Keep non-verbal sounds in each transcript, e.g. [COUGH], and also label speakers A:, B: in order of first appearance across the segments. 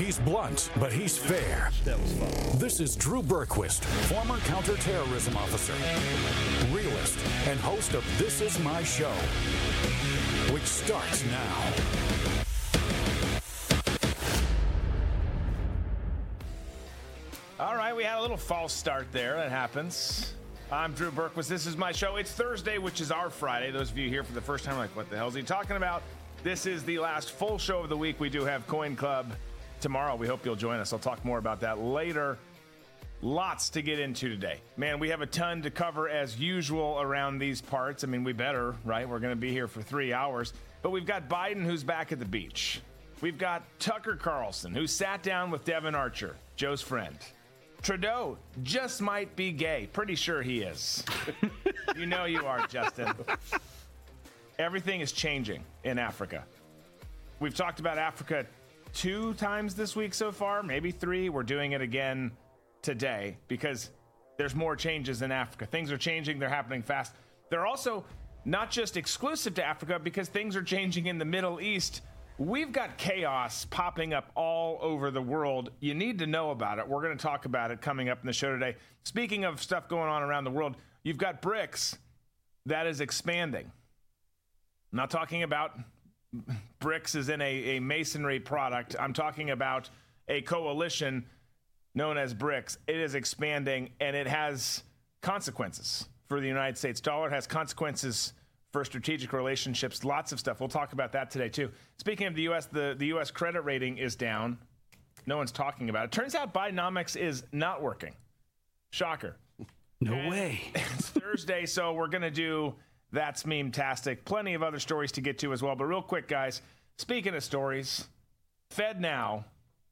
A: He's blunt, but he's fair. This is Drew Berquist, former counterterrorism officer, realist, and host of This Is My Show, which starts now.
B: All right, we had a little false start there. That happens. I'm Drew Berquist. This is my show. It's Thursday, which is our Friday. Those of you here for the first time, like, what the hell is he talking about? This is the last full show of the week. We do have Coin Club tomorrow. We hope you'll join us. I'll talk more about that later. Lots to get into today. Man, we have a ton to cover as usual around these parts. I mean, we better, right? We're going to be here for three hours. But we've got Biden who's back at the beach. We've got Tucker Carlson who sat down with Devon Archer, Joe's friend. Trudeau just might be gay. Pretty sure he is. [LAUGHS] you know you are, Justin. Everything is changing in Africa. We've talked about Africa two times this week so far, maybe three. We're doing it again today because there's more changes in Africa. Things are changing, they're happening fast. They're also not just exclusive to Africa because things are changing in the Middle East We've got chaos popping up all over the world. You need to know about it. We're going to talk about it coming up in the show today. Speaking of stuff going on around the world, you've got BRICS that is expanding. I'm not talking about bricks is in a, a masonry product. I'm talking about a coalition known as BRICS. It is expanding and it has consequences for the United States dollar. It has consequences for strategic relationships. Lots of stuff. We'll talk about that today too. Speaking of the U.S., the, the U.S. credit rating is down. No one's talking about it. Turns out Bidenomics is not working. Shocker.
C: No and way. [LAUGHS]
B: It's Thursday, so we're going to do That's Meme Tastic. Plenty of other stories to get to as well. But real quick, guys, speaking of stories, FedNow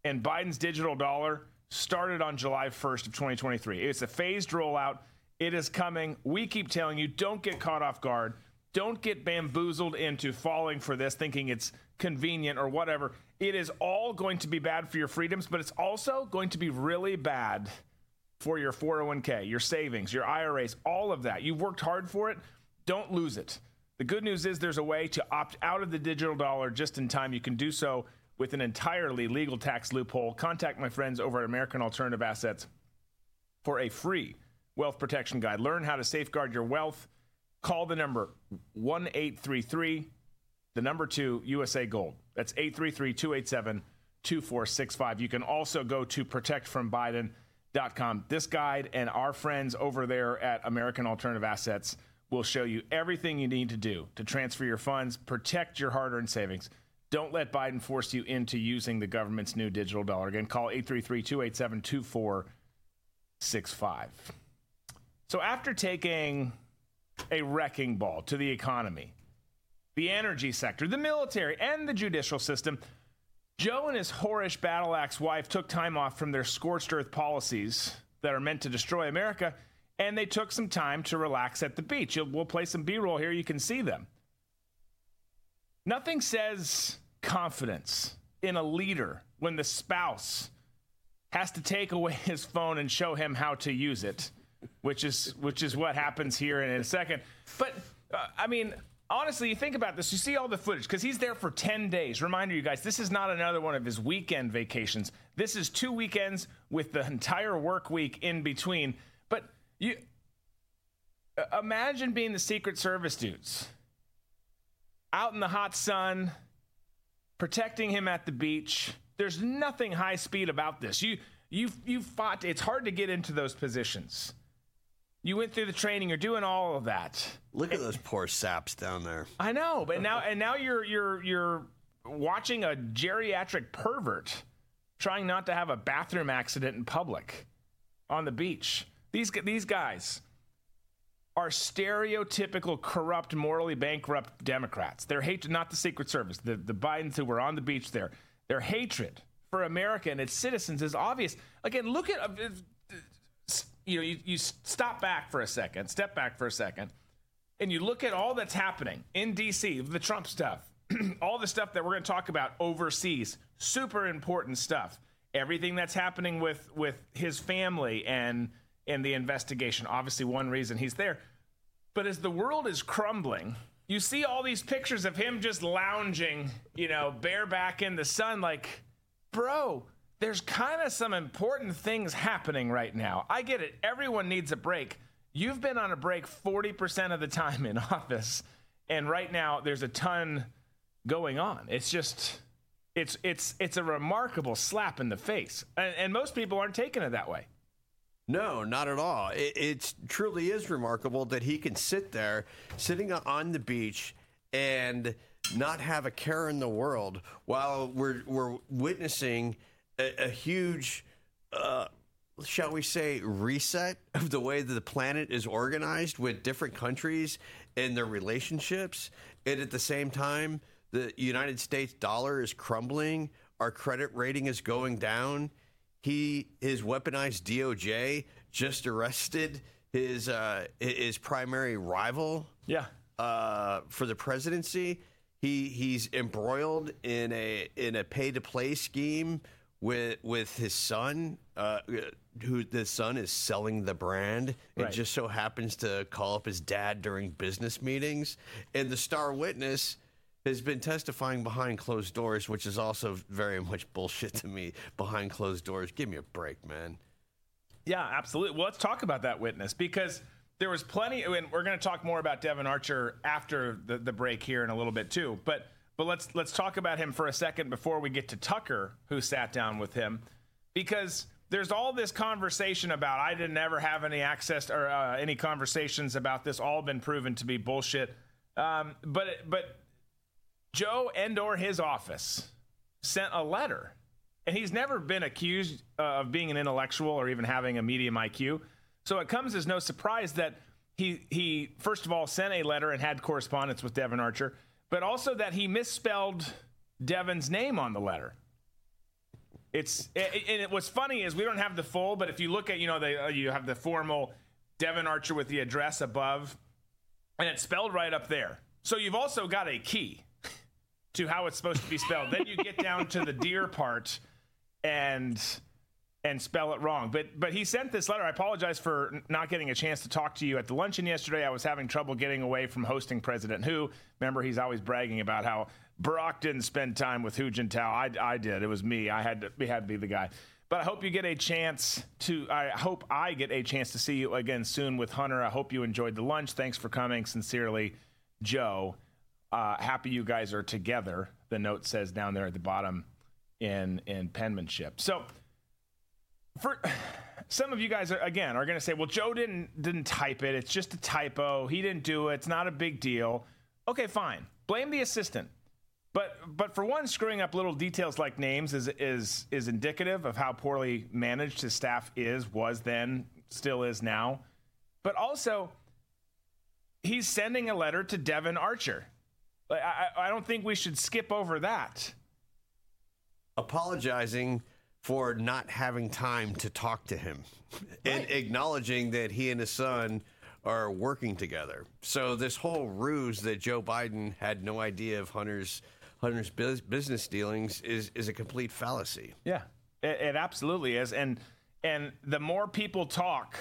B: and Biden's digital dollar started on July 1st of 2023. It's a phased rollout. It is coming. We keep telling you, don't get caught off guard. Don't get bamboozled into falling for this, thinking it's convenient or whatever. It is all going to be bad for your freedoms, but it's also going to be really bad for your 401k, your savings, your IRAs, all of that. You've worked hard for it. Don't lose it. The good news is there's a way to opt out of the digital dollar just in time. You can do so with an entirely legal tax loophole. Contact my friends over at American Alternative Assets for a free wealth protection guide. Learn how to safeguard your wealth Call the number 1 833, the number two, USA Gold. That's 833 287 2465. You can also go to protectfrombiden.com. This guide and our friends over there at American Alternative Assets will show you everything you need to do to transfer your funds, protect your hard earned savings. Don't let Biden force you into using the government's new digital dollar. Again, call 833 287 2465. So after taking a wrecking ball to the economy, the energy sector, the military, and the judicial system. Joe and his whorish battle axe wife took time off from their scorched earth policies that are meant to destroy America, and they took some time to relax at the beach. We'll play some B roll here. You can see them. Nothing says confidence in a leader when the spouse has to take away [LAUGHS] his phone and show him how to use it which is which is what happens here in a second. But uh, I mean, honestly, you think about this. You see all the footage because he's there for ten days. Reminder, you guys, this is not another one of his weekend vacations. This is two weekends with the entire work week in between. You uh, imagine being the Secret Service dudes out in the hot sun, protecting him at the beach. There's nothing high speed about this. You you you fought. It's hard to get into those positions. You went through the training. You're doing all of that.
C: Look at those poor saps down there.
B: I know, but now and now you're you're you're watching a geriatric pervert trying not to have a bathroom accident in public on the beach. These these guys are stereotypical corrupt, morally bankrupt Democrats. Their hate not the Secret Service, the the Bidens who were on the beach there. Their hatred for America and its citizens is obvious. Again, look at uh, uh, you know, you, you stop back for a second, step back for a second, and you look at all that's happening in DC, the Trump stuff, [CLEARS THROAT] all the stuff that we're going to talk about overseas, super important stuff. Everything that's happening with with his family and and the investigation. Obviously, one reason he's there. But as the world is crumbling, you see all these pictures of him just lounging, you know, bareback in the sun. Like, bro, there's kind of some important things happening right now. I get it. Everyone needs a break. You've been on a break 40% of the time in [LAUGHS] office, and right now there's a ton going on. It's just it's it's it's a remarkable slap in the face. And, and most people aren't taking it that way.
C: No, not at all. It, truly is remarkable that he can sit there, sitting on the beach, and not have a care in the world while we're we're witnessing a, a huge, uh, shall we say, reset of the way that the planet is organized with different countries and their relationships, and at the same time, the United States dollar is crumbling. Our credit rating is going down he his weaponized DOJ just arrested his uh, his primary rival.
B: Yeah.
C: Uh, for the presidency, he he's embroiled in a in a pay to play scheme with with his son, uh, who the son is selling the brand. It right. just so happens to call up his dad during business meetings, and the star witness has been testifying behind closed doors, which is also very much bullshit to me. Behind closed doors, give me a break, man.
B: Yeah, absolutely. Well, let's talk about that witness because there was plenty, and we're going to talk more about Devon Archer after the, the break here in a little bit too. But but let's let's talk about him for a second before we get to Tucker, who sat down with him, because there's all this conversation about I didn't ever have any access or uh, any conversations about this. All been proven to be bullshit. Um, but but Joe and or his office sent a letter, and he's never been accused uh, of being an intellectual or even having a medium IQ. So it comes as no surprise that he he first of all sent a letter and had correspondence with Devon Archer, but also that he misspelled Devon's name on the letter. It's and it, what's funny is we don't have the full, but if you look at you know the uh, you have the formal Devon Archer with the address above, and it's spelled right up there. So you've also got a key to how it's supposed to be spelled. then you get down to the deer part and and spell it wrong. But but he sent this letter. I apologize for not getting a chance to talk to you at the luncheon yesterday. I was having trouble getting away from hosting President Hu. Remember, he's always bragging about how Barack didn't spend time with Hu Jintao. I, I did. It was me. I had to, we had to be the guy. But I hope you get a chance to. I hope I get a chance to see you again soon with Hunter. I hope you enjoyed the lunch. Thanks for coming. Sincerely, Joe. Uh, happy you guys are together. The note says down there at the bottom in in penmanship. So for some of you guys are, again are going to say, well, Joe didn't didn't type it. It's just a typo. He didn't do it. It's not a big deal. Okay, fine. Blame the assistant. But but for one, screwing up little details like names is is is indicative of how poorly managed his staff is, was then, still is now. But also, he's sending a letter to Devon Archer I, I don't think we should skip over that.
C: Apologizing for not having time to talk to him right. and acknowledging that he and his son are working together. So this whole ruse that Joe Biden had no idea of Hunter's Hunter's business dealings is is a complete fallacy.
B: Yeah, it, it absolutely is. And and the more people talk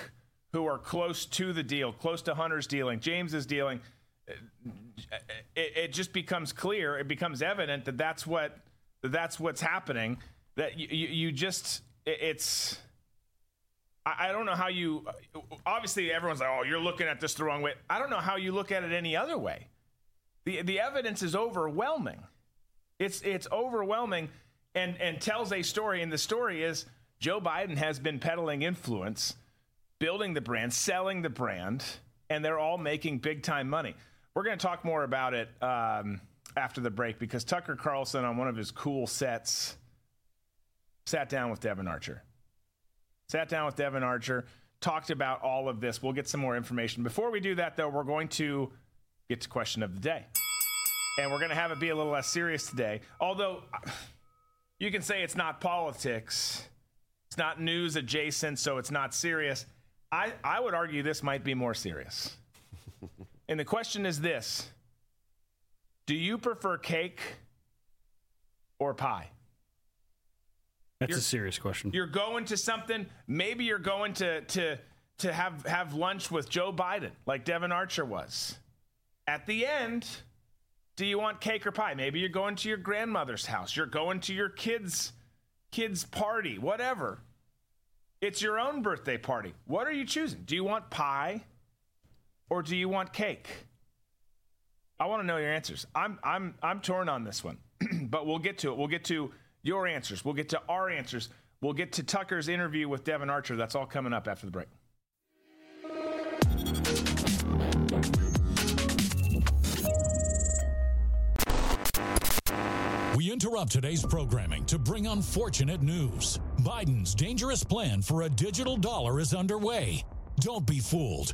B: who are close to the deal, close to Hunter's dealing, James's dealing, it, it, just becomes clear, it becomes evident that that's what that's what's happening. That you, you, you just it's. I, I don't know how you. Obviously, everyone's like, "Oh, you're looking at this the wrong way." I don't know how you look at it any other way. the The evidence is overwhelming. It's it's overwhelming, and and tells a story. And the story is Joe Biden has been peddling influence, building the brand, selling the brand, and they're all making big time money. We're going to talk more about it um, after the break because Tucker Carlson, on one of his cool sets, sat down with Devon Archer. Sat down with Devon Archer, talked about all of this. We'll get some more information. Before we do that, though, we're going to get to question of the day. And we're going to have it be a little less serious today. Although [SIGHS] you can say it's not politics, it's not news adjacent, so it's not serious. I, I would argue this might be more serious. And the question is this Do you prefer cake or pie?
D: That's you're, a serious question.
B: You're going to something, maybe you're going to, to, to have, have lunch with Joe Biden, like Devon Archer was. At the end, do you want cake or pie? Maybe you're going to your grandmother's house. You're going to your kids' kids' party, whatever. It's your own birthday party. What are you choosing? Do you want pie or do you want cake? I want to know your answers. I'm I'm I'm torn on this one, [CLEARS THROAT] but we'll get to it. We'll get to your answers. We'll get to our answers. We'll get to Tucker's interview with Devon Archer. That's all coming up after the break.
E: We interrupt today's programming to bring unfortunate news. Biden's dangerous plan for a digital dollar is underway. Don't be fooled.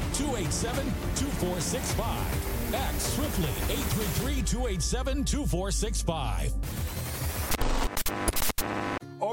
E: 287 2465. Act swiftly 833 287 2465.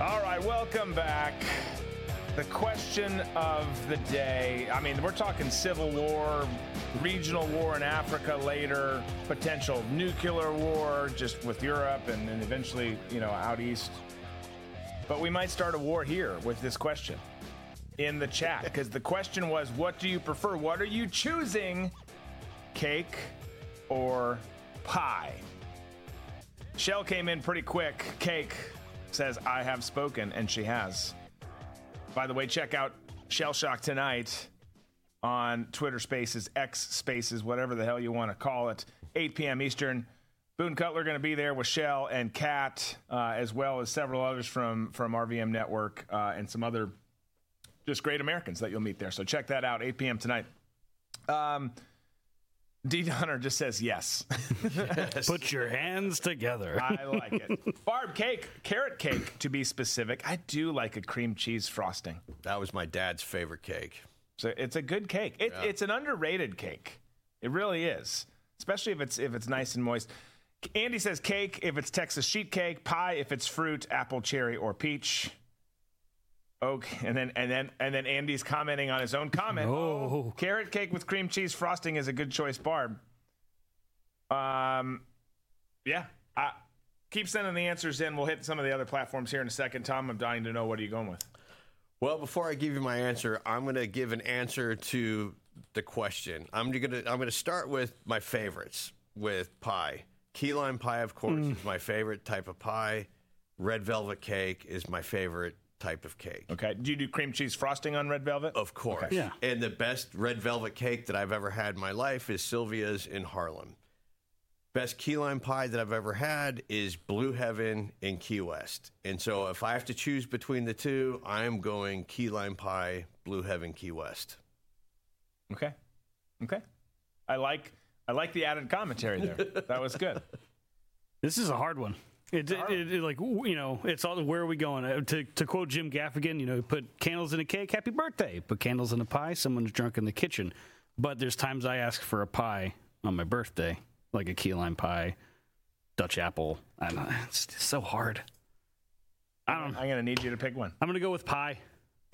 B: All right, welcome back. The question of the day I mean, we're talking civil war, regional war in Africa later, potential nuclear war just with Europe and then eventually, you know, out east. But we might start a war here with this question in the chat because the question was what do you prefer? What are you choosing? Cake or pie? Shell came in pretty quick. Cake says, I have spoken, and she has. By the way, check out Shell Shock tonight on Twitter Spaces, X Spaces, whatever the hell you want to call it, 8 p.m. Eastern. Boone Cutler going to be there with Shell and Kat, uh, as well as several others from from RVM Network uh, and some other just great Americans that you'll meet there. So check that out, 8 p.m. tonight. Um, D. Donner just says yes.
D: Put your hands together.
B: I like it. Barb cake, carrot cake to be specific. I do like a cream cheese frosting.
C: That was my dad's favorite cake.
B: So it's a good cake. It, It's an underrated cake. It really is, especially if it's if it's nice and moist. Andy says cake if it's Texas sheet cake, pie if it's fruit, apple, cherry, or peach. Okay, and then and then and then Andy's commenting on his own comment.
D: Oh.
B: carrot cake with cream cheese frosting is a good choice, Barb. Um, yeah. I, keep sending the answers in. We'll hit some of the other platforms here in a second. Tom, I'm dying to know what are you going with.
C: Well, before I give you my answer, I'm going to give an answer to the question. I'm going to I'm going to start with my favorites with pie. Key lime pie, of course, is my favorite type of pie. Red velvet cake is my favorite type of cake.
B: Okay. Do you do cream cheese frosting on red velvet?
C: Of course.
D: Okay. Yeah.
C: And the best red velvet cake that I've ever had in my life is Sylvia's in Harlem. best key lime pie that I've ever had is Blue Heaven in Key West. And so if I have to choose between the two, I'm going key lime pie, Blue Heaven, Key West.
B: Okay. Okay. I like I like the added commentary there. that was good. [LAUGHS]
D: This is a hard one. It, it, it, it, like you know, it's all where are we going? Uh, to to quote Jim Gaffigan, you know, put candles in a cake, happy birthday. Put candles in a pie, someone's drunk in the kitchen. But there's times I ask for a pie on my birthday, like a key lime pie, Dutch apple. I don't know, it's just so hard. I don't.
B: I'm gonna need you to pick one.
D: I'm gonna go with pie.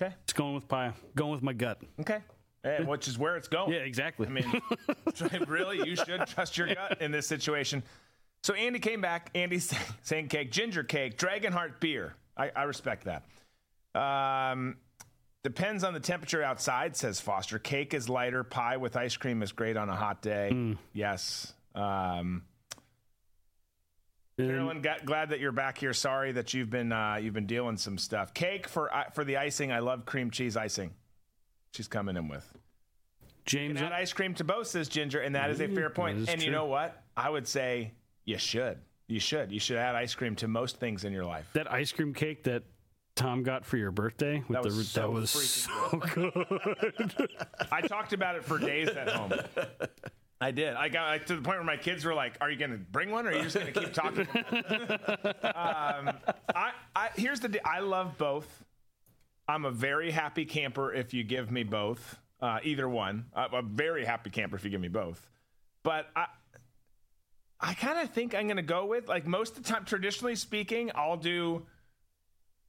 B: Okay.
D: It's going with pie. Going with my gut.
B: Okay. Yeah, which is where it's going.
D: Yeah, exactly.
B: I mean, [LAUGHS] really, you should trust your gut in this situation. So Andy came back. Andy's [LAUGHS] saying cake, ginger cake, Dragonheart beer. I, I respect that. Um, depends on the temperature outside, says Foster. Cake is lighter. Pie with ice cream is great on a hot day.
D: Mm.
B: Yes. Um, Carolyn, ga- glad that you're back here. Sorry that you've been uh, you've been dealing some stuff. Cake for uh, for the icing. I love cream cheese icing. She's coming in with.
D: James,
B: add ice cream to both, says Ginger, and that is a fair point. And you know what? I would say you should. You should. You should add ice cream to most things in your life.
D: that ice cream cake that Tom got for your birthday with
B: That
D: the
B: was
D: that
B: so
D: was [LAUGHS] so good.
B: I talked about it for days at home. I did. I got like, to the point where my kids were like, "Are you going to bring one, or are you just going to keep talking?" [LAUGHS] um, I, I here's the. I love both. I'm a very happy camper if you give me both, uh, either one. I'm a very happy camper if you give me both. But I, I kind of think I'm going to go with like most of the time. Traditionally speaking, I'll do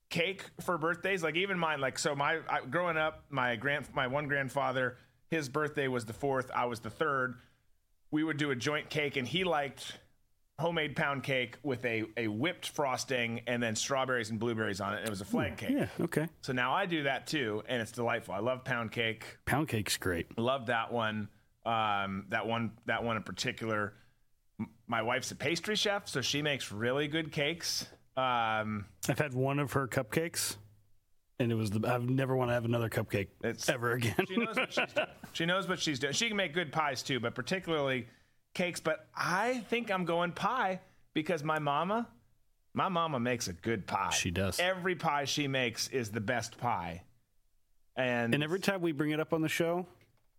B: cake for birthdays. Like even mine. Like so, my I, growing up, my grand my one grandfather, his birthday was the fourth. I was the third. We would do a joint cake, and he liked homemade pound cake with a, a whipped frosting and then strawberries and blueberries on it. It was a flag cake.
D: yeah, okay.
B: So now I do that too, and it's delightful. I love pound cake.
D: Pound cake's great.
B: Love that one. Um, that one. That one in particular. My wife's a pastry chef, so she makes really good cakes. Um,
D: I've had one of her cupcakes, and it was the. I've never want to have another cupcake
B: It's-
D: ever again.
B: she knows what she's doing. [LAUGHS] She knows what she's doing. She can make good pies too, but particularly cakes. But I think I'm going pie because my mama, my mama makes a good pie.
D: She does.
B: Every pie she makes is the best pie. And,
D: and every time we bring it up on the show,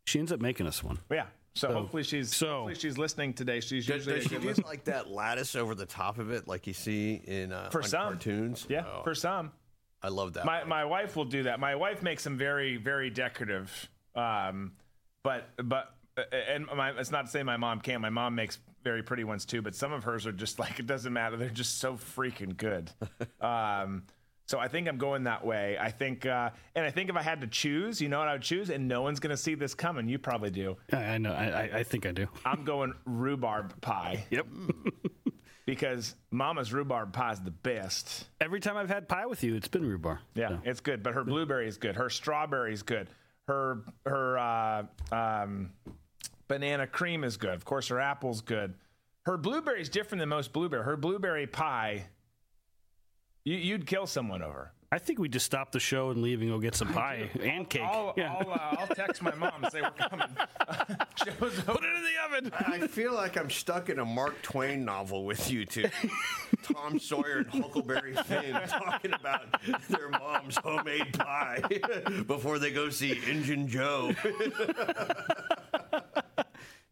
D: she ends up making us one.
B: yeah. So, hopefully she's
D: so-
B: hopefully she's listening today. She's
C: Does,
B: usually
C: does
B: a
C: she do like that lattice over the top of it, like you see in uh,
B: for some
C: cartoons?
B: Yeah,
C: Oh,
B: for some.
C: I love that.
B: My my wife will do that. My wife makes them very very decorative. Um, but but uh, and my, it's not to say my mom can't. My mom makes very pretty ones too. But some of hers are just like it doesn't matter. They're just so freaking good. [LAUGHS] um, so I think I'm going that way. I think uh, and I think if I had to choose, you know what I would choose, and no one's gonna see this coming. You probably do.
D: I, I know. I, I- I think I do.
B: I'm going rhubarb pie
D: Yep. [LAUGHS]
B: because Mama's rhubarb pie is the best.
D: Every time I've had pie with you, it's been rhubarb.
B: Yeah,
D: So,
B: it's good. But her blueberry is good. Her strawberry is good. Her her uh, um, banana cream is good. Of course, her apple's good. Her blueberry is different than most blueberry. Her blueberry pie, you, you'd kill someone over.
D: I think we just stop the show and leave and go get some pie and cake.
B: I'll,
D: yeah.
B: I'll, uh, I'll text my mom and say we're coming. [LAUGHS] Show's over.
D: Put it in the oven.
C: I feel like I'm stuck in a Mark Twain novel with you two. Tom Sawyer and Huckleberry Finn talking about their mom's homemade pie [LAUGHS] before they go see Injun Joe. [LAUGHS]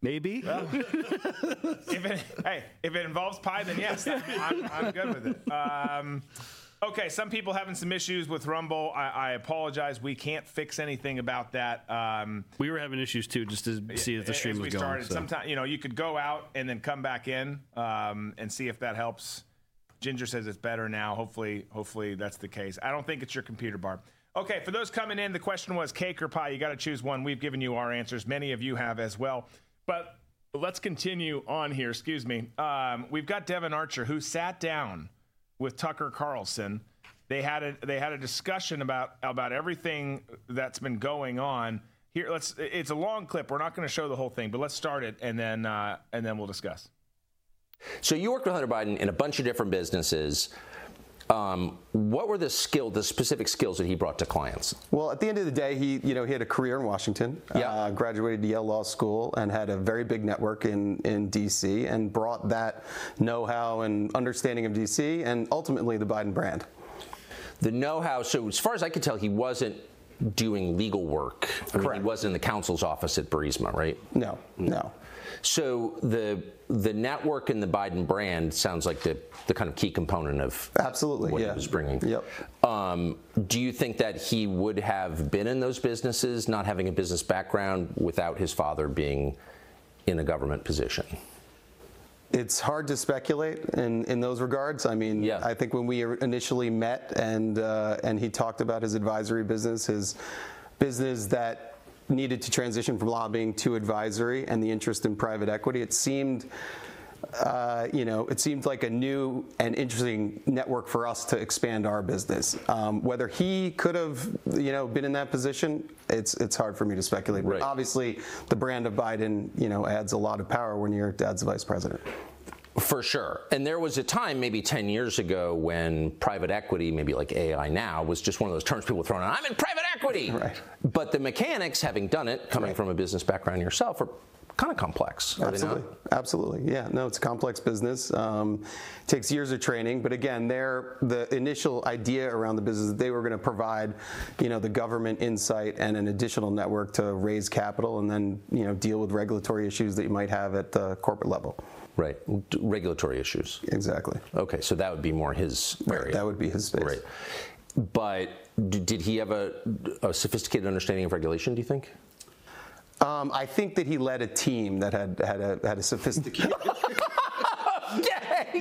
D: Maybe. [LAUGHS]
B: if it, hey, if it involves pie, then yes, I'm, I'm, good with it. Um, okay, some people having some issues with Rumble. I, I apologize. We can't fix anything about that. Um,
D: we were having issues too, just to see if the stream
B: as we
D: was going.
B: started,
D: so.
B: sometimes you know you could go out and then come back in um, and see if that helps. Ginger says it's better now. Hopefully, hopefully that's the case. I don't think it's your computer, Barb. Okay, for those coming in, the question was cake or pie. You got to choose one. We've given you our answers. Many of you have as well. But let's continue on here. Excuse me. Um, we've got Devon Archer who sat down with Tucker Carlson. They had a they had a discussion about about everything that's been going on. Here, let's. It's a long clip. We're not going to show the whole thing, but let's start it and then uh, and then we'll discuss.
F: So you worked with Hunter Biden in a bunch of different businesses. Um, what were the skill, the specific skills that he brought to clients?
G: Well, at the end of the day, he you know he had a career in Washington.
F: Yeah.
G: Uh, graduated Yale Law School and had a very big network in in D.C. and brought that know-how and understanding of D.C. and ultimately the Biden brand.
F: The know-how. So as far as I could tell, he wasn't doing legal work. I mean, he wasn't in the counsel's office at Burisma, right?
G: No, no.
F: So the the network and the Biden brand sounds like the the kind of key component of
G: Absolutely,
F: what
G: yeah.
F: he was bringing.
G: Yep.
F: Um, do you think that he would have been in those businesses, not having a business background, without his father being in a government position?
G: It's hard to speculate in, in those regards. I mean,
F: Yeah.
G: I think when we initially met and uh, and he talked about his advisory business, his business that needed to transition from lobbying to advisory, and the interest in private equity, it seemed. Uh, you know, it seemed like a new and interesting network for us to expand our business. Um, whether he could have, you know, been in that position, it's it's hard for me to speculate.
F: Right.
G: But obviously, the brand of Biden, you know, adds a lot of power when your dad's vice president.
F: For sure. And there was a time, maybe 10 years ago, when private equity, maybe like AI now, was just one of those terms people were throwing out. I'm in private equity.
G: Right.
F: But the mechanics, having done it, coming from a business background yourself, are kind of complex. Are they not?
G: Absolutely, absolutely. Yeah, no, it's a complex business. Um, takes years of training, but again, their the initial idea around the business that they were going to provide, you know, the government insight and an additional network to raise capital and then you know deal with regulatory issues that you might have at the corporate level.
F: Right. Regulatory issues.
G: Exactly.
F: Okay, so that would be more his area.
G: That would be his space.
F: Right. But did he have a, a sophisticated understanding of regulation, do you think?
G: Um, I think that he led a team that had had a had a sophisticated. [LAUGHS]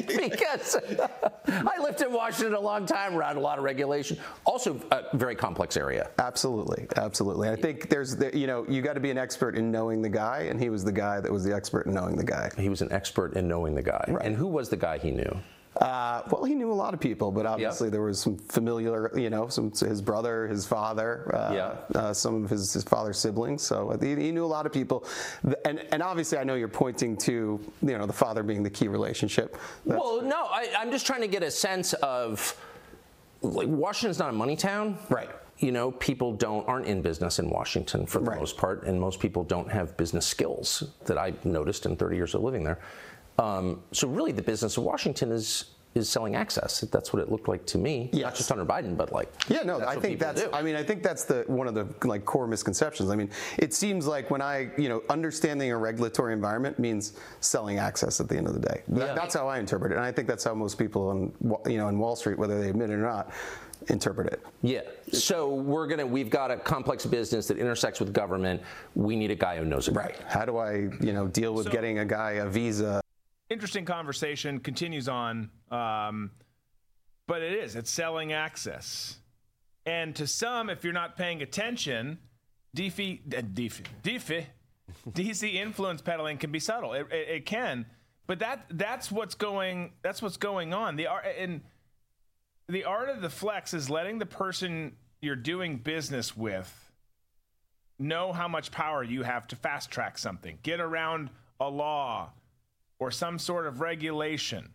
F: Okay, [LAUGHS] because [LAUGHS] I lived in Washington a long time, around a lot of regulation. Also, a very complex area.
G: Absolutely, absolutely. I think there's, the, you know, you got to be an expert in knowing the guy, and he was the guy that was the expert in knowing the guy.
F: He was an expert in knowing the guy.
G: Right.
F: And who was the guy he knew?
G: Uh, well, he knew a lot of people, but obviously there was some familiar, you know, some his brother, his father, uh, uh, some of his, his father's siblings. So uh, he, he knew a lot of people, and and obviously I know you're pointing to, you know, the father being the key relationship. That's-
F: Well, no, I, I'm just trying to get a sense of like Washington's not a money town,
G: Right.
F: You know, people don't aren't in business in Washington for the
G: Right.
F: most part, and most people don't have business skills that I've noticed in 30 years of living there. Um, so really, the business of Washington is is selling access. That's what it looked like to me. Not just under Biden, but like
G: Yeah, no,
F: that's
G: I think that's.
F: do.
G: I mean, I think that's the one of the like core misconceptions. I mean, it seems like when I, you know, understanding a regulatory environment means selling access at the end of the day. That-
F: Yeah.
G: That's how I interpret it, and I think that's how most people on, you know, in Wall Street, whether they admit it or not, interpret it.
F: Yeah. So we're gonna we've got a complex business that intersects with government. We need a guy who knows it.
G: Right. How do I, you know, deal with
B: So-
G: getting a guy a visa?
B: Interesting conversation continues on um, but it is it's selling access. And to some if you're not paying attention DC, uh, DC, DC, DC influence peddling can be subtle. It, it, it can. But that that's what's going that's what's going on. The art and the art of the flex is letting the person you're doing business with know how much power you have to fast track something get around a law or some sort of regulation.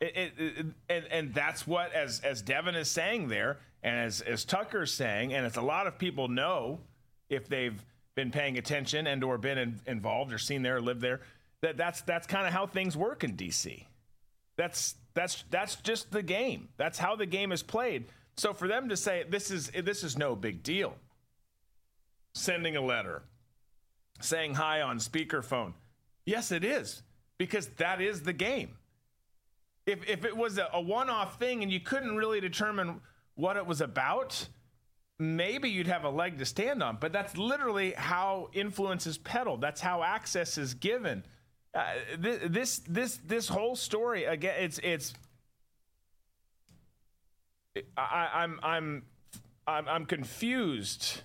B: It, it, it- and, and that's what, as, as Devon is saying there, and as, as Tucker's saying, and as a lot of people know if they've been paying attention and or been in, involved or seen there or lived there, that that's, that's kind of how things work in D.C. That's, that's, that's just the game. That's how the game is played. So for them to say this is, this is no big deal, sending a letter, saying hi on speakerphone. Yes, it is, because that is the game. If, if it was a, a one off thing and you couldn't really determine what it was about, maybe you'd have a leg to stand on. But that's literally how influence is peddled, that's how access is given. Uh, thi- this this this whole story again it's it's I, I'm I'm I'm I'm confused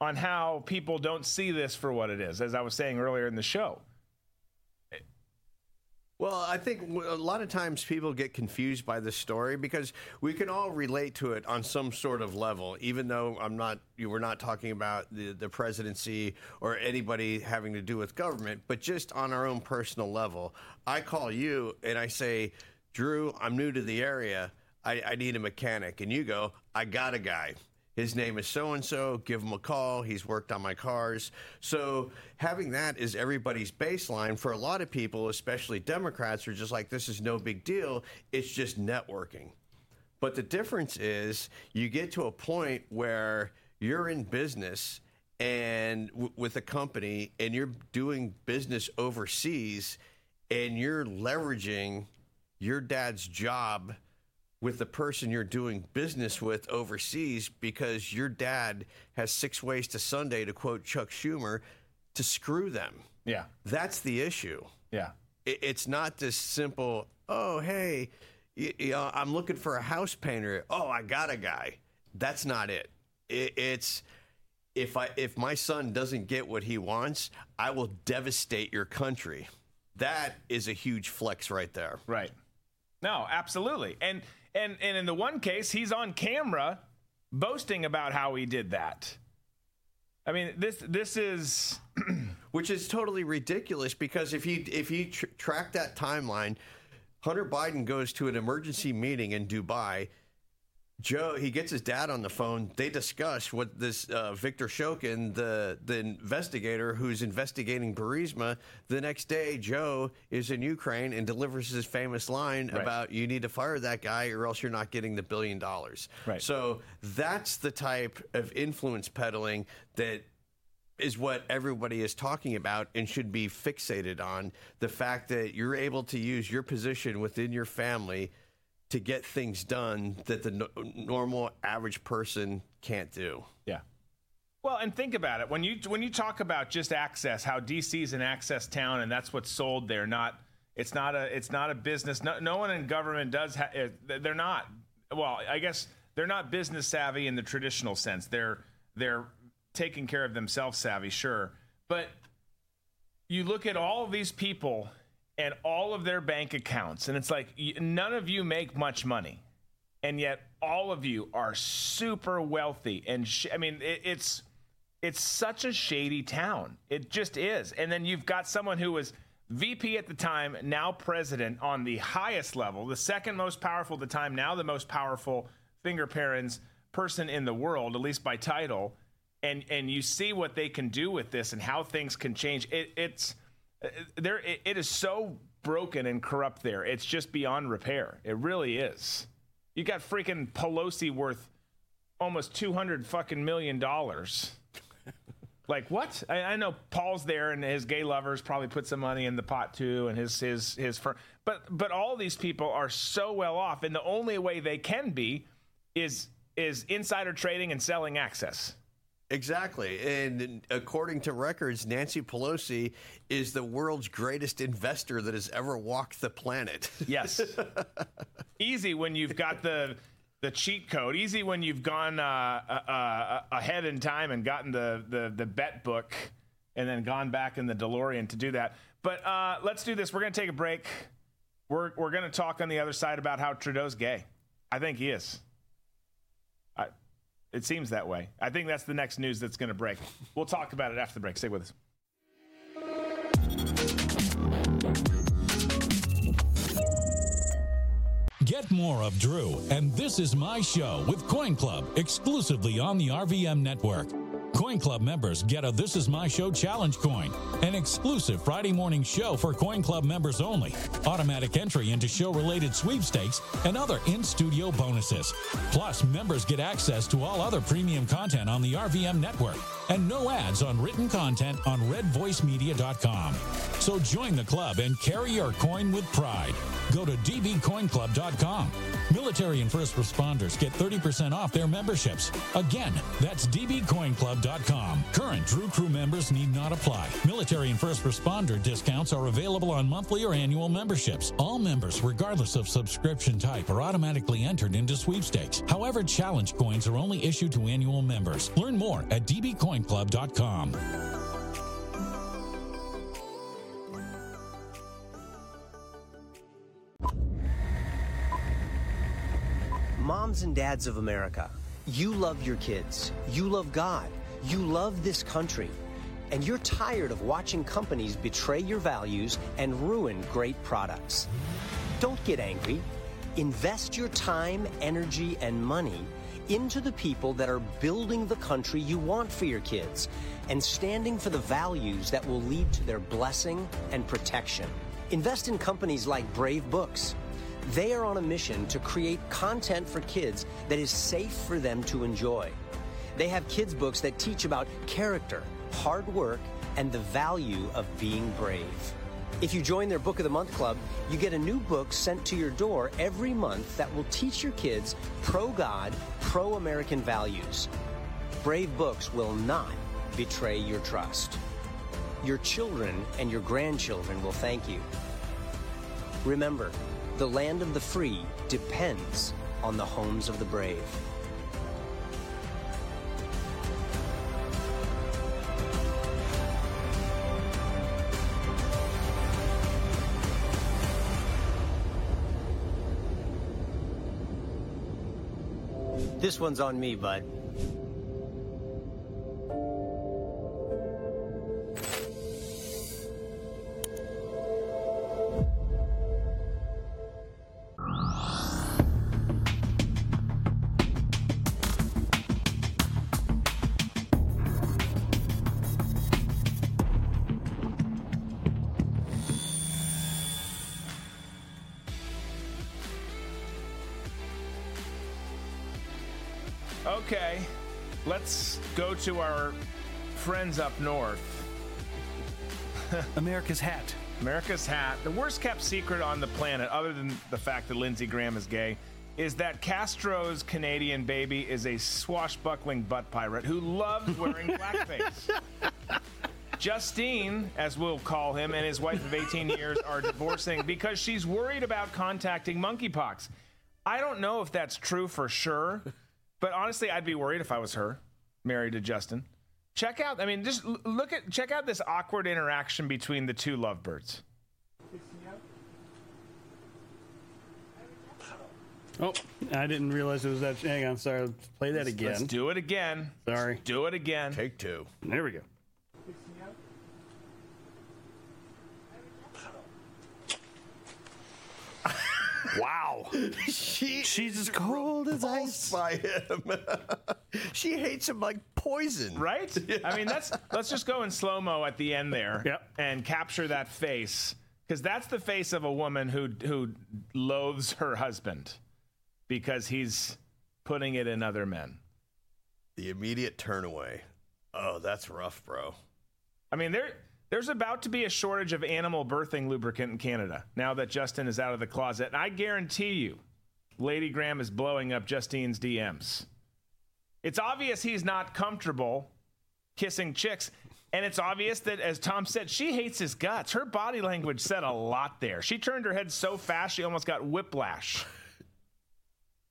B: on how people don't see this for what it is, as I was saying earlier in the show.
C: Well, I think a lot of times people get confused by this story because we can all relate to it on some sort of level, even though I'm not, you were not talking about the, the presidency or anybody having to do with government, but just on our own personal level. I call you and I say, Drew, I'm new to the area. I, I need a mechanic. And you go, I got a guy. His name is so and so. Give him a call. He's worked on my cars. So having that is everybody's baseline. For a lot of people, especially Democrats, are just like, this is no big deal. It's just networking. But the difference is you get to a point where you're in business and w- with a company and you're doing business overseas and you're leveraging your dad's job with the person you're doing business with overseas because your dad has six ways to Sunday, to quote Chuck Schumer, to screw them.
B: Yeah.
C: That's the issue.
B: Yeah.
C: It, it's not this simple, oh, hey, you uh, know, I'm looking for a house painter. Oh, I got a guy. That's not it. it it's if I if my son doesn't get what he wants, I will devastate your country. That is a huge flex right there.
B: Right. No, absolutely. And and and in the one case, he's on camera boasting about how he did that. I mean, this this is [CLEARS THROAT]
C: which is totally ridiculous because if you if you tr- track that timeline, Hunter Biden goes to an emergency meeting in Dubai. Joe, he gets his dad on the phone. They discuss what this uh, Victor Shokin, the the investigator who's investigating Burisma. The next day, Joe is in Ukraine and delivers his famous line
B: Right.
C: about "You need to fire that guy, or else you're not getting the billion dollars."
B: Right.
C: So that's the type of influence peddling that is what everybody is talking about and should be fixated on the fact that you're able to use your position within your family to get things done that the no- normal average person can't do.
B: Yeah. Well, and think about it when you when you talk about just access, how DC is an access town, and that's what's sold there. Not it's not a it's not a business. No, no one in government does. Ha- eh, they're not. Well, I guess they're not business savvy in the traditional sense. They're they're taking care of themselves savvy, sure, but you look at all these people and all of their bank accounts, and it's like none of you make much money and yet all of you are super wealthy. And sh- i mean it, it's it's such a shady town. It just is. And then you've got someone who was vp at the time now president on the highest level the second most powerful at the time now the most powerful finger parents person in the world at least by title. And and you see what they can do with this and how things can change. It, it's there it, it is so broken and corrupt there it's just beyond repair it really is you got freaking Pelosi worth almost 200 fucking million dollars. [LAUGHS] like what? I, I know Paul's there and his gay lovers probably put some money in the pot too and his his his firm. But but all these people are so well off and the only way they can be is is insider trading and selling access.
C: Exactly. And according to records, Nancy Pelosi is the world's greatest investor that has ever walked the planet. [LAUGHS]
B: Yes. Easy when you've got the the cheat code. Easy when you've gone uh, uh, uh, ahead in time and gotten the, the the bet book, and then gone back in the DeLorean to do that. But uh, let's do this. We're going to take a break. We're we're going to talk on the other side about how Trudeau's gay. I think he is. It seems that way. I think that's the next news that's going to break. We'll talk about it after the break. Stay with us.
E: Get more of Drew and This Is My Show with Coin Club exclusively on the RVM network. Coin Club members get a This Is My Show challenge coin, an exclusive Friday morning show for Coin Club members only, automatic entry into show related sweepstakes, and other in studio bonuses. Plus, members get access to all other premium content on the RVM network and no ads on written content on redvoicemedia.com. So join the club and carry your coin with pride. Go to dbcoinclub.com. Military and first responders get 30% off their memberships. Again, that's dbcoinclub.com. Current Drew Crew members need not apply. Military and first responder discounts are available on monthly or annual memberships. All members, regardless of subscription type, are automatically entered into sweepstakes. However, challenge coins are only issued to annual members. Learn more at
H: Moms and dads of America, you love your kids. You love God. You love this country. And you're tired of watching companies betray your values and ruin great products. Don't get angry. Invest your time, energy, and money into the people that are building the country you want for your kids and standing for the values that will lead to their blessing and protection. Invest in companies like Brave Books. They are on a mission to create content for kids that is safe for them to enjoy. They have kids' books that teach about character, hard work, and the value of being brave. If you join their Book of the Month club, you get a new book sent to your door every month that will teach your kids pro God, pro American values. Brave Books will not betray your trust. Your children and your grandchildren will thank you. Remember, the land of the free depends on the homes of the brave. This one's on me, bud.
B: To our friends up north. [LAUGHS]
D: America's hat.
B: America's hat. The worst kept secret on the planet, other than the fact that Lindsey Graham is gay, is that Castro's Canadian baby is a swashbuckling butt pirate who loves wearing [LAUGHS] blackface. Justine, as we'll call him, and his wife of 18 years are divorcing because she's worried about contacting monkeypox. I don't know if that's true for sure, but honestly, I'd be worried if I was her, married to Justin. Check out, I mean, just look at, check out this awkward interaction between the two lovebirds.
D: Oh, I didn't realize it was that. Hang on, sorry. Let's play that again.
B: Let's do it again.
D: Sorry.
B: Do it again.
C: Take two.
D: There we go. Wow.
C: She
D: She's as cold as ice.
C: by him. [LAUGHS] she hates him like poison.
B: Right? [LAUGHS] I mean, that's let's just go in slow mo at the end there
D: Yep.
B: and capture that face because that's the face of a woman who who loathes her husband because he's putting it in other men.
C: The immediate turn away. Oh, that's rough, bro.
B: I mean, there there's about to be a shortage of animal birthing lubricant in Canada now that Justin is out of the closet, and I guarantee you, Lady Graham is blowing up Justine's DMs. It's obvious he's not comfortable kissing chicks. And it's obvious that, as Tom said, she hates his guts. Her body language said a lot there. She turned her head so fast she almost got whiplash.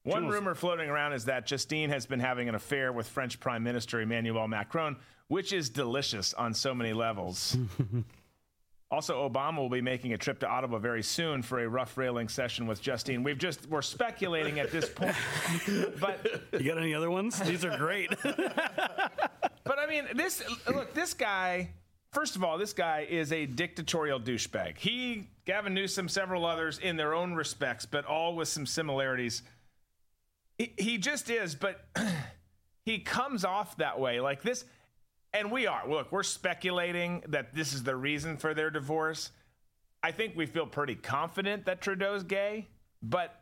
B: One rumor floating around is that Justine has been having an affair with French Prime Minister Emmanuel Macron, which is delicious on so many levels. [LAUGHS] also, Obama will be making a trip to Ottawa very soon for a rough railing session with Justine. We've just we're speculating at this point, [LAUGHS] but
D: You got any other ones? These are great. [LAUGHS]
B: but I mean, this look, this guy. First of all, this guy is a dictatorial douchebag. He, Gavin Newsom, several others in their own respects, but all with some similarities. He, he just is, but [CLEARS THROAT] he comes off that way, like this. And we are. Look, we're speculating that this is the reason for their divorce. I think we feel pretty confident that Trudeau's gay, but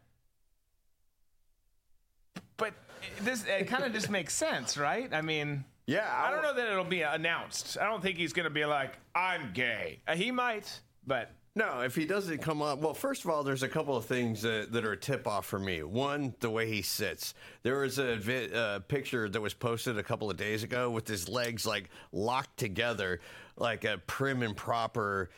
B: but this it kind of just [LAUGHS] makes sense, right? I mean,
C: Yeah,
B: I don't know that it'll be announced. I don't think he's going to be like, "I'm gay." Uh, he might, but
C: No, if he doesn't come up, well, first of all, there's a couple of things that, that are a tip off for me. One, the way he sits. There was a vi- uh, picture that was posted a couple of days ago with his legs like locked together, like a prim and proper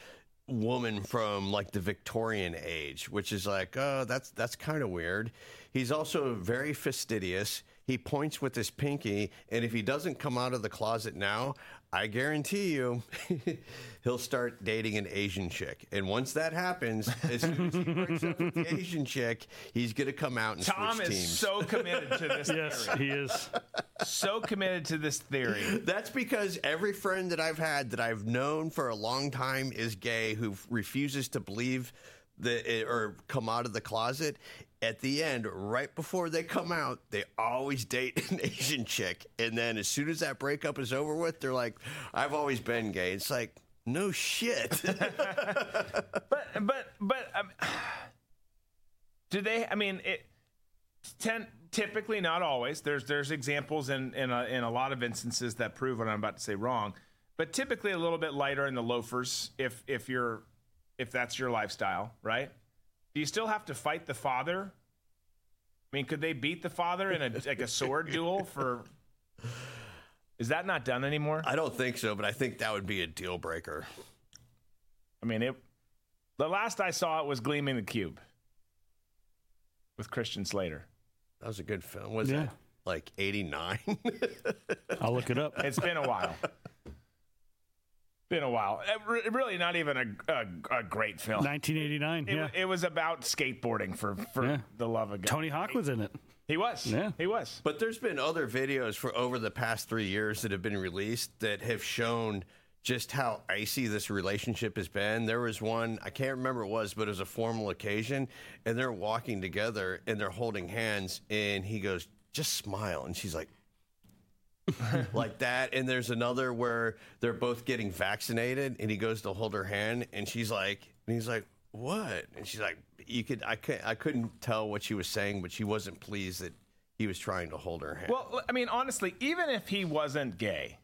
C: woman from like the Victorian age, which is like, oh, that's that's kind of weird. He's also very fastidious. He points with his pinky, and if he doesn't come out of the closet now, I guarantee you, [LAUGHS] he'll start dating an Asian chick. And once that happens, as soon as he breaks up with the Asian chick, he's going to come out and
B: Tom
C: switch
B: is
C: teams.
B: so committed to this [LAUGHS]
D: yes,
B: theory.
D: he is.
B: So committed to this theory.
C: That's because every friend that I've had that I've known for a long time is gay who refuses to believe the eh, or come out of the closet, at the end, right before they come out, they always date an [LAUGHS] Asian chick, and then as soon as that breakup is over with, they're like, "I've always been gay." It's like, no shit. [LAUGHS]
B: but but but um, [SIGHS] do they? I mean, it ten, typically not always. There's there's examples in in a, in a lot of instances that prove what I'm about to say wrong. But typically a little bit lighter in the loafers if if you're if that's your lifestyle, right? Do you still have to fight the father? I mean, could they beat the father in a like a sword duel for? [LAUGHS] Is that not done anymore?
C: I don't think so, but I think that would be a deal breaker.
B: I mean, it. The last I saw it was Gleaming the Cube with Christian Slater.
C: That was a good film. Was
D: Yeah.
C: it like '89?
D: I'll look it up.
B: It's been a while. [LAUGHS] been a while. Uh, really, not even a, a, a great film.
D: 1989.
B: It,
D: yeah.
B: it was about skateboarding for for
D: Yeah.
B: the love of God.
D: Tony Hawk was in it.
B: He was.
D: Yeah.
B: He was.
C: But there's been other videos for over the past three years that have been released that have shown just how icy this relationship has been. There was one, I can't remember what it was, but it was a formal occasion, and they're walking together and they're holding hands, and he goes, just smile. And she's like, [LAUGHS] like that. And there's another where they're both getting vaccinated, and he goes to hold her hand, and she's like, and he's like, what? And she's like, you could, I could, I couldn't tell what she was saying, but she wasn't pleased that he was trying to hold her hand.
B: Well, I mean, honestly, even if he wasn't gay,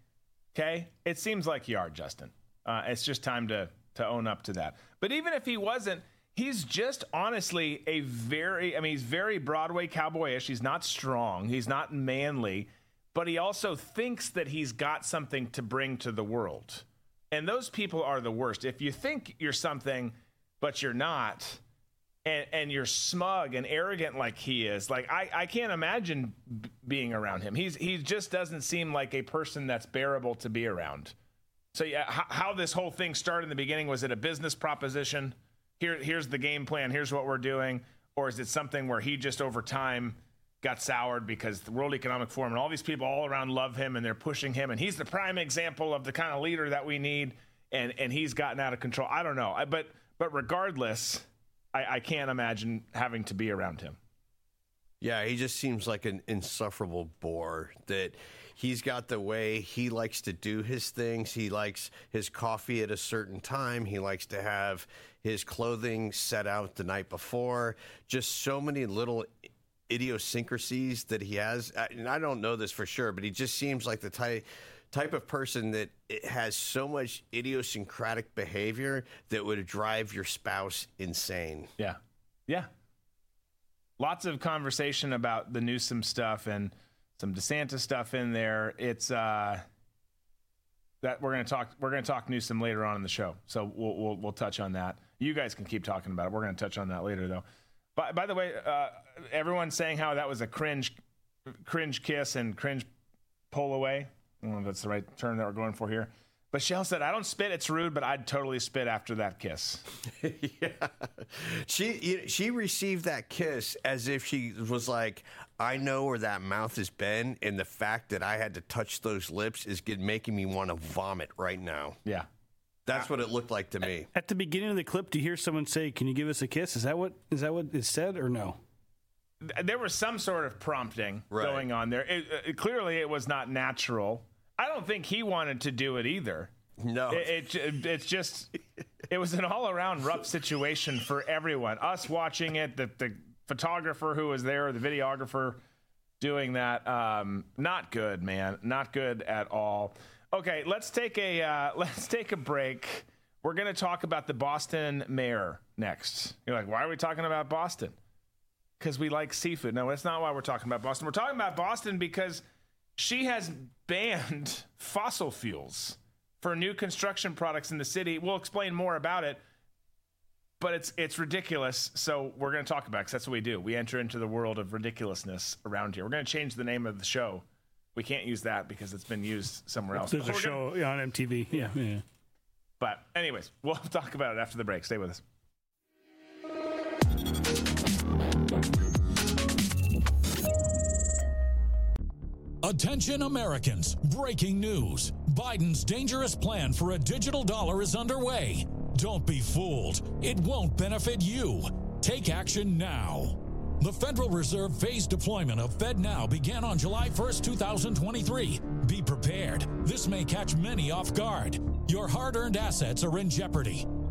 B: okay, it seems like you are, Justin. Uh, it's just time to to own up to that. But even if he wasn't, he's just honestly a very, I mean, he's very Broadway cowboyish. He's not strong. He's not manly, but he also thinks that he's got something to bring to the world. And those people are the worst. If you think you're something, but you're not, and, and you're smug and arrogant like he is, like I, I can't imagine b- being around him. He's he just doesn't seem like a person that's bearable to be around. So yeah, how, how this whole thing started in the beginning was it a business proposition? Here here's the game plan. Here's what we're doing, or is it something where he just over time got soured because the World Economic Forum and all these people all around love him and they're pushing him and he's the prime example of the kind of leader that we need and and he's gotten out of control. I don't know, I, but but regardless, I, I can't imagine having to be around him.
C: Yeah, he just seems like an insufferable bore that he's got the way he likes to do his things. He likes his coffee at a certain time. He likes to have his clothing set out the night before. Just so many little idiosyncrasies that he has. And I don't know this for sure, but he just seems like the type type of person that has so much idiosyncratic behavior that would drive your spouse insane.
B: Yeah. Yeah. Lots of conversation about the Newsom stuff and some DeSantis stuff in there. It's uh that we're going to talk we're to talk Newsom later on in the show. So we'll we'll we'll touch on that. You guys can keep talking about it. We're going to touch on that later though. By by the way, uh everyone's saying how that was a cringe cringe kiss and cringe pull away. I don't know if that's the right term that we're going for here. But Shell said, I don't spit, it's rude, but I'd totally spit after that kiss. [LAUGHS]
C: yeah. She she received that kiss as if she was like, I know where that mouth has been, and the fact that I had to touch those lips is making me want to vomit right now.
B: Yeah.
C: That's what it looked like to me.
D: At the beginning of the clip, do you hear someone say, "Can you give us a kiss"? Is that what is that what is said or no?
B: there was some sort of prompting
C: Right.
B: going on there. It, it- clearly, it was not natural. I don't think he wanted to do it either.
C: No.
B: It, it it's just it was an all around rough situation for everyone. Us watching it, the the photographer who was there, the videographer doing that. Um, not good, man. Not good at all. Okay, let's take a uh, [LAUGHS] let's take a break. We're gonna talk about the Boston mayor next. You're like, why are we talking about Boston? because we like seafood. No, that's not why we're talking about Boston. We're talking about Boston because she has banned [LAUGHS] fossil fuels for new construction products in the city. We'll explain more about it, but it's it's ridiculous. So we're going to talk about because that's what we do. We enter into the world of ridiculousness around here. We're going to change the name of the show. We can't use that because it's been used somewhere else.
D: There's a
B: But we're gonna-
D: show on MTV. Yeah, yeah.
B: but anyways, we'll [LAUGHS] talk about it after the break. Stay with us.
E: Attention Americans, breaking news. Biden's dangerous plan for a digital dollar is underway. Don't be fooled. It won't benefit you. Take action now. The Federal Reserve phased deployment of FedNow began on July 1st, 2023. Be prepared. This may catch many off guard. Your hard earned assets are in jeopardy.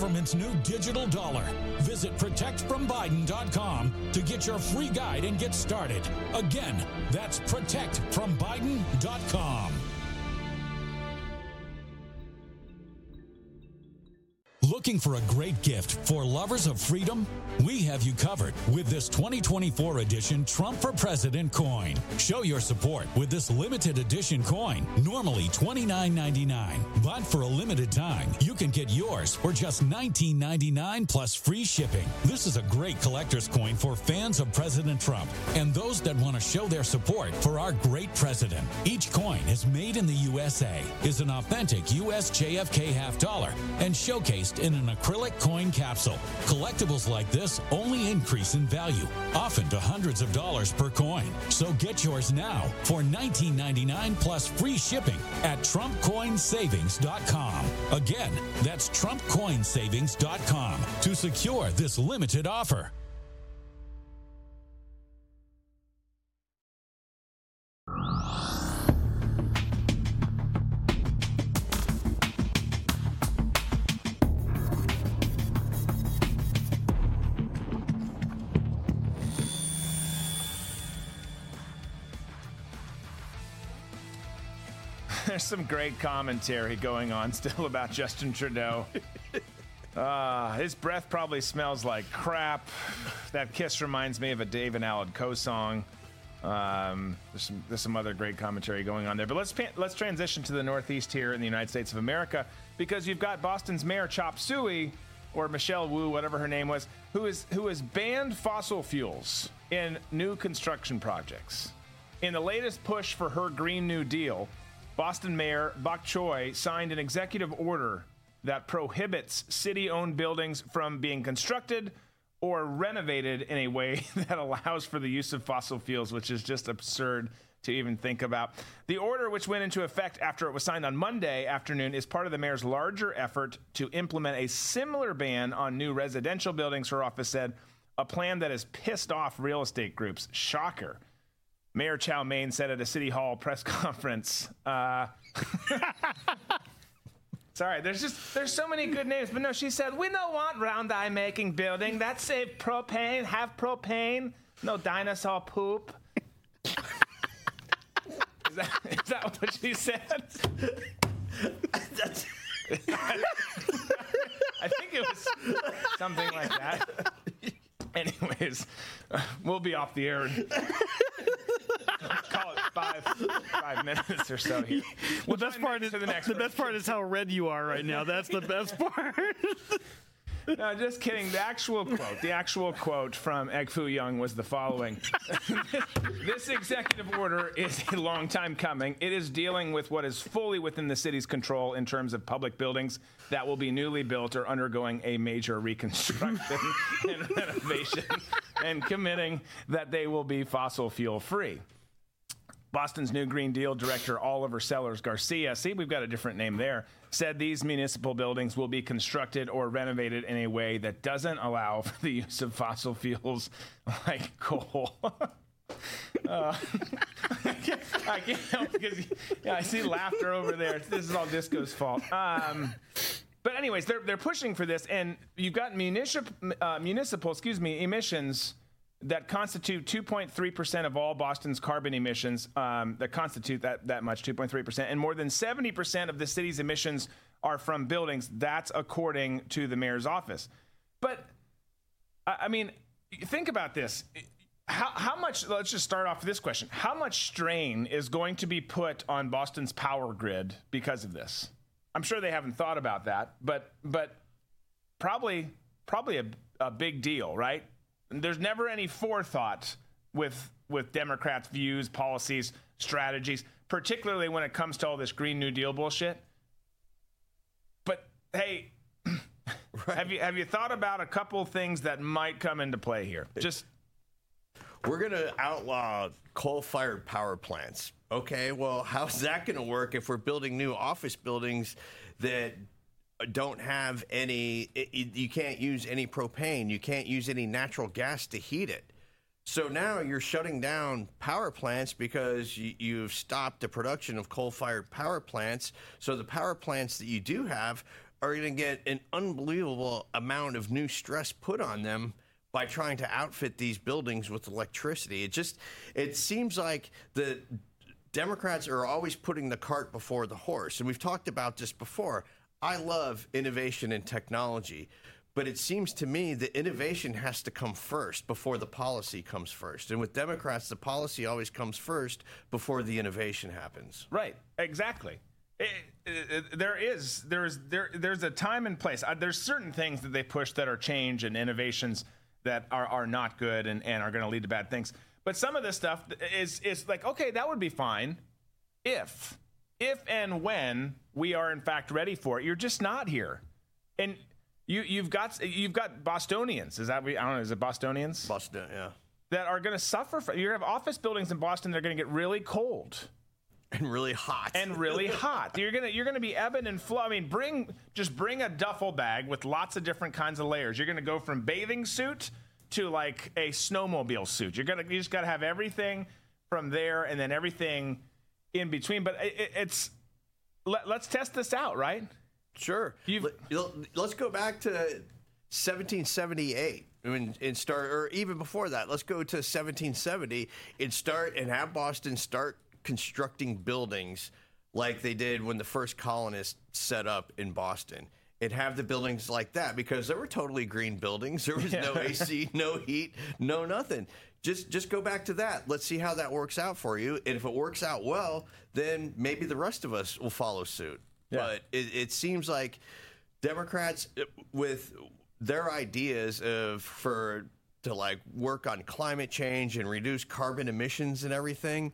E: government's new digital dollar. Visit protectfrombiden.com to get your free guide and get started. Again, that's protectfrombiden.com. Looking for a great gift for lovers of freedom? We have you covered with this 2024 edition Trump for President coin. Show your support with this limited edition coin, normally $29.99. But for a limited time, you can get yours for just $19.99 plus free shipping. This is a great collector's coin for fans of President Trump and those that want to show their support for our great president. Each coin is made in the USA, is an authentic US JFK half dollar, and showcased in an acrylic coin capsule. Collectibles like this only increase in value, often to hundreds of dollars per coin. So get yours now for $19.99 plus free shipping at TrumpCoinSavings.com. Again, that's TrumpCoinSavings.com to secure this limited offer.
B: There's some great commentary going on still about Justin Trudeau. Uh, [LAUGHS] his breath probably smells like crap. That kiss reminds me of a Dave and Aled Co song. Um, there's some there's some other great commentary going on there. But let's let's transition to the Northeast here in the United States of America because you've got Boston's Mayor Chop Suey or Michelle Wu, whatever her name was, who is who has banned fossil fuels in new construction projects. In the latest push for her Green New Deal, Boston Mayor Bok Choy signed an executive order that prohibits city owned buildings from being constructed or renovated in a way [LAUGHS] that allows for the use of fossil fuels, which is just absurd to even think about. The order, which went into effect after it was signed on Monday afternoon, is part of the mayor's larger effort to implement a similar ban on new residential buildings, her office said, a plan that has pissed off real estate groups. Shocker. Mayor Chow Mein said at a City Hall press [LAUGHS] conference. Uh, [LAUGHS] Sorry, there's just there's so many good names, but no, she said we don't want round eye making building. That's a propane, have propane, no dinosaur poop. [LAUGHS] is, that, is that what she said? I think it was something like that. Anyways, [LAUGHS] we'll be off the air. In, [LAUGHS] call it five five minutes or so here.
D: the best part is
B: the next
D: the best part is how red you are right now. That's the best part. [LAUGHS]
B: No, just kidding. The actual quote, the actual quote from Egg Foo Young was the following [LAUGHS] This executive order is a long time coming. It is dealing with what is fully within the city's control in terms of public buildings that will be newly built or undergoing a major reconstruction [LAUGHS] and renovation, and committing that they will be fossil fuel free. Boston's new Green Deal director, Oliver Sellers Garcia, see, we've got a different name there, said these municipal buildings will be constructed or renovated in a way that doesn't allow for the use of fossil fuels [LAUGHS] like coal. [LAUGHS] Uh, I, [LAUGHS] can't, I can't help because yeah, I see laughter over there. This is all Disco's fault. Um, but anyways, they're they're pushing for this, and you've got municipal uh, municipal, excuse me, emissions that constitute 2.3% of all Boston's carbon emissions um, that constitute that, that much, 2.3%. And more than 70% of the city's emissions are from buildings. That's according to the mayor's office. But, I, mean, think about this. How, how much, let's just start off with this question. How much strain is going to be put on Boston's power grid because of this? I'm sure they haven't thought about that, but, but probably probably a, a big deal, right? There's never any forethought with with Democrats' views, policies, strategies, particularly when it comes to all this Green New Deal bullshit. But hey, [CLEARS THROAT] right. have you have you thought about a couple things that might come into play here? Just
C: we're going to outlaw coal-fired power plants. Okay, well, how's that going to work if we're building new office buildings that don't have any you can't use any propane, you can't use any natural gas to heat it. So now you're shutting down power plants because you, have stopped the production of coal fired power plants. So the power plants that you do have are going to get an unbelievable amount of new stress put on them by trying to outfit these buildings with electricity. It just it seems like the Democrats are always putting the cart before the horse. And we've talked about this before. I love innovation and technology, but it seems to me that innovation has to come first before the policy comes first. And with Democrats, the policy always comes first before the innovation happens.
B: Right, exactly. It, it, it, there is there's there there's a time and place. Uh, there's certain things that they push that are change and innovations that are, are not good and, and are going to lead to bad things. But some of this stuff is is like okay, that would be fine if if and when we are in fact ready for it. You're just not here, and you you've got you've got Bostonians. Is that I don't know? Is it Bostonians?
C: Boston, yeah.
B: That are going to suffer. From, to have office buildings in Boston that are going to get really cold
C: and really hot
B: and really [LAUGHS] hot you're gonna you're gonna be ebbing and flow i mean bring just bring a duffel bag with lots of different kinds of layers you're gonna go from bathing suit to like a snowmobile suit you're gonna you just gotta have everything from there and then everything in between but it, it's let, us test this out right
C: sure Let, let's go back to 1778 and start or even before that let's go to 1770 and start and have boston start constructing buildings like they did when the first colonists set up in Boston and have the buildings like that because there were totally green buildings. There was no AC, no heat, no nothing. Just just go back to that. Let's see how that works out for you. And if it works out well, then maybe the rest of us will follow suit. Yeah. But it, it seems like Democrats uh, with their ideas of for to like work on climate change and reduce carbon emissions and everything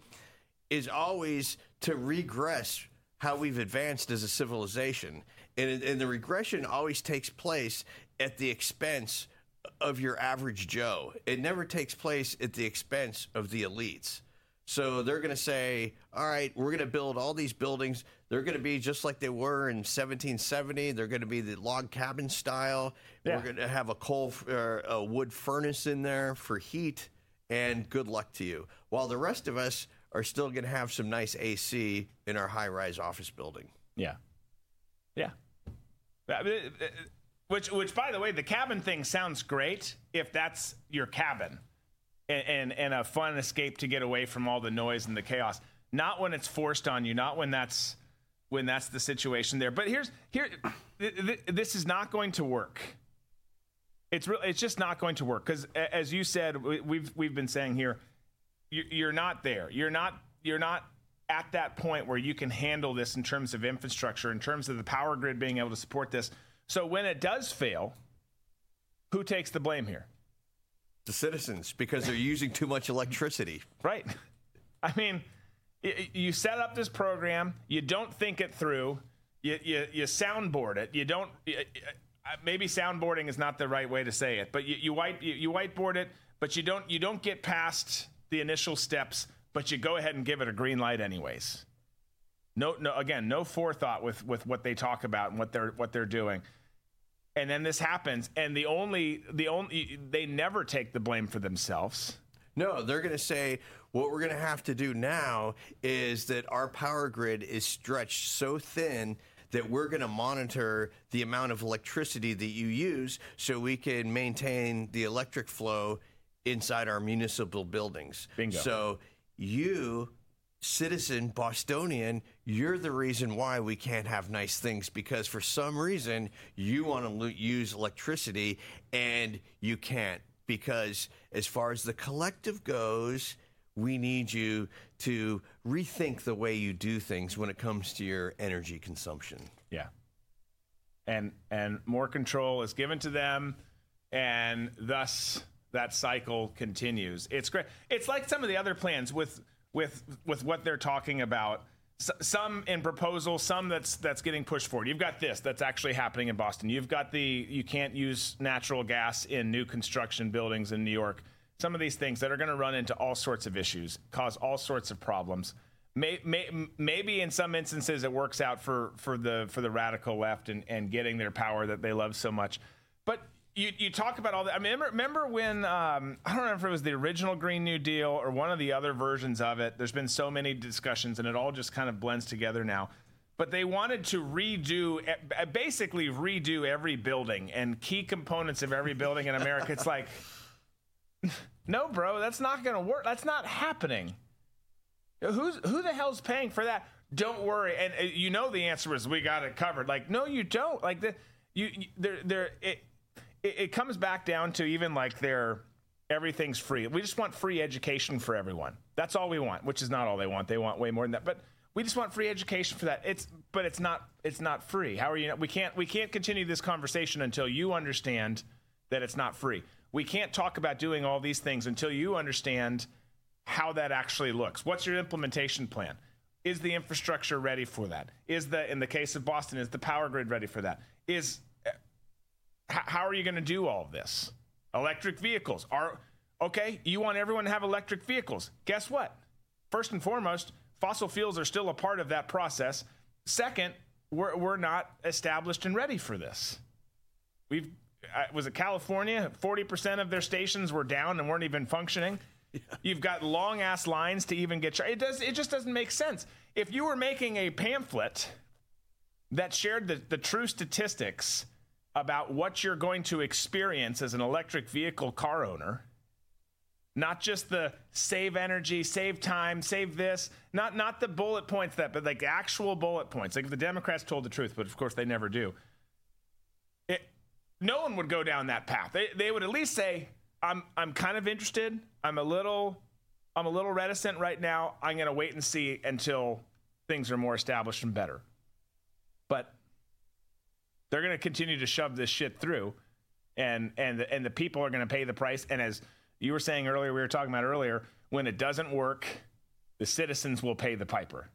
C: is always to regress how we've advanced as a civilization. And, and the regression always takes place at the expense of your average Joe. It never takes place at the expense of the elites. So they're going to say, all right, we're going to build all these buildings. They're going to be just like they were in 1770. They're going to be the log cabin style. Yeah. We're going to have a coal, or a wood furnace in there for heat. And good luck to you. While the rest of us are still going to have some nice AC in our high rise office building.
B: Yeah. Yeah. Which, which, by the way, the cabin thing sounds great if that's your cabin and, and, and a fun escape to get away from all the noise and the chaos. Not when it's forced on you, not when that's when that's the situation there. But here's here this is not going to work. It's really it's just not going to work because as you said we've we've been saying here you're not there. You're not you're not at that point where you can handle this in terms of infrastructure, in terms of the power grid being able to support this. So when it does fail, who takes the blame here?
C: The citizens, because they're using too much electricity.
B: Right. I mean, you set up this program, you don't think it through, you, you, you soundboard it, you don't. Uh, maybe soundboarding is not the right way to say it, but you, you white you, you whiteboard it, but you don't you don't get past the initial steps, but you go ahead and give it a green light anyways. No, no, again, no forethought with with what they talk about and what they're what they're doing. And then this happens, and the only the only they never take the blame for themselves.
C: No, they're going to say what we're going to have to do now is that our power grid is stretched so thin that we're going to monitor the amount of electricity that you use so we can maintain the electric flow inside our municipal buildings.
B: Bingo.
C: So you citizen Bostonian, you're the reason why we can't have nice things because for some reason you want to use electricity and you can't because as far as the collective goes, we need you to rethink the way you do things when it comes to your energy consumption.
B: Yeah. and and more control is given to them, and thus that cycle continues. It's great. It's like some of the other plans with with with what they're talking about. S- some in proposal, some that's that's getting pushed forward. You've got this that's actually happening in Boston. You've got the you can't use natural gas in new construction buildings in New York. Some of these things that are going to run into all sorts of issues, cause all sorts of problems. May, may, maybe in some instances it works out for, for the for the radical left and, and getting their power that they love so much. You, you talk about all that. I mean, remember, remember when um, I don't know if it was the original Green New Deal or one of the other versions of it. There's been so many discussions, and it all just kind of blends together now. But they wanted to redo, basically redo every building and key components of every building in America. It's like, [LAUGHS] no, bro, that's not going to work. That's not happening. Who's who the hell's paying for that? Don't worry, and uh, you know the answer is we got it covered. Like, no, you don't. Like the you, you there there it, it it comes back down to even like their everything's free. We just want free education for everyone. That's all we want, which is not all they want. They want way more than that. But we just want free education for that. It's but it's not it's not free. How are you? We can't we can't continue this conversation until you understand that it's not free. We can't talk about doing all these things until you understand how that actually looks. What's your implementation plan? Is the infrastructure ready for that? Is the in the case of Boston, is the power grid ready for that? Is how are you going to do all of this? Electric vehicles are okay. You want everyone to have electric vehicles. Guess what? First and foremost, fossil fuels are still a part of that process. Second, we're, we're not established and ready for this. We've was it California? Forty percent of their stations were down and weren't even functioning. You've got long ass lines to even get. It does. It just doesn't make sense. If you were making a pamphlet that shared the, the true statistics about what you're going to experience as an electric vehicle car owner, not just the save energy, save time, save this, not not the bullet points that, but like actual bullet points. Like if the Democrats told the truth, but of course they never do. It, no one would go down that path. They, they would at least say, I'm I'm kind of interested. I'm a little I'm a little reticent right now. I'm going to wait and see until things are more established and better. But they're going to continue to shove this shit through and and the, and the people are going to pay the price and as you were saying earlier we were talking about earlier when it doesn't work the citizens will pay the piper.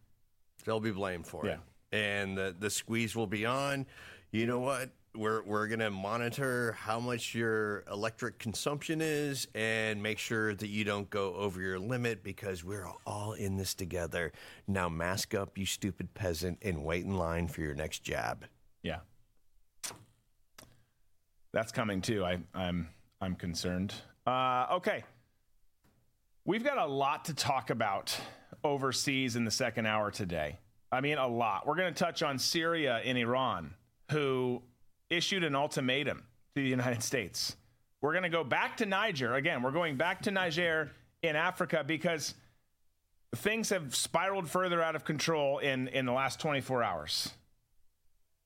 C: They'll be blamed for yeah. it. And the, the squeeze will be on. You know what? we're we're going to monitor how much your electric consumption is and make sure that you don't go over your limit because we're all in this together. Now mask up, you stupid peasant, and wait in line for your next jab.
B: Yeah. That's coming too. I, I'm I'm concerned. Uh, okay. We've got a lot to talk about overseas in the second hour today. I mean, a lot. We're going to touch on Syria and Iran, who issued an ultimatum to the United States. We're going to go back to Niger. Again, we're going back to Niger in Africa because things have spiraled further out of control in, in the last 24 hours.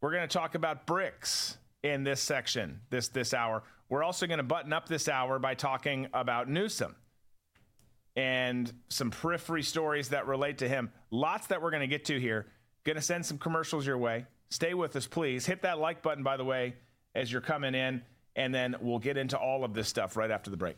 B: We're going to talk about BRICS in this section, this, this hour. We're also going to button up this hour by talking about Newsom and some periphery stories that relate to him. Lots that we're going to get to here. Going to send some commercials your way. Stay with us, please. Hit that like button, by the way, as you're coming in, and then we'll get into all of this stuff right after the break.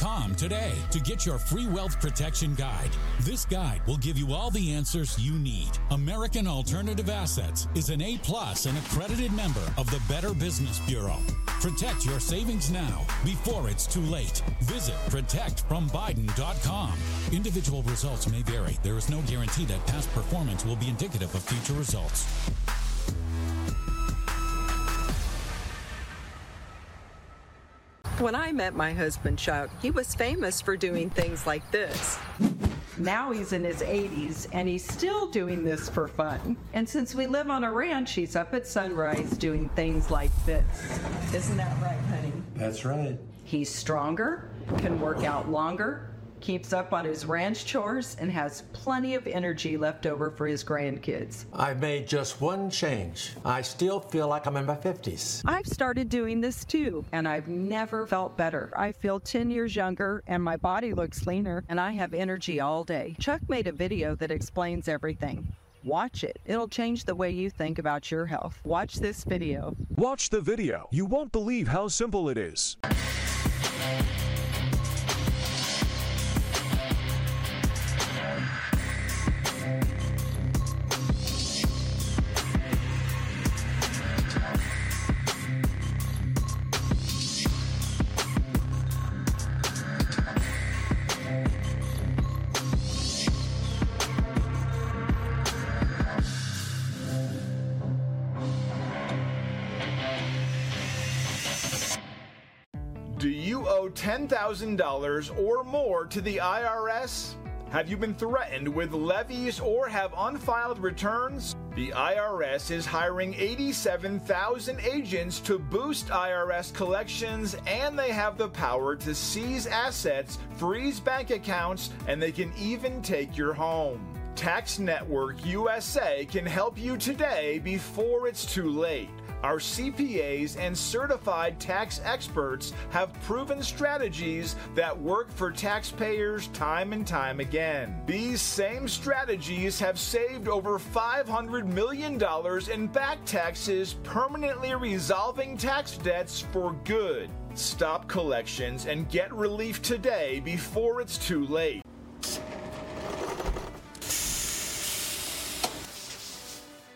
E: today to get your free wealth protection guide. This guide will give you all the answers you need. American Alternative Assets is an A plus and accredited member of the Better Business Bureau. Protect your savings now before it's too late. Visit protectfrombiden.com. Individual results may vary. There is no guarantee that past performance will be indicative of future results.
I: When I met my husband, Chuck, he was famous for doing things like this.
J: Now he's in his 80s and he's still doing this for fun. And since we live on a ranch, he's up at sunrise doing things like this. Isn't that right, honey?
K: That's right.
J: He's stronger, can work out longer, keeps up on his ranch chores, and has plenty of energy left over for his grandkids.
K: I've made just one change. I still feel like I'm in my 50s.
J: I've started doing this too, and I've never felt better. I feel 10 years younger, and my body looks leaner, and I have energy all day. Chuck made a video that explains everything. Watch it. It'll change the way you think about your health. Watch this video.
L: Watch the video. You won't believe how simple it is.
M: Do you owe $10,000 or more to the IRS? Have you been threatened with levies or have unfiled returns? The IRS is hiring 87,000 agents to boost IRS collections, and they have the power to seize assets, freeze bank accounts, and they can even take your home. Tax Network USA can help you today before it's too late. Our CPAs and certified tax experts have proven strategies that work for taxpayers time and time again. These same strategies have saved over $500 million in back taxes, permanently resolving tax debts for good. Stop collections and get relief today before it's too late.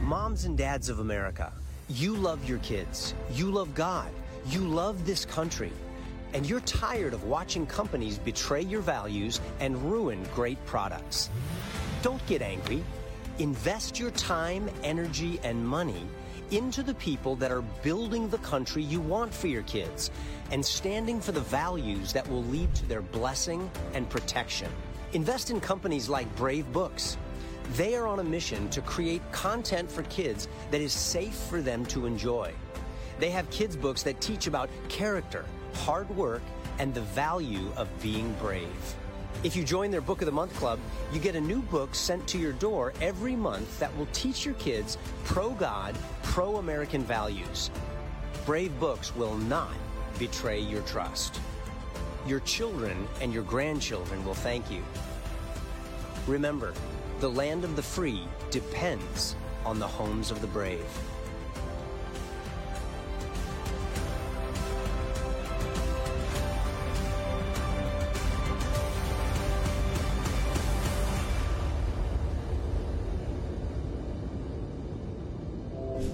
H: Moms and dads of America, you love your kids. You love God. You love this country. And you're tired of watching companies betray your values and ruin great products. Don't get angry. Invest your time, energy, and money into the people that are building the country you want for your kids and standing for the values that will lead to their blessing and protection. Invest in companies like Brave Books. They are on a mission to create content for kids that is safe for them to enjoy. They have kids' books that teach about character, hard work, and the value of being brave. If you join their Book of the Month club, you get a new book sent to your door every month that will teach your kids pro God, pro American values. Brave Books will not betray your trust. Your children and your grandchildren will thank you. Remember, the land of the free depends on the homes of the brave.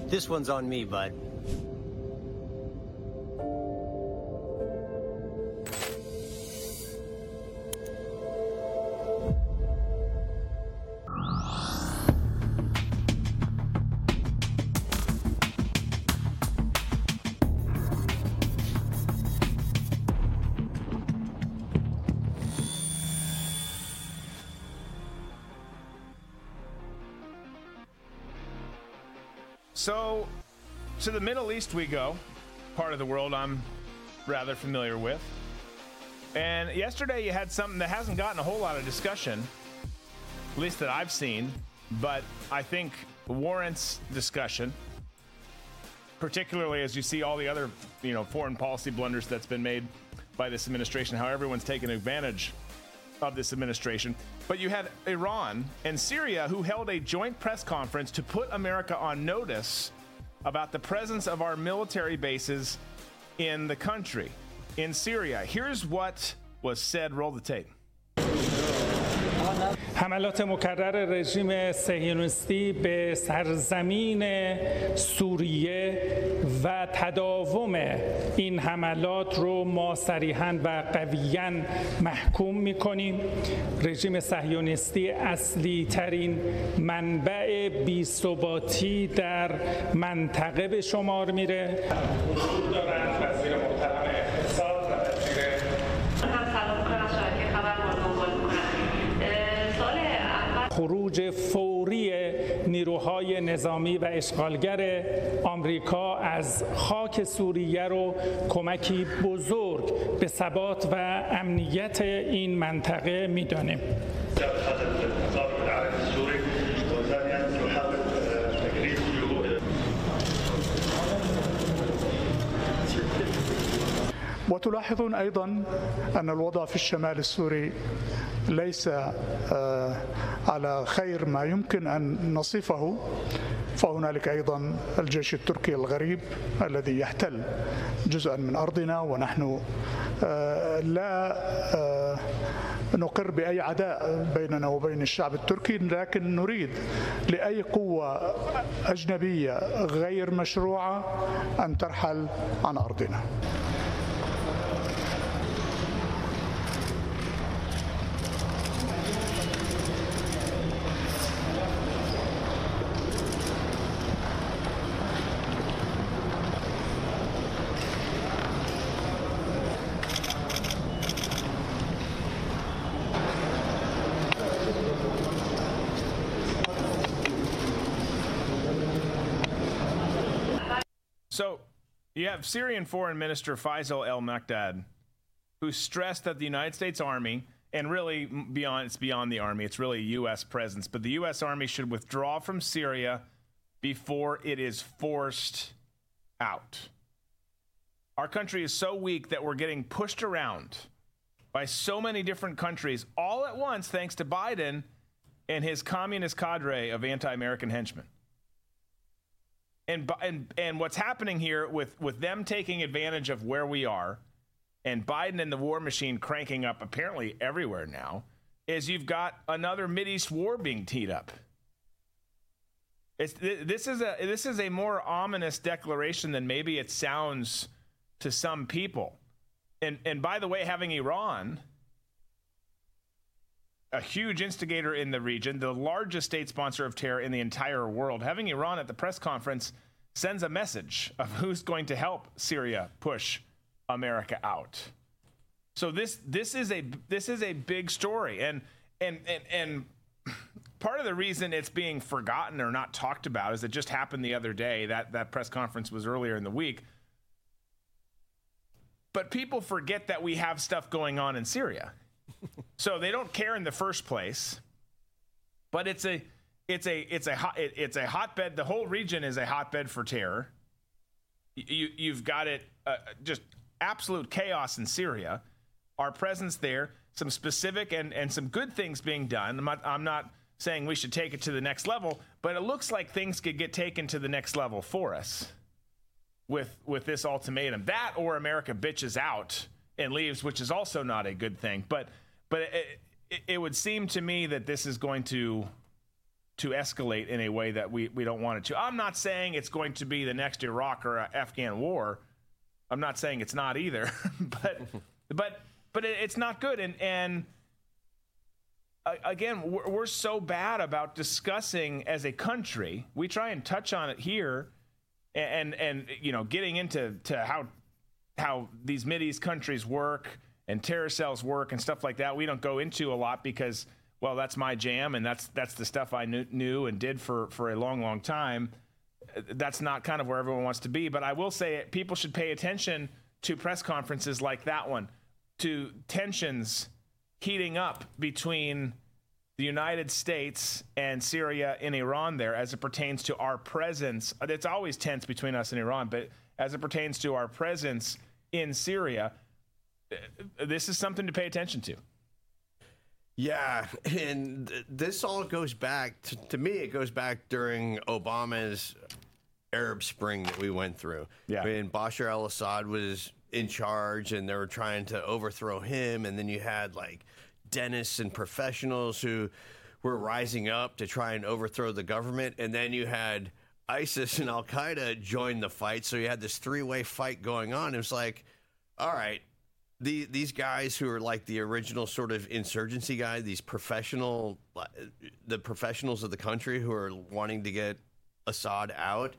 H: This one's on me, bud.
B: So, to the Middle East we go, part of the world I'm rather familiar with. And yesterday you had something that hasn't gotten a whole lot of discussion, at least that I've seen, but I think warrants discussion, particularly as you see all the other, you know, foreign policy blunders that's been made by this administration, how everyone's taken advantage of this administration. But you had Iran and Syria who held a joint press conference to put America on notice about the presence of our military bases in the country, in Syria. Here's what was said. Roll the tape.
N: حملات مکرر رژیم سهیونیستی به سرزمین سوریه و تداوم این حملات رو ما صریحا و قویا محکوم می‌کنیم. رژیم صهیونیستی اصلی ترین منبع بیثباتی در منطقه به شمار میره. خروج فوری نیروهای نظامی و اشغالگر آمریکا از خاک سوریه رو کمکی بزرگ به ثبات و امنیت این منطقه می‌دانیم.
O: وتلاحظون أيضا أن الوضع في الشمال السوري ليس على خير ما يمكن أن نصفه. فهنالك أيضا الجيش التركي الغريب الذي يحتل جزءا من أرضنا ونحن لا نقر بأي عداء بيننا وبين الشعب التركي لكن نريد لأي قوة أجنبية غير مشروعة أن ترحل عن
B: أرضنا. You have Syrian Foreign Minister Faisal El Maqdad, who stressed that the United States Army, and really beyond it's beyond the army, it's really U.S. presence, but the U.S. Army should withdraw from Syria before it is forced out. Our country is so weak that we're getting pushed around by so many different countries all at once, thanks to Biden and his communist cadre of anti American henchmen. And, and, and what's happening here with, with them taking advantage of where we are and Biden and the war machine cranking up apparently everywhere now is you've got another Mideast war being teed up. It's, this is a this is a more ominous declaration than maybe it sounds to some people. And and by the way, having Iran, a huge instigator in the region, the largest state sponsor of terror in the entire world, having Iran at the press conference sends a message of who's going to help Syria push America out. So this this is a this is a big story. And and and and part of the reason it's being forgotten or not talked about is it just happened the other day that that press conference was earlier in the week. But people forget that we have stuff going on in Syria [LAUGHS] so they don't care in the first place but it's a it's a it's a hot it, it's a hotbed the whole region is a hotbed for terror you you've got it uh, just absolute chaos in Syria our presence there some specific and, and some good things being done. I'm not, I'm not saying we should take it to the next level, but it looks like things could get taken to the next level for us with with this ultimatum. That or America bitches out and leaves, which is also not a good thing. But but it, it, it would seem to me that this is going to to escalate in a way that we, we don't want it to. I'm not saying it's going to be the next Iraq or Afghan war. I'm not saying it's not either. [LAUGHS] but but but it, it's not good. And and again, we're, we're so bad about discussing as a country. We try and touch on it here, and and, and you know, getting into to how how these Mideast countries work and terror work and stuff like that. We don't go into a lot because well, that's my jam, and that's that's the stuff I knew, knew and did for for a long, long time. That's not kind of where everyone wants to be. But I will say, people should pay attention to press conferences like that one to tensions heating up between the United States and Syria and Iran there as it pertains to our presence. It's always tense between us and Iran, but as it pertains to our presence in Syria, Uh, this is something to pay attention to.
C: Yeah, and th- this all goes back to, to me. It goes back during Obama's Arab Spring that we went through.
B: Yeah.
C: when Bashar al-Assad was in charge, and they were trying to overthrow him, and then you had like dentists and professionals who were rising up to try and overthrow the government, and then you had ISIS and Al Qaeda join the fight. So you had this three-way fight going on. It was like, all right, the, these guys who are like the original sort of insurgency guy, these professional, uh, the professionals of the country who are wanting to get Assad out.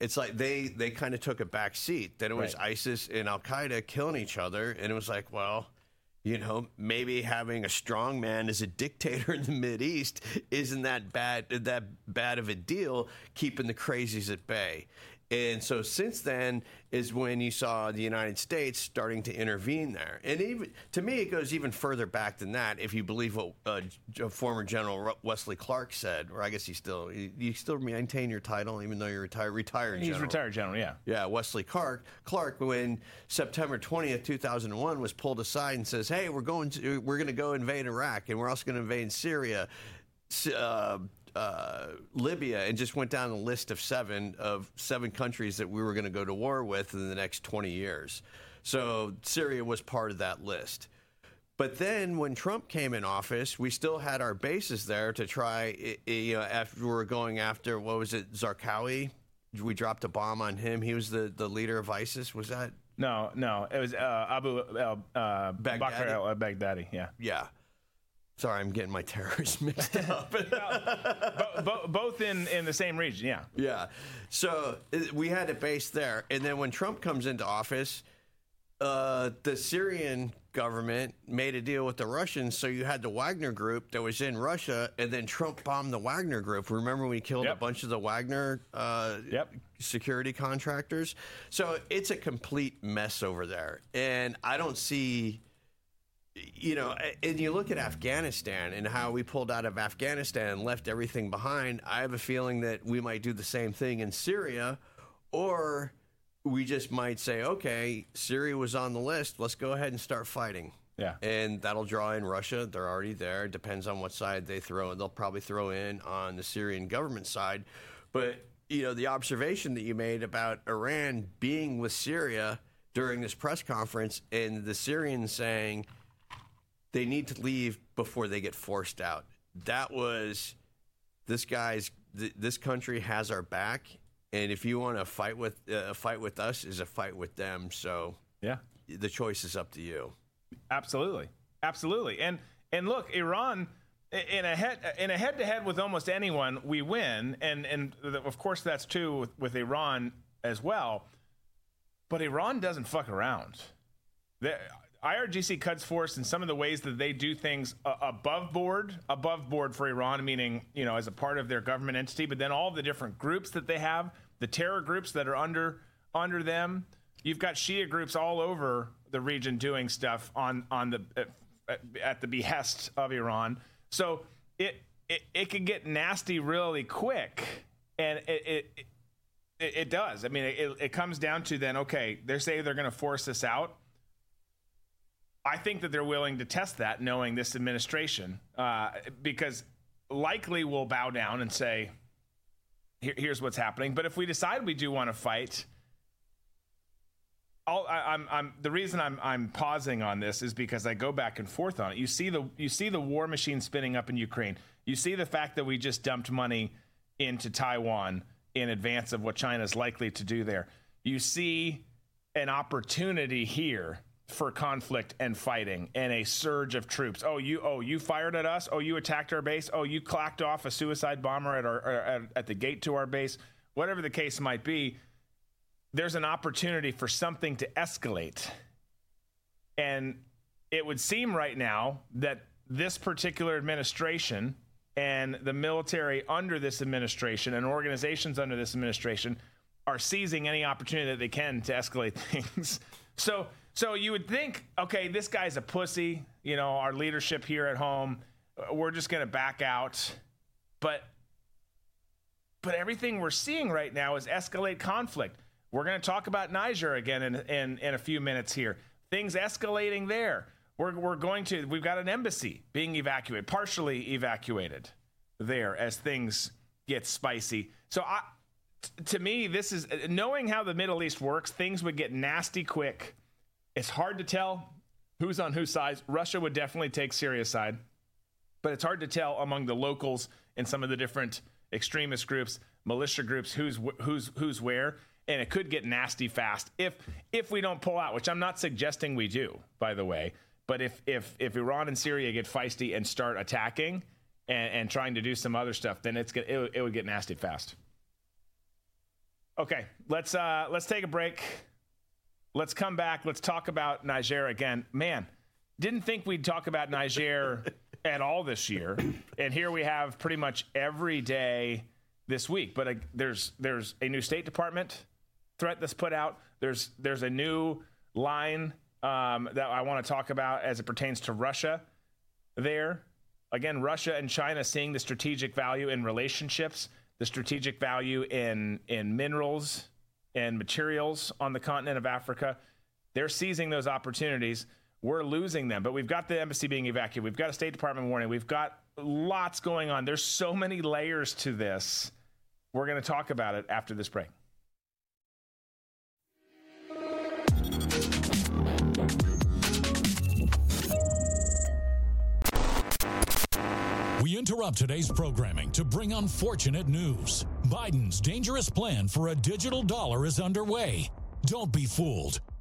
C: It's like they they kind of took a back seat. Then it was
B: Right.
C: ISIS and Al Qaeda killing each other, and it was like, well, you know, maybe having a strong man as a dictator in the Mid East isn't that bad that bad of a deal, keeping the crazies at bay. And so since then is when you saw the United States starting to intervene there. And even to me, it goes even further back than that. If you believe what uh, former General Wesley Clark said, or I guess he still you, you still maintain your title even though you're retired. Retired.
B: He's
C: general.
B: retired general, yeah.
C: Yeah, Wesley Clark. Clark, when September twentieth, two thousand and one, was pulled aside and says, "Hey, we're going to we're going to go invade Iraq, and we're also going to invade Syria, uh, uh, Libya," and just went down the list of seven of seven countries that we were going to go to war with in the next twenty years. So Syria was part of that list. But then when Trump came in office, we still had our bases there to try, you know, after we were going after, what was it, Zarqawi? We dropped a bomb on him. He was the, the leader of ISIS. Was that?
B: No, no, it was uh, Abu uh, uh, Bakr al Baghdadi. Yeah,
C: yeah. Sorry, I'm getting my terrorists [LAUGHS] mixed up. [LAUGHS]
B: Bo- bo- both in in the same region. Yeah,
C: Yeah. So uh, we had a base there. And then when Trump comes into office, uh, the Syrian government made a deal with the Russians. So you had the Wagner group that was in Russia, and then Trump bombed the Wagner group. Remember, we killed a bunch of the Wagner uh, security contractors? So it's a complete mess over there. And I don't see you know, and you look at Afghanistan and how we pulled out of Afghanistan and left everything behind. I have a feeling that we might do the same thing in Syria, or we just might say, okay, Syria was on the list. Let's go ahead and start fighting.
B: Yeah.
C: And that'll draw in Russia. They're already there. It depends on what side they throw in. They'll probably throw in on the Syrian government side. But, you know, the observation that you made about Iran being with Syria during this press conference and the Syrians saying, they need to leave before they get forced out. That was this guy's. Th- this country has our back, and if you want to fight with uh, a fight with us, is a fight with them. So
B: yeah,
C: the choice is up to you.
B: absolutely, absolutely. And and look, Iran in a head in a head to head with almost anyone, we win. And and of course that's true with, with Iran as well. But Iran doesn't fuck around. The IRGC Quds Force in some of the ways that they do things uh, above board, above board for Iran, meaning you know as a part of their government entity, but then all the different groups that they have, the terror groups that are under under them. You've got Shia groups all over the region doing stuff on on the at, at the behest of Iran. So it it, it can get nasty really quick, and it. it it, it does. I mean, it, it comes down to then, okay, they say they're going to force this out. I think that they're willing to test that, knowing this administration, uh, because likely we'll bow down and say, Here, "Here's what's happening." But if we decide we do want to fight, I, I'm, I'm the reason I'm, I'm pausing on this is because I go back and forth on it. You see the you see the war machine spinning up in Ukraine. You see the fact that we just dumped money into Taiwan in advance of what China's likely to do there. You see an opportunity here for conflict and fighting and a surge of troops. Oh, you oh you fired at us. Oh, you attacked our base. Oh, you clacked off a suicide bomber at our at, at the gate to our base. Whatever the case might be, there's an opportunity for something to escalate. And it would seem right now that this particular administration and the military under this administration and organizations under this administration are seizing any opportunity that they can to escalate [LAUGHS] things. So So you would think, okay, this guy's a pussy. You know, our leadership here at home, uh, we're just going to back out. But but everything we're seeing right now is escalate conflict. We're going to talk about Niger again in, in, in a few minutes here. Things escalating there. We're, we're going to, we've got an embassy being evacuated, partially evacuated there as things get spicy. So I, t- to me, this is knowing how the Middle East works, things would get nasty quick. It's hard to tell who's on whose side. Russia would definitely take Syria's side, but it's hard to tell among the locals and some of the different extremist groups, militia groups, who's who's who's where, and it could get nasty fast if if we don't pull out, which I'm not suggesting we do, by the way. But if if if Iran and Syria get feisty and start attacking and, and trying to do some other stuff, then it's it, it would get nasty fast. Okay, let's uh, let's take a break. Let's come back. Let's talk about Niger again. Man, didn't think we'd talk about Niger [LAUGHS] at all this year, and here we have pretty much every day this week. But uh, there's there's a new State Department threat that's put out. There's there's a new line um, that I want to talk about as it pertains to Russia. There, again, Russia and China seeing the strategic value in relationships, the strategic value in in minerals and materials on the continent of Africa. They're seizing those opportunities. We're losing them, but we've got the embassy being evacuated. We've got a State Department warning. We've got lots going on. There's so many layers to this. We're going to talk about it after this break.
E: We interrupt today's programming to bring unfortunate news. Biden's dangerous plan for a digital dollar is underway. Don't be fooled.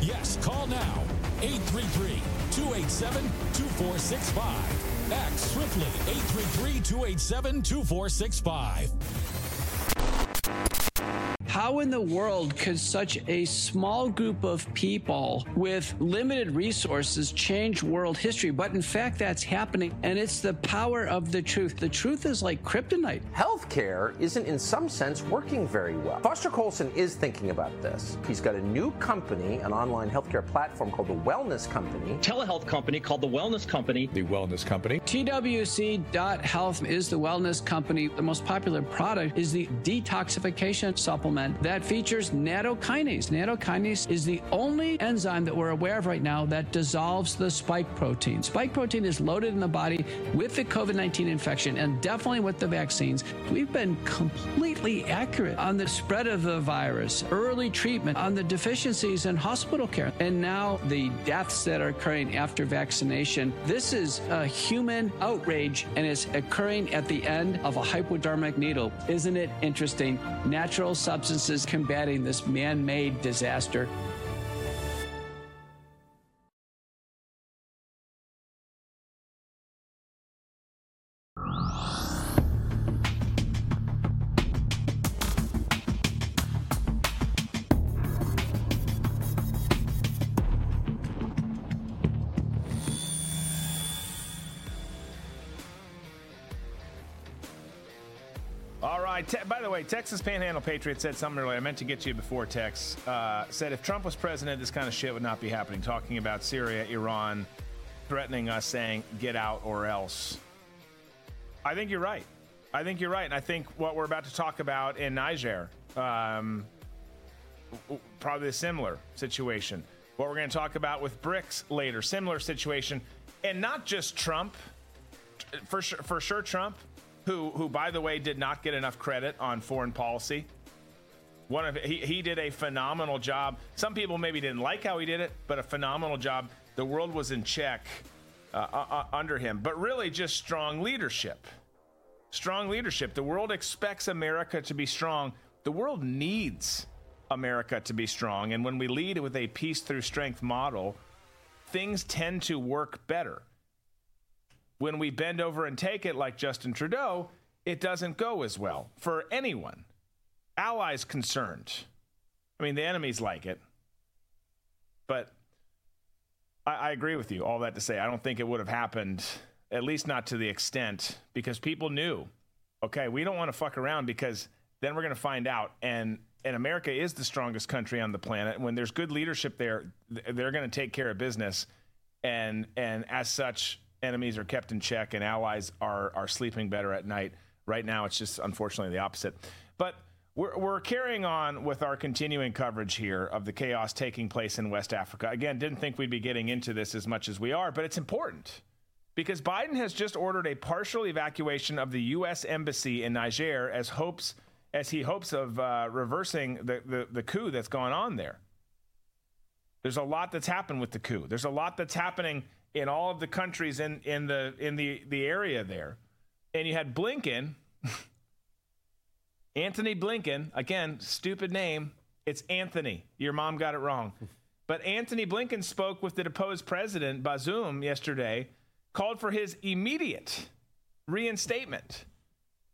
E: Yes, call now 833 287 2465. Act swiftly 833 287 2465.
P: How in the world could such a small group of people with limited resources change world history? But in fact, that's happening, and it's the power of the truth. The truth is like kryptonite.
F: Healthcare isn't, in some sense, working very well. Foster Coulson is thinking about this. He's got a new company, an online healthcare platform called the Wellness Company.
Q: Telehealth company called the Wellness Company.
R: The Wellness Company.
P: TWC.health is the wellness company. The most popular product is the detoxification supplement that features nattokinase. Nattokinase is the only enzyme that we're aware of right now that dissolves the spike protein. Spike protein is loaded in the body with the COVID 19 infection and definitely with the vaccines. We've been completely accurate on the spread of the virus, early treatment, on the deficiencies in hospital care, and now the deaths that are occurring after vaccination. This is a human outrage and it's occurring at the end of a hypodermic needle. Isn't it interesting? Natural substances combating this man made disaster.
B: Right. Te- by the way, Texas Panhandle Patriot said something earlier. I meant to get you before Tex. Uh, said if Trump was president, this kind of shit would not be happening. Talking about Syria, Iran, threatening us, saying "get out or else." I think you're right. I think you're right, and I think what we're about to talk about in Niger, um, probably a similar situation. What we're going to talk about with BRICS later, similar situation. and not just Trump, for sure, for sure Trump, who who by the way did not get enough credit on foreign policy. One of he, he did a phenomenal job. Some people maybe didn't like how he did it, but a phenomenal job. The world was in check uh, uh, under him, but really just strong leadership. Strong leadership. The world expects America to be strong. The world needs America to be strong, and when we lead with a peace through strength model, things tend to work better. When we bend over and take it like Justin Trudeau, it doesn't go as well for anyone. Allies concerned. I mean, the enemies like it. But I, I agree with you. All that to say, I don't think it would have happened, at least not to the extent, because people knew, okay, we don't want to fuck around because then we're going to find out. And and America is the strongest country on the planet. When there's good leadership there, they're going to take care of business, and and as such, enemies are kept in check, and allies are are sleeping better at night. Right now, it's just unfortunately the opposite. But we're, we're carrying on with our continuing coverage here of the chaos taking place in West Africa. Again, didn't think we'd be getting into this as much as we are, but it's important because Biden has just ordered a partial evacuation of the U.S. embassy in Niger as hopes as he hopes of uh, reversing the, the, the coup that's gone on there. There's a lot that's happened with the coup. There's a lot that's happening in all of the countries in, in the in the, the area there. And you had Blinken, [LAUGHS] Anthony Blinken, again, stupid name. It's Anthony. Your mom got it wrong. [LAUGHS] But Anthony Blinken spoke with the deposed president, Bazoum, yesterday, called for his immediate reinstatement.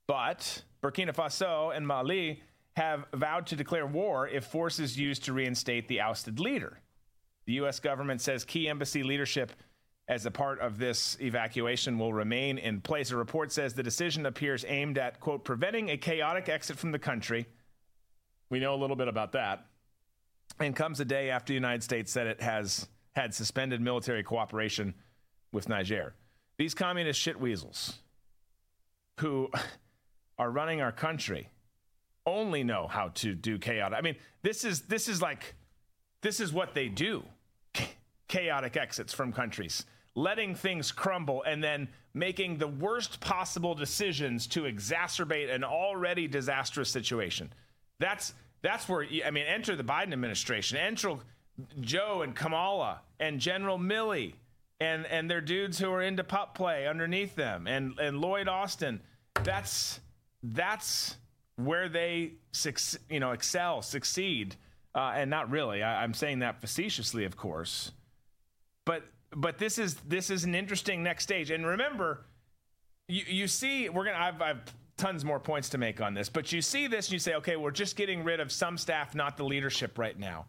B: But Burkina Faso and Mali have vowed to declare war if force is used to reinstate the ousted leader. The U.S. government says key embassy leadership as a part of this evacuation will remain in place. A report says the decision appears aimed at, quote, preventing a chaotic exit from the country. We know a little bit about that. And comes a day after the United States said it has had suspended military cooperation with Niger. These communist shit weasels who [LAUGHS] are running our country only know how to do chaotic. I mean, this is this is like this is what they do. chaotic exits from countries, letting things crumble and then making the worst possible decisions to exacerbate an already disastrous situation. That's that's where I mean, enter the Biden administration, enter Joe and Kamala and General Milley and and their dudes who are into pup play underneath them and and Lloyd Austin. That's that's where they you know excel, succeed, uh, and not really. I, I'm saying that facetiously, of course, but but this is this is an interesting next stage. And remember, you you see, we're gonna I've, I've tons more points to make on this, but you see this and you say, okay, we're just getting rid of some staff, not the leadership right now.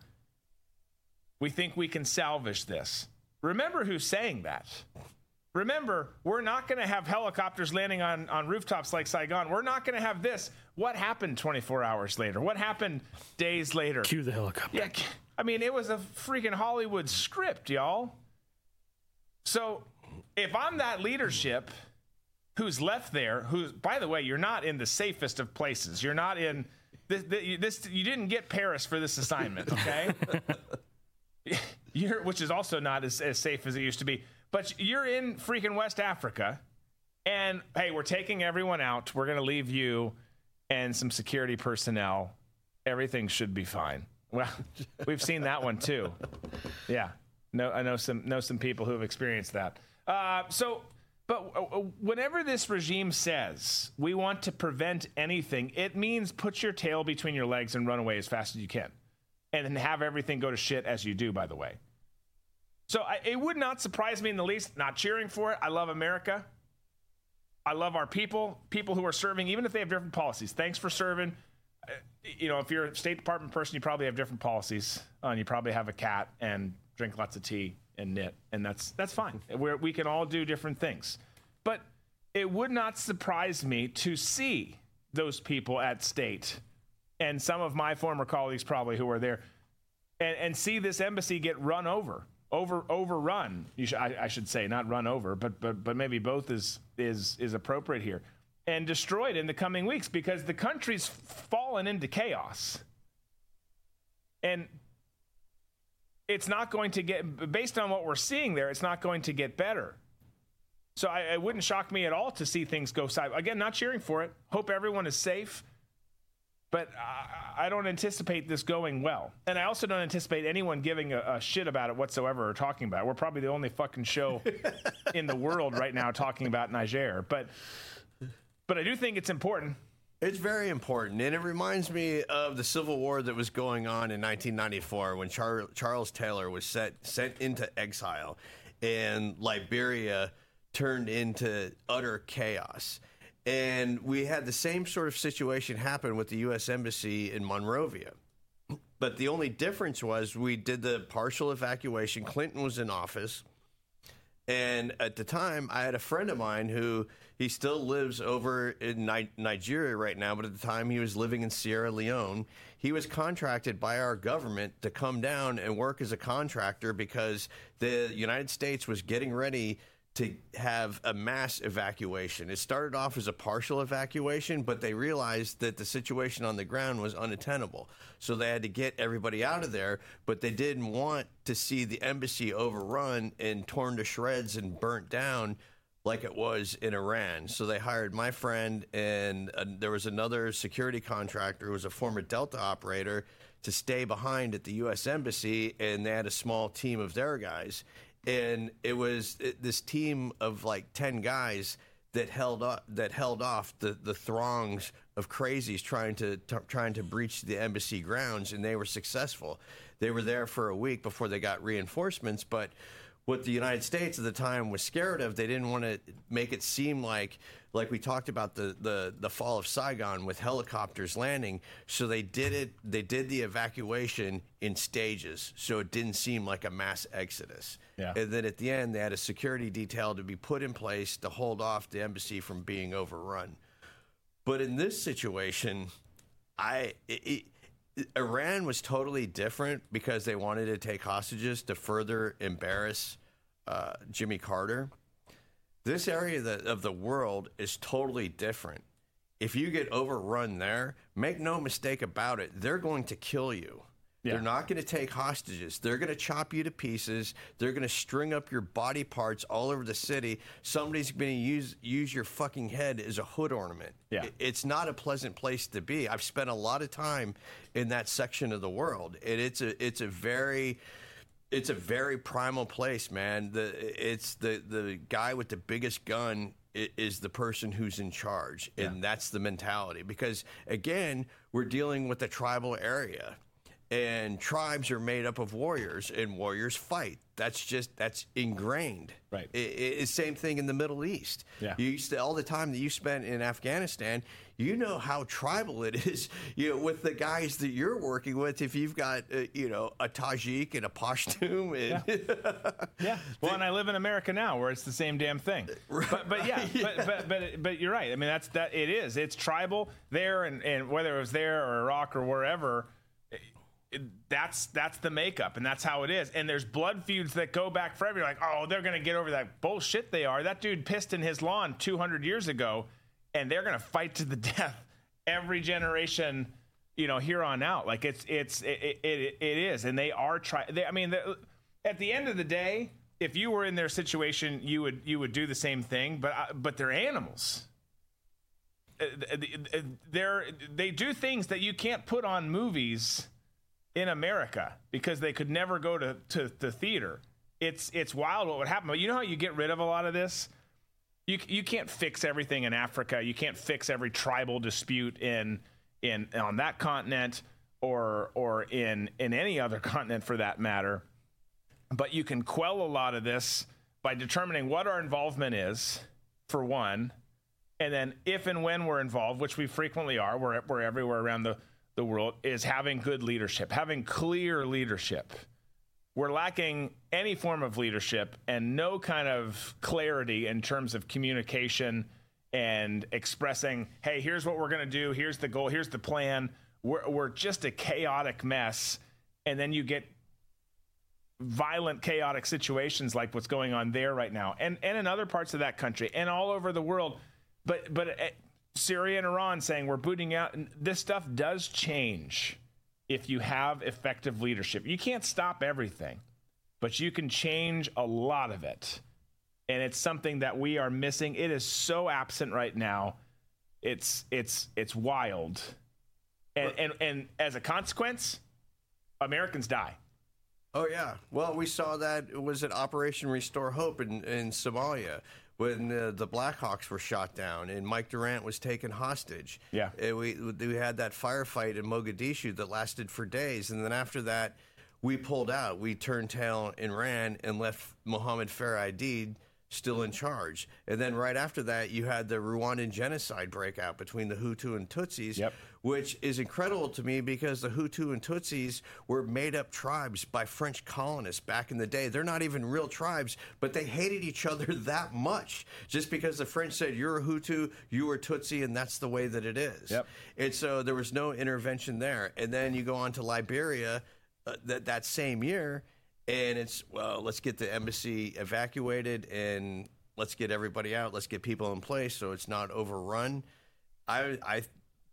B: We think we can salvage this. Remember who's saying that. Remember, we're not going to have helicopters landing on, on rooftops like Saigon. We're not going to have this. What happened 24 hours later? What happened days later?
D: Cue the helicopter.
B: Yeah, I mean, it was a freaking Hollywood script, y'all. So if I'm that leadership who's left there, who's, by the way, you're not in the safest of places. You're not in this, this you didn't get Paris for this assignment, okay? [LAUGHS] you're, which is also not as, as safe as it used to be. But you're in freaking West Africa, and hey, we're taking everyone out. We're to leave you and some security personnel. Everything should be fine. Well, [LAUGHS] we've seen that one too. Yeah, I know some know some people who have experienced that. Uh, so, but uh, whenever this regime says we want to prevent anything, it means put your tail between your legs and run away as fast as you can, and then have everything go to shit as you do. By the way, so I, it would not surprise me in the least. Not cheering for it. I love America. I love our people, people who are serving, even if they have different policies. Thanks for serving. Uh, you know, if you're a State Department person, you probably have different policies. Uh, and you probably have a cat and drink lots of tea and knit, and that's that's fine. We're, we can all do different things. But it would not surprise me to see those people at state and some of my former colleagues probably who were there and, and see this embassy get run over over overrun. Should, I, I, should say, not run over, but but but maybe both is is is appropriate here, and destroyed in the coming weeks because the country's fallen into chaos, and it's not going to get based on what we're seeing there. It's not going to get better. So I, it wouldn't shock me at all to see things go side. Again, not cheering for it. Hope everyone is safe. But I, I don't anticipate this going well. And I also don't anticipate anyone giving a, a shit about it whatsoever or talking about it. We're probably the only fucking show [LAUGHS] in the world right now talking about Niger. But but I do think it's important.
C: It's very important, and it reminds me of the Civil War that was going on in 1994 when Char- Charles Taylor was set, sent into exile, and Liberia turned into utter chaos. And we had the same sort of situation happen with the U.S. Embassy in Monrovia. But the only difference was we did the partial evacuation. Clinton was in office. And at the time, I had a friend of mine who he still lives over in Ni- Nigeria right now, but at the time he was living in Sierra Leone. He was contracted by our government to come down and work as a contractor because the United States was getting ready to have a mass evacuation. It started off as a partial evacuation, but they realized that the situation on the ground was unattainable. So they had to get everybody out of there, but they didn't want to see the embassy overrun and torn to shreds and burnt down like it was in Iran. So they hired my friend, and uh, there was another security contractor who was a former Delta operator to stay behind at the U.S. Embassy, and they had a small team of their guys and it was it, this team of like 10 guys that held up that held off the, the throngs of crazies trying to t- trying to breach the embassy grounds and they were successful they were there for a week before they got reinforcements but what the United States at the time was scared of. They didn't want to make it seem like like we talked about the, the the fall of Saigon with helicopters landing. So they did it. They did the evacuation in stages, so it didn't seem like a mass exodus.
B: Yeah.
C: And then at the end, they had a security detail to be put in place to hold off the embassy from being overrun. But in this situation, I. It, Iran was totally different because they wanted to take hostages to further embarrass uh, Jimmy Carter. This area of the, of the world is totally different. If you get overrun there, make no mistake about it, they're going to kill you.
B: Yeah.
C: They're not going to take hostages. They're going to chop you to pieces. They're going to string up your body parts all over the city. Somebody's going to use use your fucking head as a hood ornament.
B: Yeah.
C: It's not a pleasant place to be. I've spent a lot of time in that section of the world, and it's a it's a very it's a very primal place, man. The it's the the guy with the biggest gun is the person who's in charge, and that's the mentality. Because again, we're dealing with a tribal area, and tribes are made up of warriors, and warriors fight. That's just that's ingrained.
B: Right.
C: I- i- It's same thing in the Middle East.
B: Yeah.
C: You used to all the time that you spent in Afghanistan. You know how tribal it [LAUGHS] is. You know, with the guys that you're working with. If you've got uh, you know a Tajik and a Pashtun, and
B: Yeah. [LAUGHS] Well, and I live in America now, where it's the same damn thing. But, but yeah, [LAUGHS] but, but but but you're right. I mean, that's that. It is. It's tribal there, and and whether it was there or Iraq or wherever, it- that's that's the makeup, and that's how it is. And there's blood feuds that go back forever. You're like, oh, they're gonna get over that bullshit. They are. That dude pissed in his lawn 200 years ago, and they're gonna fight to the [LAUGHS] death every generation. You know, here on out, like it's it's it it, it is, and they are trying. I mean, at the end of the day, if you were in their situation, you would you would do the same thing. But uh, but they're animals. Uh, They're they do things that you can't put on movies in America because they could never go to to the theater. It's it's wild what would happen. But you know how you get rid of a lot of this. You you can't fix everything in Africa. You can't fix every tribal dispute in in on that continent or or in in any other [LAUGHS] continent for that matter but you can quell a lot of this by determining what our involvement is, for one, and then if and when we're involved, which we frequently are, we're, we're everywhere around the, the world, is having good leadership, having clear leadership. We're lacking any form of leadership and no kind of clarity in terms of communication and expressing, hey, here's what we're going to do, here's the goal, here's the plan. We're, we're just a chaotic mess. And then you get violent, chaotic situations like what's going on there right now, and and in other parts of that country, and all over the world. But but uh, Syria and Iran saying we're booting out. and This stuff does change if you have effective leadership. You can't stop everything, but you can change a lot of it. and it's something that we are missing. It is so absent right now. It's it's it's wild, and and and as a consequence, Americans die.
C: Oh yeah. Well, we saw that was at Operation Restore Hope in, in Somalia when uh, the Blackhawks were shot down and Mike Durant was taken hostage.
B: Yeah.
C: We we had that firefight in Mogadishu that lasted for days, and then after that, we pulled out. We turned tail and ran and left Mohammed Farah Aidid still in charge. And then right after that, you had the Rwandan genocide breakout between the Hutu and Tutsis,
B: Yep.
C: which is incredible to me because the Hutu and Tutsis were made up tribes by French colonists back in the day. They're not even real tribes, but they hated each other [LAUGHS] that much just because the French said, You're a Hutu, you are Tutsi, and that's the way that it is.
B: Yep.
C: And so there was no intervention there. And then you go on to Liberia uh, that, that same year, and it's, well, let's get the embassy evacuated and let's get everybody out. Let's get people in place so it's not overrun. I, I,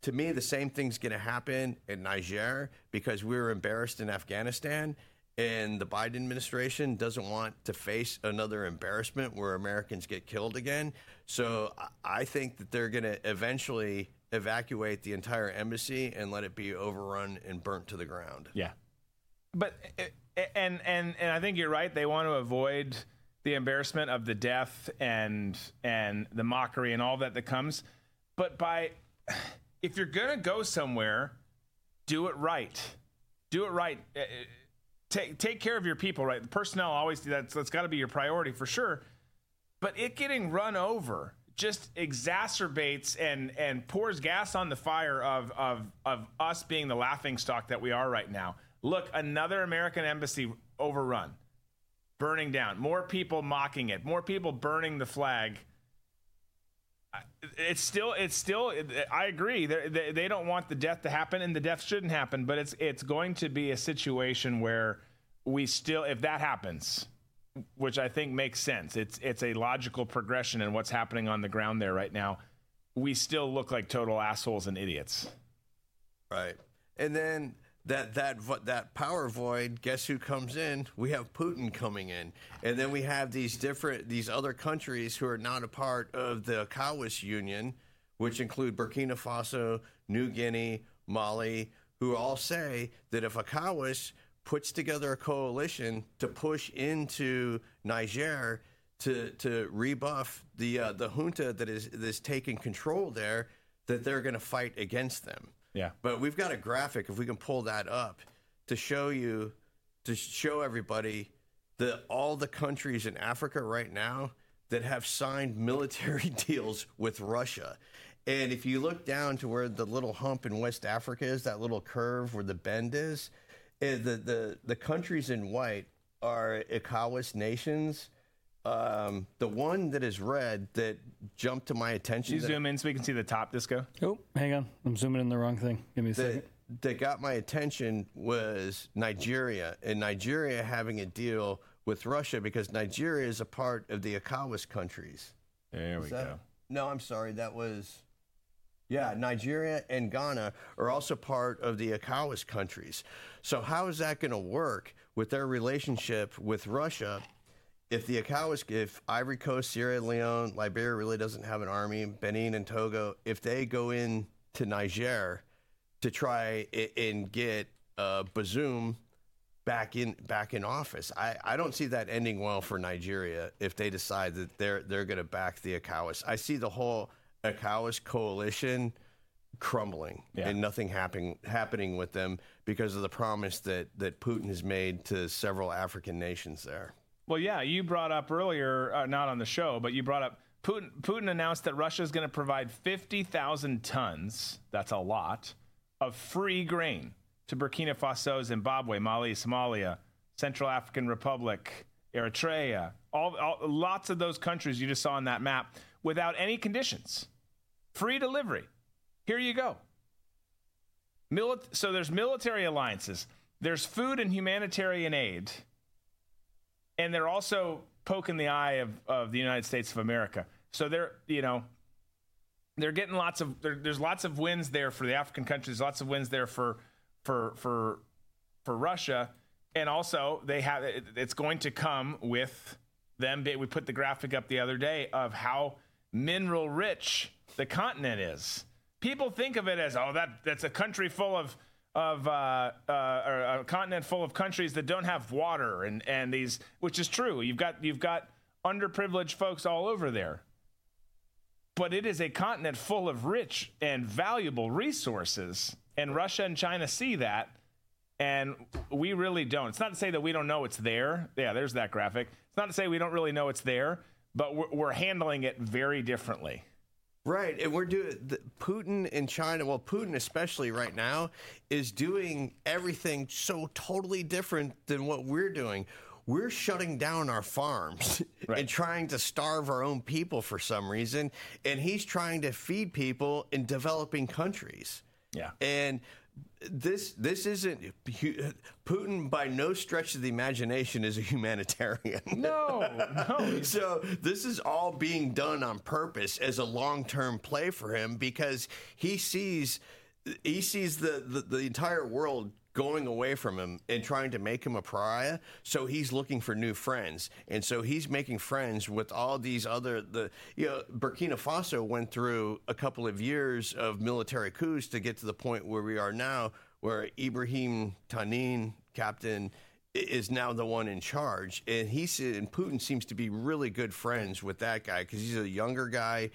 C: to me, the same thing's going to happen in Niger because we were embarrassed in Afghanistan, and the Biden administration doesn't want to face another embarrassment where Americans get killed again. So I- think that they're going to eventually evacuate the entire embassy and let it be overrun and burnt to the ground.
B: Yeah. But and and and I think you're right. They want to avoid the embarrassment of the death and and the mockery and all that that comes. But by if you're gonna go somewhere, do it right. Do it right. Uh, uh, Take take care of your people. Right. The personnel always that's that's got to be your priority for sure. But it getting run over just exacerbates and and pours gas on the fire of of of us being the laughing stock that we are right now. Look, another American embassy overrun, burning down, more people mocking it, more people burning the flag. It's still, it's still. I agree. They they don't want the death to happen, and the death shouldn't happen. But it's it's going to be a situation where we still, if that happens, which I think makes sense. It's it's a logical progression in what's happening on the ground there right now. We still look like total assholes and idiots.
C: Right. And then that that that power void, guess who comes in? We have Putin coming in. And then we have these different these other countries who are not a part of the ECOWAS Union, which include Burkina Faso, New Guinea, Mali, who all say that if ECOWAS puts together a coalition to push into Niger to to rebuff the uh, the junta that is that is taking control there, that they're going to fight against them.
B: Yeah.
C: But we've got a graphic if we can pull that up to show you to show everybody that all the countries in Africa right now that have signed military [LAUGHS] deals with Russia. And if you look down to where the little hump in West Africa is, that little curve where the bend is, eh, the the, the countries in white are ECOWAS nations. Um, the one that is red that jumped to my attention.
B: Can you
C: that-
B: zoom in so we can see the top disco?
D: Oh, hang on. I'm zooming in the wrong thing. Give me a second.
C: that, that got my attention was Nigeria, and Nigeria having a deal with Russia because Nigeria is a part of the ECOWAS countries.
B: There we
C: that-
B: go.
C: No, I'm sorry. That was. Yeah, Nigeria and Ghana are also part of the ECOWAS countries. So, how is that going to work with their relationship with Russia if the ECOWAS, if Ivory Coast, Sierra Leone, Liberia really doesn't have an army, Benin and Togo, if they go in to Niger to try and get uh, Bazoum back in back in office, I, I don't see that ending well for Nigeria if they decide that they're they're going to back the ECOWAS. I see the whole ECOWAS coalition crumbling and nothing happening happening with them because of the promise that that Putin has made to several African nations there.
B: Well, yeah, you brought up earlier, uh, not on the show, but you brought up Putin. Putin announced that Russia is going to provide 50,000 tons, that's a lot, of free grain to Burkina Faso, Zimbabwe, Mali, Somalia, Central African Republic, Eritrea, all, all lots of those countries you just saw on that map without any conditions. Free delivery. Here you go. Mili- so there's military alliances, there's food and humanitarian aid and they're also poking the eye of, of the United States of America. So they're, you know, they're getting lots of there's lots of wins there for the African countries, lots of wins there for for for for Russia, and also they have it's going to come with them. We put the graphic up the other day of how mineral rich the continent is. People think of it as oh that that's a country full of of uh, uh, a continent full of countries that don't have water and and these which is true. You've got you've got underprivileged folks all over there. But it is a continent full of rich and valuable resources, and Russia and China see that, and we really don't. It's not to say that we don't know it's there. Yeah, there's that graphic. It's not to say we don't really know it's there, but we're, we're handling it very differently.
C: Right, and we're doing the, Putin in China. Well, Putin especially right now is doing everything so totally different than what we're doing. We're shutting down our farms [LAUGHS] right. and trying to starve our own people for some reason, and he's trying to feed people in developing countries.
B: Yeah,
C: and this this isn't Putin by no stretch of the imagination is a humanitarian.
B: No, no.
C: so this is all being done on purpose as a long term play for him because he sees he sees the, the, the entire world going away from him and trying to make him a pariah. So he's looking for new friends, and so he's making friends with all these other the you know Burkina Faso went through a couple of years of military coups to get to the point where we are now, where Ibrahim Tanin, captain. Is now the one in charge, and he and Putin seems to be really good friends with that guy because he's a younger guy.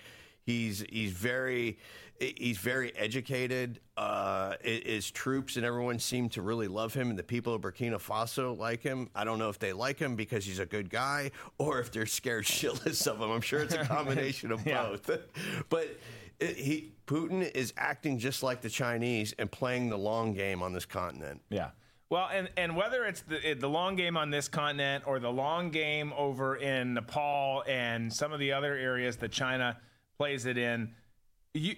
C: He's he's very he's very educated. Uh, his troops and everyone seem to really love him, and the people of Burkina Faso like him. I don't know if they like him because he's a good guy [LAUGHS] or if they're scared [LAUGHS] shitless of him. I'm sure it's a combination of [LAUGHS] yeah. both. but it, he Putin is acting just like the Chinese and playing the long game on this continent.
B: Yeah. Well, and, and whether it's the, the long game on this continent or the long game over in Nepal and some of the other areas that China plays it in, you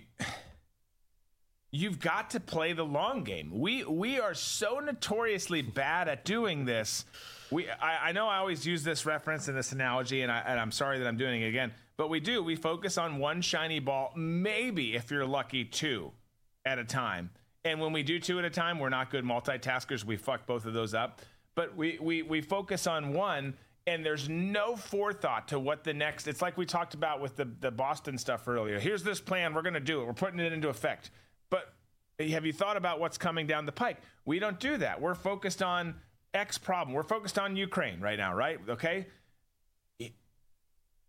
B: you've got to play the long game. We we are so notoriously bad at doing this. We I, I know I always use this reference and this analogy, and, I, and I'm sorry that I'm doing it again, but we do. We focus on one shiny ball, maybe if you're lucky, two at a time. And when we do two at a time, we're not good multitaskers. We fuck both of those up. But we we we focus on one and there's no forethought to what the next it's like we talked about with the, the boston stuff earlier here's this plan we're going to do it we're putting it into effect but have you thought about what's coming down the pike we don't do that we're focused on x problem we're focused on ukraine right now right okay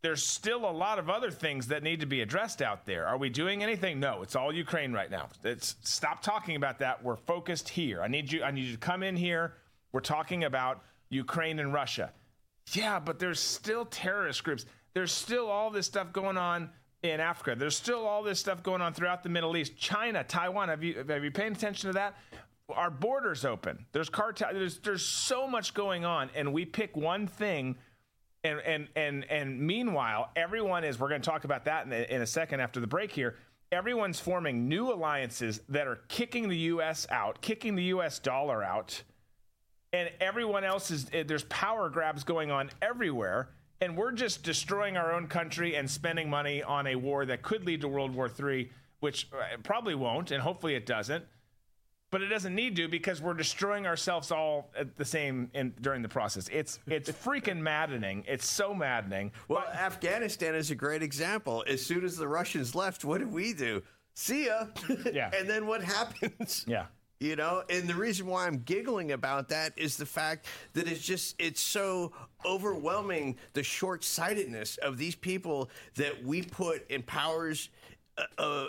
B: there's still a lot of other things that need to be addressed out there. Are we doing anything? No, it's all Ukraine right now. It's stop talking about that. We're focused here. I need you I need you to come in here. We're talking about Ukraine and Russia. Yeah, but there's still terrorist groups. There's still all this stuff going on in Africa. There's still all this stuff going on throughout the Middle East. China, Taiwan. Have you have you paying attention to that? Our borders open. There's cartel. There's there's so much going on, and we pick one thing. And and and and meanwhile, everyone is. We're going to talk about that in in a second after the break here. Everyone's forming new alliances that are kicking the U.S. out, kicking the U.S. dollar out and everyone else is eh, there's power grabs going on everywhere and we're just destroying our own country and spending money on a war that could lead to World War III, which eh, probably won't, and hopefully it doesn't. But it doesn't need to because we're destroying ourselves all at the same in, during the process. It's it's [LAUGHS] freaking maddening. It's so maddening.
C: Well, but, Afghanistan is a great example. As soon as the Russians left, what did we do? See ya.
B: Yeah. [LAUGHS]
C: and then what happens?
B: Yeah.
C: You know, and the reason why I'm giggling about that is the fact that it's just it's so overwhelming the short-sightedness of these people that we put in powers uh, uh,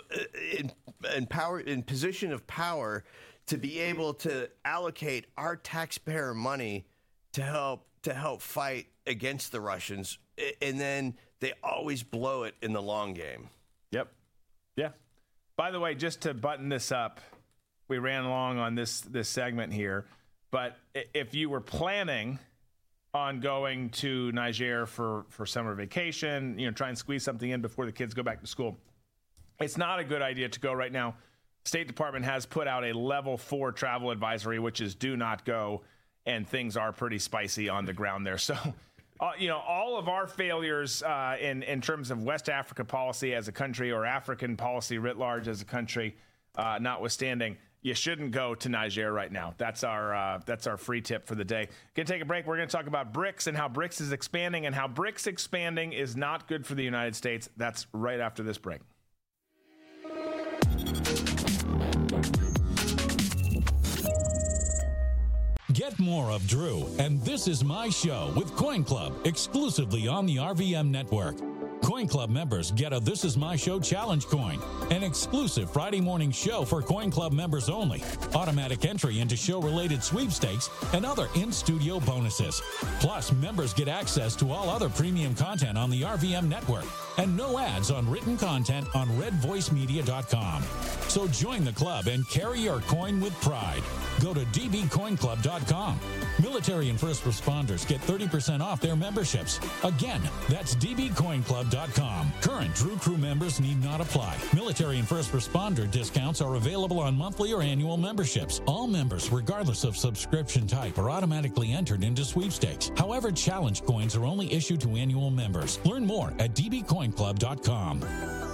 C: in, in power in position of power to be able to allocate our taxpayer money to help to help fight against the Russians and then they always blow it in the long game.
B: Yep. Yeah. By the way, just to button this up, we ran along on this this segment here. But if you were planning on going to Niger for for summer vacation, you know, try and squeeze something in before the kids go back to school, it's not a good idea to go right now. State Department has put out a level four travel advisory, which is do not go, and things are pretty spicy on the ground there. So. Uh, you know, all of our failures uh, in in terms of West Africa policy as a country or African policy writ large as a country, uh, notwithstanding, you shouldn't go to Niger right now. That's our uh, that's our free tip for the day. Gonna take a break. We're gonna talk about BRICS and how BRICS is expanding and how BRICS expanding is not good for the United States. That's right after this break.
E: Get more of Drew, and this is my show with Coin Club exclusively on the RVM network. Coin Club members get a This Is My Show challenge coin, an exclusive Friday morning show for Coin Club members only, automatic entry into show related sweepstakes, and other in studio bonuses. Plus, members get access to all other premium content on the RVM network and no ads on written content on redvoicemedia.com. So join the club and carry your coin with pride. Go to dbcoinclub.com. Military and first responders get 30% off their memberships. Again, that's dbcoinclub.com. Current Drew Crew members need not apply. Military and first responder discounts are available on monthly or annual memberships. All members, regardless of subscription type, are automatically entered into sweepstakes. However, challenge coins are only issued to annual members. Learn more at dbcoinclub.com.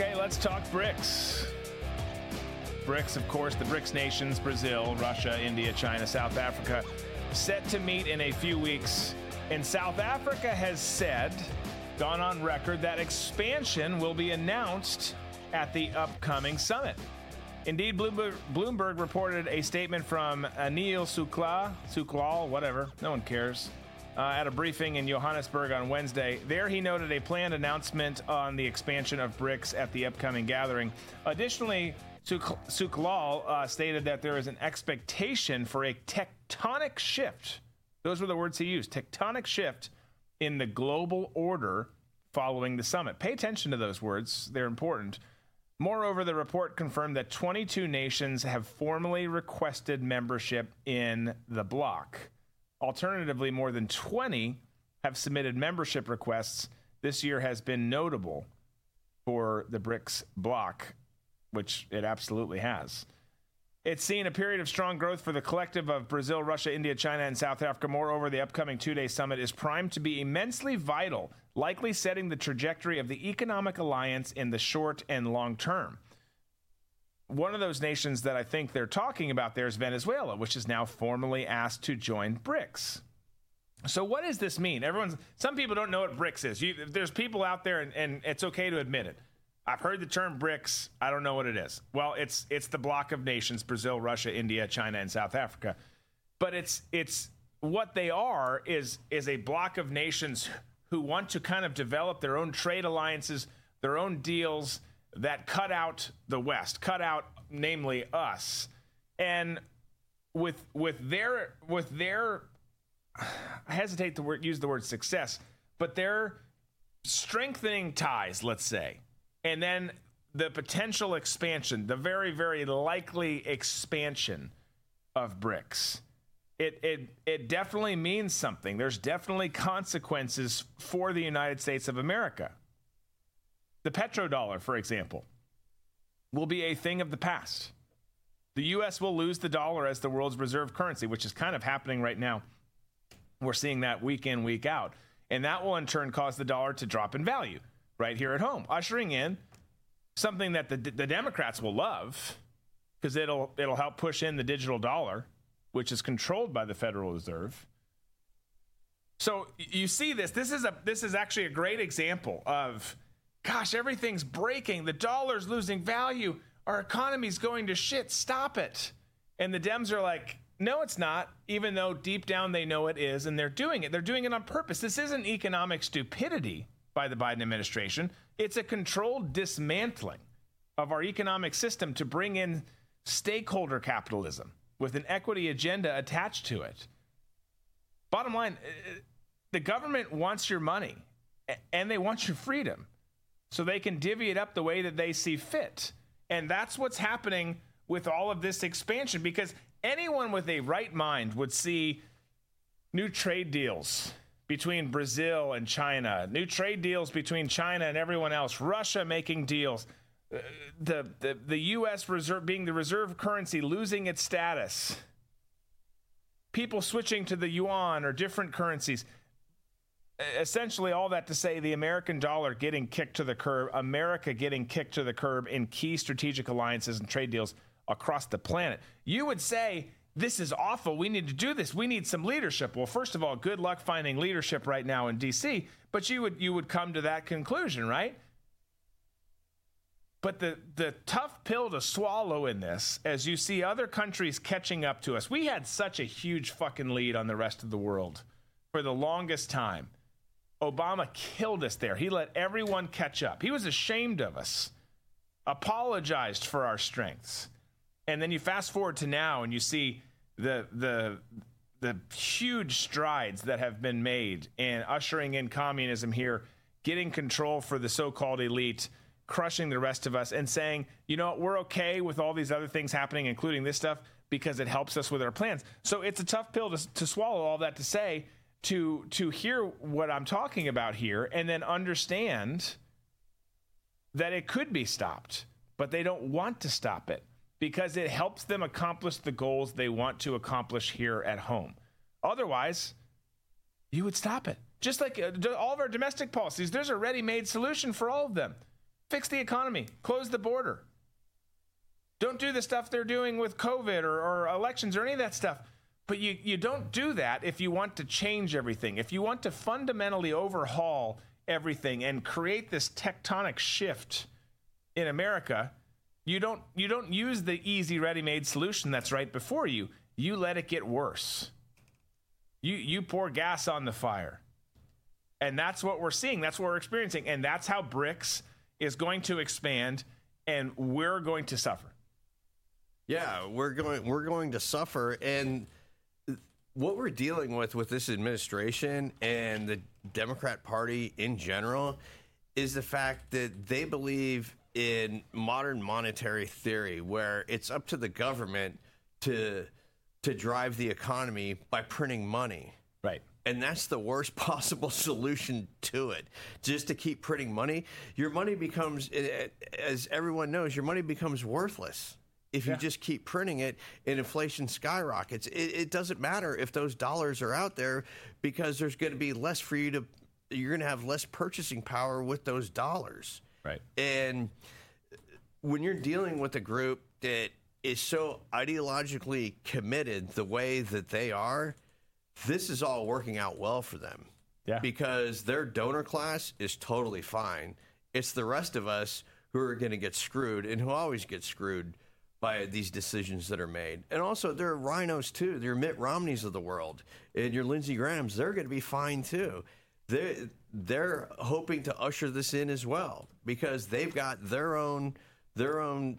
B: Okay, let's talk BRICS. BRICS, of course, the BRICS nations Brazil, Russia, India, China, South Africa set to meet in a few weeks. And South Africa has said, gone on record, that expansion will be announced at the upcoming summit. Indeed, Bloomberg, Bloomberg reported a statement from Anil Sukla, Sooklal, whatever, no one cares, uh, at a briefing in Johannesburg on Wednesday. There, he noted a planned announcement on the expansion of BRICS at the upcoming gathering. Additionally, Suk- Sooklal uh, stated that there is an expectation for a tectonic shift. Those were the words he used tectonic shift in the global order following the summit. Pay attention to those words, they're important. Moreover, the report confirmed that 22 nations have formally requested membership in the bloc. Alternatively, more than 20 have submitted membership requests. This year has been notable for the BRICS bloc, which it absolutely has. It's seen a period of strong growth for the collective of Brazil, Russia, India, China, and South Africa. Moreover, the upcoming two day summit is primed to be immensely vital, likely setting the trajectory of the economic alliance in the short and long term. One of those nations that I think they're talking about there is Venezuela, which is now formally asked to join BRICS. So, what does this mean? Everyone's some people don't know what BRICS is. You, there's people out there, and, and it's okay to admit it. I've heard the term BRICS. I don't know what it is. Well, it's it's the block of nations: Brazil, Russia, India, China, and South Africa. But it's it's what they are is is a block of nations who want to kind of develop their own trade alliances, their own deals that cut out the West, cut out namely us, and with with their with their I hesitate to word, use the word success, but they're strengthening ties, let's say, and then the potential expansion, the very, very likely expansion of BRICS. It, it, it definitely means something. There's definitely consequences for the United States of America. The petrodollar, for example, will be a thing of the past. The U.S. will lose the dollar as the world's reserve currency, which is kind of happening right now. We're seeing that week in, week out. And that will in turn cause the dollar to drop in value right here at home, ushering in something that the, the Democrats will love because it'll it'll help push in the digital dollar, which is controlled by the Federal Reserve. So you see this. This is a this is actually a great example of gosh, everything's breaking. The dollar's losing value. Our economy's going to shit. Stop it. And the Dems are like, no, it's not, even though deep down they know it is, and they're doing it. They're doing it on purpose. This isn't economic stupidity by the Biden administration, it's a controlled dismantling of our economic system to bring in stakeholder capitalism with an equity agenda attached to it. Bottom line, uh, the government wants your money and they want your freedom so they can divvy it up the way that they see fit. And that's what's happening with all of this expansion because anyone with a right mind would see new trade deals between Brazil and China, new trade deals between China and everyone else, Russia making deals, uh, the, the, the U.S. reserve being the reserve currency losing its status, people switching to the yuan or different currencies. Essentially, all that to say, the American dollar getting kicked to the curb, America getting kicked to the curb in key strategic alliances and trade deals across the planet. You would say, this is awful. We need to do this. We need some leadership. Well, first of all, good luck finding leadership right now in DC, but you would you would come to that conclusion, right? But the the tough pill to swallow in this as you see other countries catching up to us. We had such a huge fucking lead on the rest of the world for the longest time. Obama killed us there. He let everyone catch up. He was ashamed of us. Apologized for our strengths and then you fast forward to now and you see the the the huge strides that have been made in ushering in communism here, getting control for the so-called elite, crushing the rest of us, and saying, you know, we're okay with all these other things happening, including this stuff, because it helps us with our plans. So it's a tough pill to, to swallow. All that to say, to to hear what I'm talking about here, and then understand that it could be stopped, but they don't want to stop it because it helps them accomplish the goals they want to accomplish here at home. Otherwise, you would stop it. Just like uh, all of our domestic policies, there's a ready made solution for all of them. Fix the economy, close the border. Don't do the stuff they're doing with COVID or, or elections or any of that stuff. But you, you don't do that if you want to change everything. If you want to fundamentally overhaul everything and create this tectonic shift in America, you don't you don't use the easy ready-made solution that's right before you. You let it get worse. You you pour gas on the fire. And that's what we're seeing. That's what we're experiencing. And that's how BRICS is going to expand and we're going to suffer.
C: Yeah, we're going we're going to suffer and what we're dealing with with this administration and the Democrat Party in general is the fact that they believe in modern monetary theory where it's up to the government to to drive the economy by printing money.
B: Right.
C: And that's the worst [LAUGHS] possible solution to it. Just to keep printing money, your money becomes as everyone knows, your money becomes worthless. If you yeah. just keep printing it and inflation skyrockets, it, it doesn't matter if those dollars are out there because there's going to be less for you to, you're going to have less purchasing power with those dollars.
B: Right.
C: And when you're dealing with a group that is so ideologically committed the way that they are, this is all working out well for them.
B: Yeah.
C: Because their donor class is totally fine. It's the rest of us who are going to get screwed and who always get screwed by these decisions that are made. And also, there are RINOs too. They're Mitt Romneys of the world and your Lindsey Grahams. They're going to be fine too. They they're hoping to usher this in as well because they've got their own their own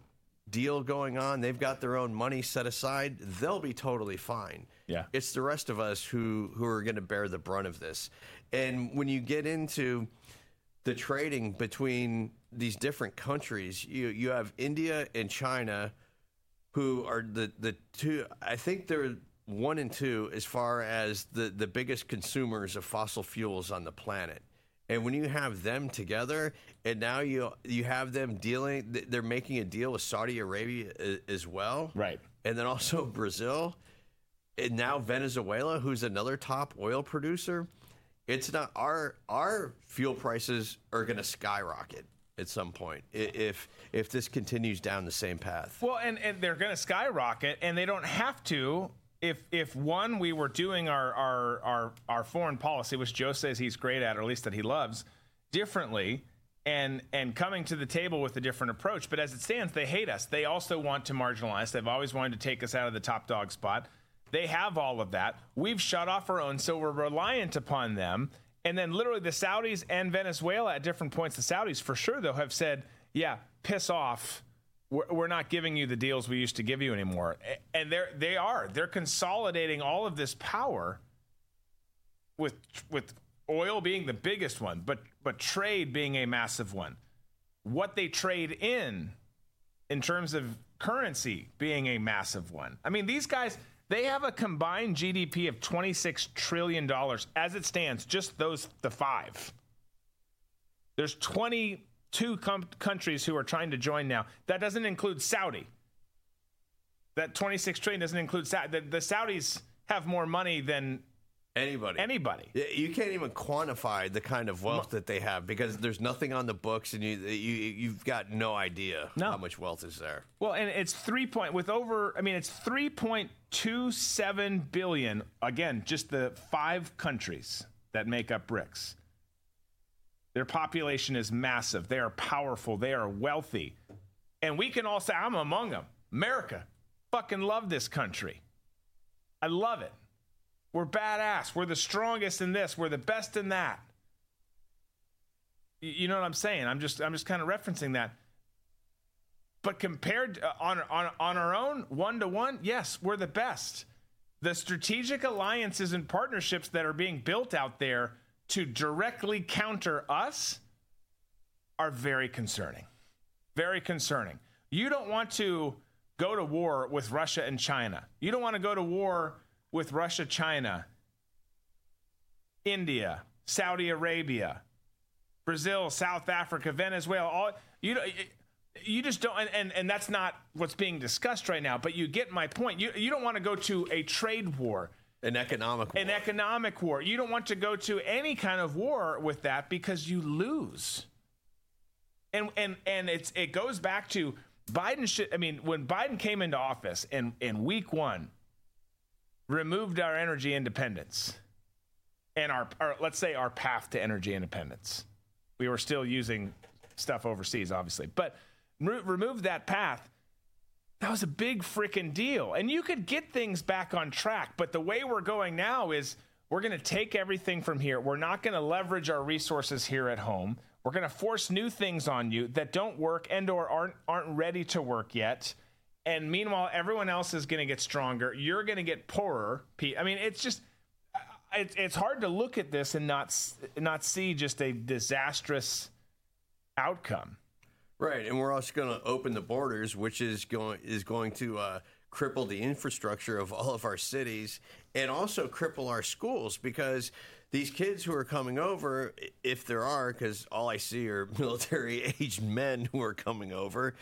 C: deal going on. They've got their own money set aside. They'll be totally fine.
B: Yeah.
C: It's the rest of us who who are going to bear the brunt of this. And when you get into the trading between these different countries, you you have India and China who are the the two I think they're one and two as far as the, the biggest consumers of fossil fuels on the planet. And when you have them together, and now you you have them dealing, they're making a deal with Saudi Arabia as well,
B: right?
C: And then also [LAUGHS] Brazil, and now Venezuela, who's another top oil producer. it's not our our fuel prices are going to skyrocket at some point if if this continues down the same path.
B: Well, and, and they're going to skyrocket, and they don't have to. If if one, we were doing our, our our our foreign policy, which Joe says he's great at, or at least that he loves, differently, and and coming to the table with a different approach. But as it stands, they hate us. They also want to marginalize. They've always wanted to take us out of the top dog spot. They have all of that. We've shut off our own, so we're reliant upon them. And then literally the Saudis and Venezuela at different points, the Saudis for sure though have said, yeah, piss off. We're, we're not giving you the deals we used to give you anymore. And they're they are they're consolidating all of this power with with oil being the biggest one, but but trade being a massive one. What they trade in in terms of currency being a massive one. I mean, these guys they have a combined GDP of 26 trillion dollars as it stands, just those the five. There's 22 com- countries who are trying to join now. That doesn't include Saudi. That 26 trillion doesn't include Saudi. The, the Saudis have more money than
C: Anybody.
B: Anybody.
C: You can't even quantify the kind of wealth that they have because there's nothing on the books, and you, you you've got no idea how much wealth is there.
B: Well, and it's three point with over. I mean, it's three point two seven billion. Again, just the five countries that make up BRICS. Their population is massive. They are powerful. They are wealthy, and we can all say, "I'm among them." America, fucking love this country. I love it. We're badass. We're the strongest in this. We're the best in that. You know what I'm saying? I'm just I'm just kind of referencing that. But compared uh, on on on our own, one to one, yes, we're the best. The strategic alliances and partnerships that are being built out there to directly counter us are very concerning. Very concerning. You don't want to go to war with Russia and China. You don't want to go to war with Russia, China, India, Saudi Arabia, Brazil, South Africa, Venezuela, all you know you just don't and, and, and that's not what's being discussed right now, but you get my point. You you don't want to go to a trade war.
C: An economic war.
B: An economic war. You don't want to go to any kind of war with that because you lose. And and and it's it goes back to Biden should I mean when Biden came into office in in week 1 removed our energy independence and our, our let's say our path to energy independence. We were still using stuff overseas, obviously, but re- removed that path. That was a big freaking deal, and you could get things back on track. But the way we're going now is we're going to take everything from here. We're not going to leverage our resources here at home. We're going to force new things on you that don't work and or aren't aren't ready to work yet. And meanwhile, everyone else is going to get stronger. You're going to get poorer. Pete. I mean, it's just it's it's hard to look at this and not not see just a disastrous outcome.
C: Right, and we're also going to open the borders, which is going is going to uh, cripple the infrastructure of all of our cities and also cripple our schools because these kids who are coming over, if there are, because all I see are [LAUGHS] military aged men who are coming over.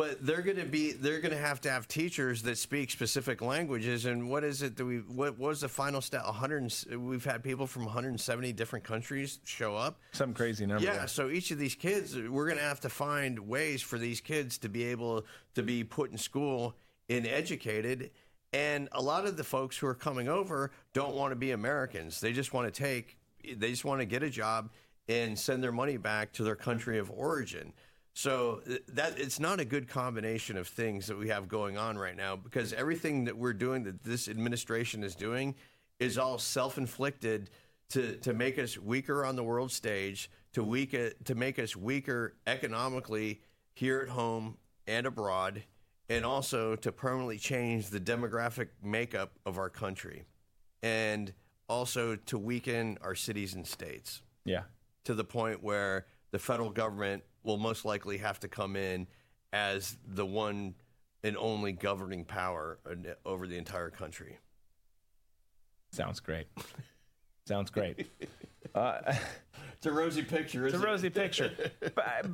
C: But they're going to be they're going to have to have teachers that speak specific languages. And what is it that we what was the final stat? 100 we've had people from 170 different countries show up.
B: Some crazy number.
C: Yeah, so each of these kids, we're going to have to find ways for these kids to be able to be put in school and educated. And a lot of the folks who are coming over don't want to be Americans. They just want to take, they just want to get a job and send their money back to their country of origin. So uh, that it's not a good combination of things that we have going on right now because everything that we're doing that this administration is doing is all self-inflicted to to make us weaker on the world stage, to weak uh, to make us weaker economically here at home and abroad, and also to permanently change the demographic makeup of our country, and also to weaken our cities and states.
B: Yeah.
C: To the point where the federal government will most likely have to come in as the one and only governing power over the entire country.
B: Sounds great. Sounds great. [LAUGHS] Uh,
C: it's a rosy picture.
B: It's a
C: isn't it?
B: rosy picture. [LAUGHS] but,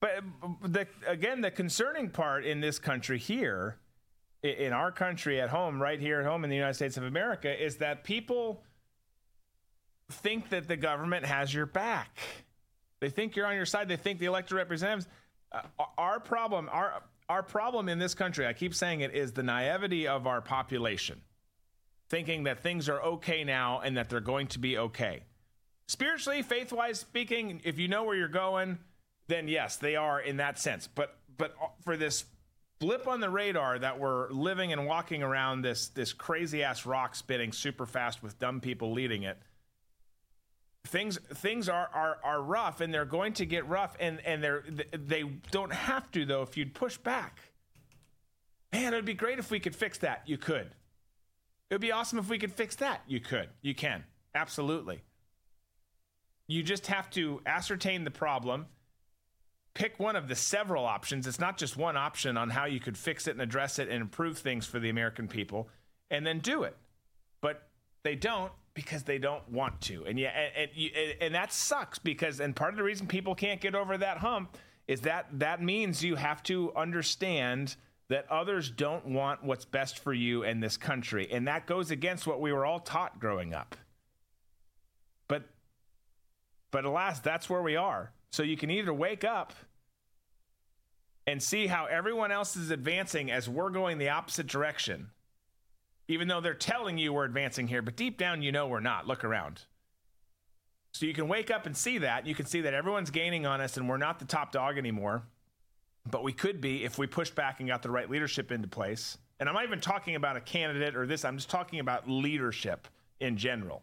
B: but the, again, the concerning part in this country here, in our country at home, right here at home in the United States of America, is that people think that the government has your back. They think you're on your side. They think the elected representatives. Uh, our problem, our our problem in this country, I keep saying it, is the naivety of our population, thinking that things are okay now and that they're going to be okay. Spiritually, faith wise speaking, if you know where you're going, then yes, they are in that sense. But but for this blip on the radar that we're living and walking around this this crazy ass rock spinning super fast with dumb people leading it things things are, are are rough and they're going to get rough and and they're they don't have to though if you'd push back. Man it would be great if we could fix that. You could. It would be awesome if we could fix that. You could. You can. Absolutely. You just have to ascertain the problem. Pick one of the several options. It's not just one option on how you could fix it and address it and improve things for the american people and then do it. But they don't because they don't want to. And yeah, and, and, and that sucks because and part of the reason people can't get over that hump is that that means you have to understand that others don't want what's best for you and this country and that goes against what we were all taught growing up. But but alas, that's where we are. So you can either wake up and see how everyone else is advancing as we're going the opposite direction even though they're telling you we're advancing here, but deep down you know we're not. Look around. So you can wake up and see that. You can see that everyone's gaining on us and we're not the top dog anymore. But we could be if we pushed back and got the right leadership into place. And I'm not even talking about a candidate or this, I'm just talking about leadership in general.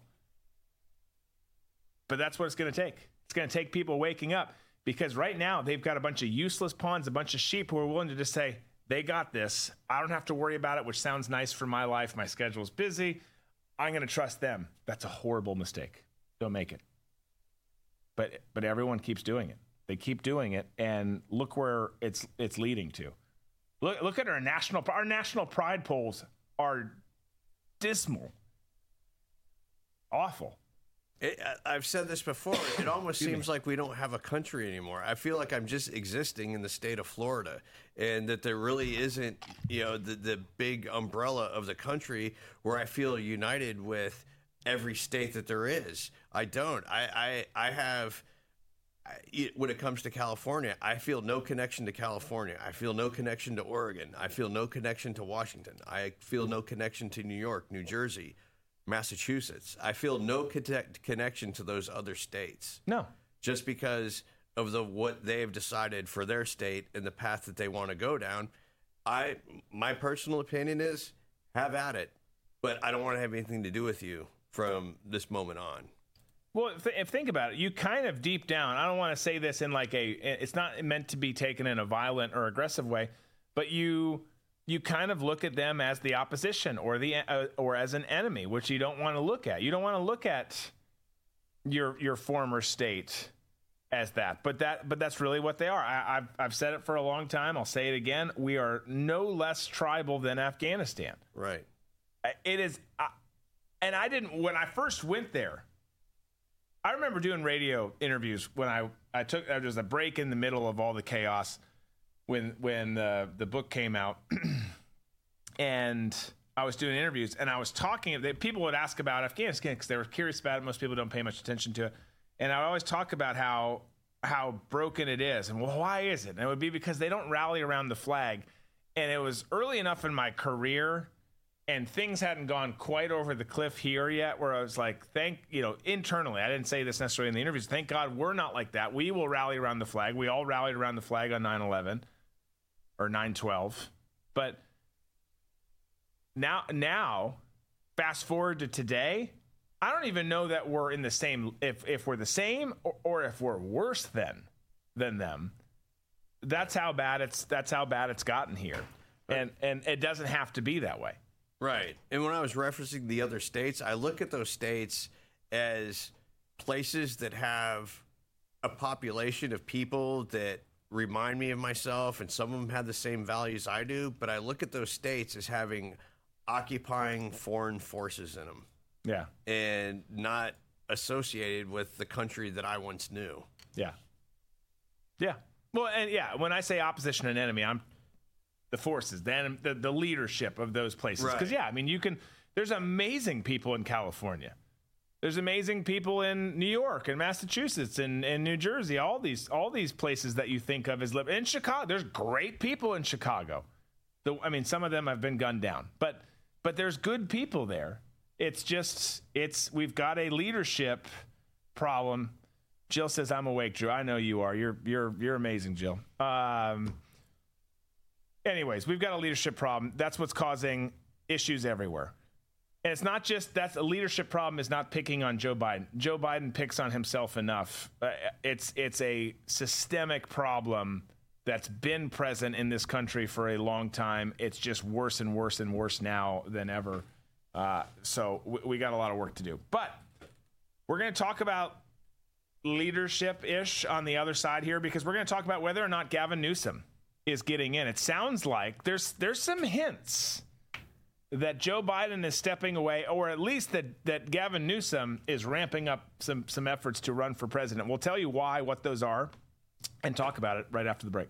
B: But that's what it's going to take. It's going to take people waking up because right now they've got a bunch of useless pawns, a bunch of sheep who are willing to just say, they got this. I don't have to worry about it, which sounds nice for my life. My schedule's busy. I'm going to trust them. That's a horrible mistake. Don't make it. But but everyone keeps doing it. They keep doing it, and look where it's it's leading to. Look look at our national our national pride polls are dismal, awful.
C: It, I've said this before. It [COUGHS] almost seems like we don't have a country anymore. I feel like I'm just existing in the state of Florida, and that there really isn't, you know, the the big umbrella of the country where I feel united with every state that there is. I don't. I I, I have. I, when it comes to California, I feel no connection to California. I feel no connection to Oregon. I feel no connection to Washington. I feel no connection to New York, New Jersey. Massachusetts. I feel no connect, connection to those other states.
B: No,
C: just because of the what they have decided for their state and the path that they want to go down. I my personal opinion is have at it, but I don't want to have anything to do with you from this moment on.
B: Well, if think about it, you kind of deep down. I don't want to say this in like a. It's not meant to be taken in a violent or aggressive way, but you you kind of look at them as the opposition or the uh, or as an enemy, which you don't want to look at. You don't want to look at your your former state as that, but that but that's really what they are. I, have I've said it for a long time. I'll say it again. We are no less tribal than Afghanistan.
C: Right.
B: It is, and I didn't when I first went there. I remember doing radio interviews when I I took there was a break in the middle of all the chaos when when the the book came out, [CLEARS THROAT] and I was doing interviews and I was talking. People would ask about Afghanistan because they were curious about it. Most people don't pay much attention to it, and I always talk about how how broken it is and well, why is it? And it would be because they don't rally around the flag. And it was early enough in my career and things hadn't gone quite over the cliff here yet where I was like, thank, you know, internally, I didn't say this necessarily in the interviews. Thank God we're not like that. We will rally around the flag. We all rallied around the flag on 9 11 or 912. But now, now, fast forward to today, I don't even know that we're in the same. If if we're the same or, or if we're worse than than them, that's how bad it's that's how bad it's gotten here, and and it doesn't have to be that way.
C: Right. And when I was referencing the other states, I look at those states as places that have a population of people that remind me of myself, and some of them have the same values I do. But I look at those states as having occupying foreign forces in them.
B: Yeah.
C: And not associated with the country that I once knew.
B: Yeah. Yeah. Well, and yeah, when I say opposition and enemy, I'm the forces, then the, the leadership of those places. Because, right. yeah, I mean, you can, there's amazing people in California. There's amazing people in New York and Massachusetts and, and New Jersey, all these all these places that you think of as live In Chicago, there's great people in Chicago. The, I mean, some of them have been gunned down, but but there's good people there. It's just it's we've got a leadership problem. Jill says I'm awake, Drew. I know you are. You're you're you're amazing, Jill. Um, anyways, we've got a leadership problem. That's what's causing issues everywhere. And it's not just that's a leadership problem is not picking on Joe Biden. Joe Biden picks on himself enough. Uh, it's it's a systemic problem that's been present in this country for a long time. It's just worse and worse and worse now than ever. Uh, so we, we got a lot of work to do. But we're going to talk about leadership ish on the other side here because we're going to talk about whether or not Gavin Newsom is getting in. It sounds like there's there's some hints that Joe Biden is stepping away, or at least that, that Gavin Newsom is ramping up some, some efforts to run for president. We'll tell you why, what those are, and talk about it right after the break.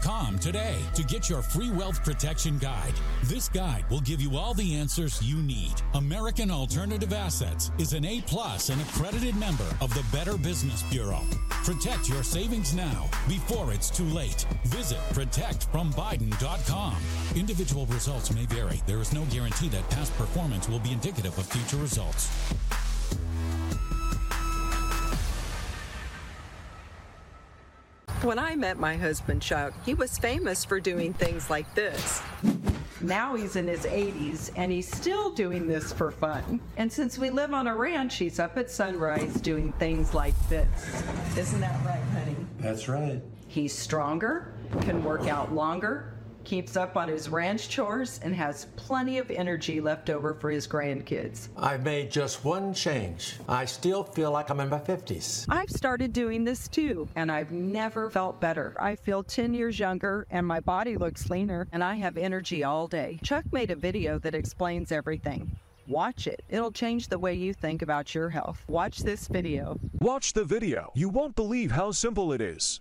E: today to get your free wealth protection guide. This guide will give you all the answers you need. American Alternative Assets is an A plus and accredited member of the Better Business Bureau. Protect your savings now before it's too late. Visit protectfrombiden.com. Individual results may vary. There is no guarantee that past performance will be indicative of future results.
I: When I met my husband Chuck, he was famous for doing things like this.
J: Now he's in his 80s and he's still doing this for fun. And since we live on a ranch, he's up at sunrise doing things like this. Isn't that right, honey?
K: That's right.
J: He's stronger, can work out longer, keeps up on his ranch chores, and has plenty of energy left over for his grandkids.
K: I've made just one change. I still feel like I'm in my 50s.
J: I've started doing this too, and I've never felt better. I feel 10 years younger, and my body looks leaner, and I have energy all day. Chuck made a video that explains everything. Watch it. It'll change the way you think about your health. Watch this video.
L: Watch the video. You won't believe how simple it is.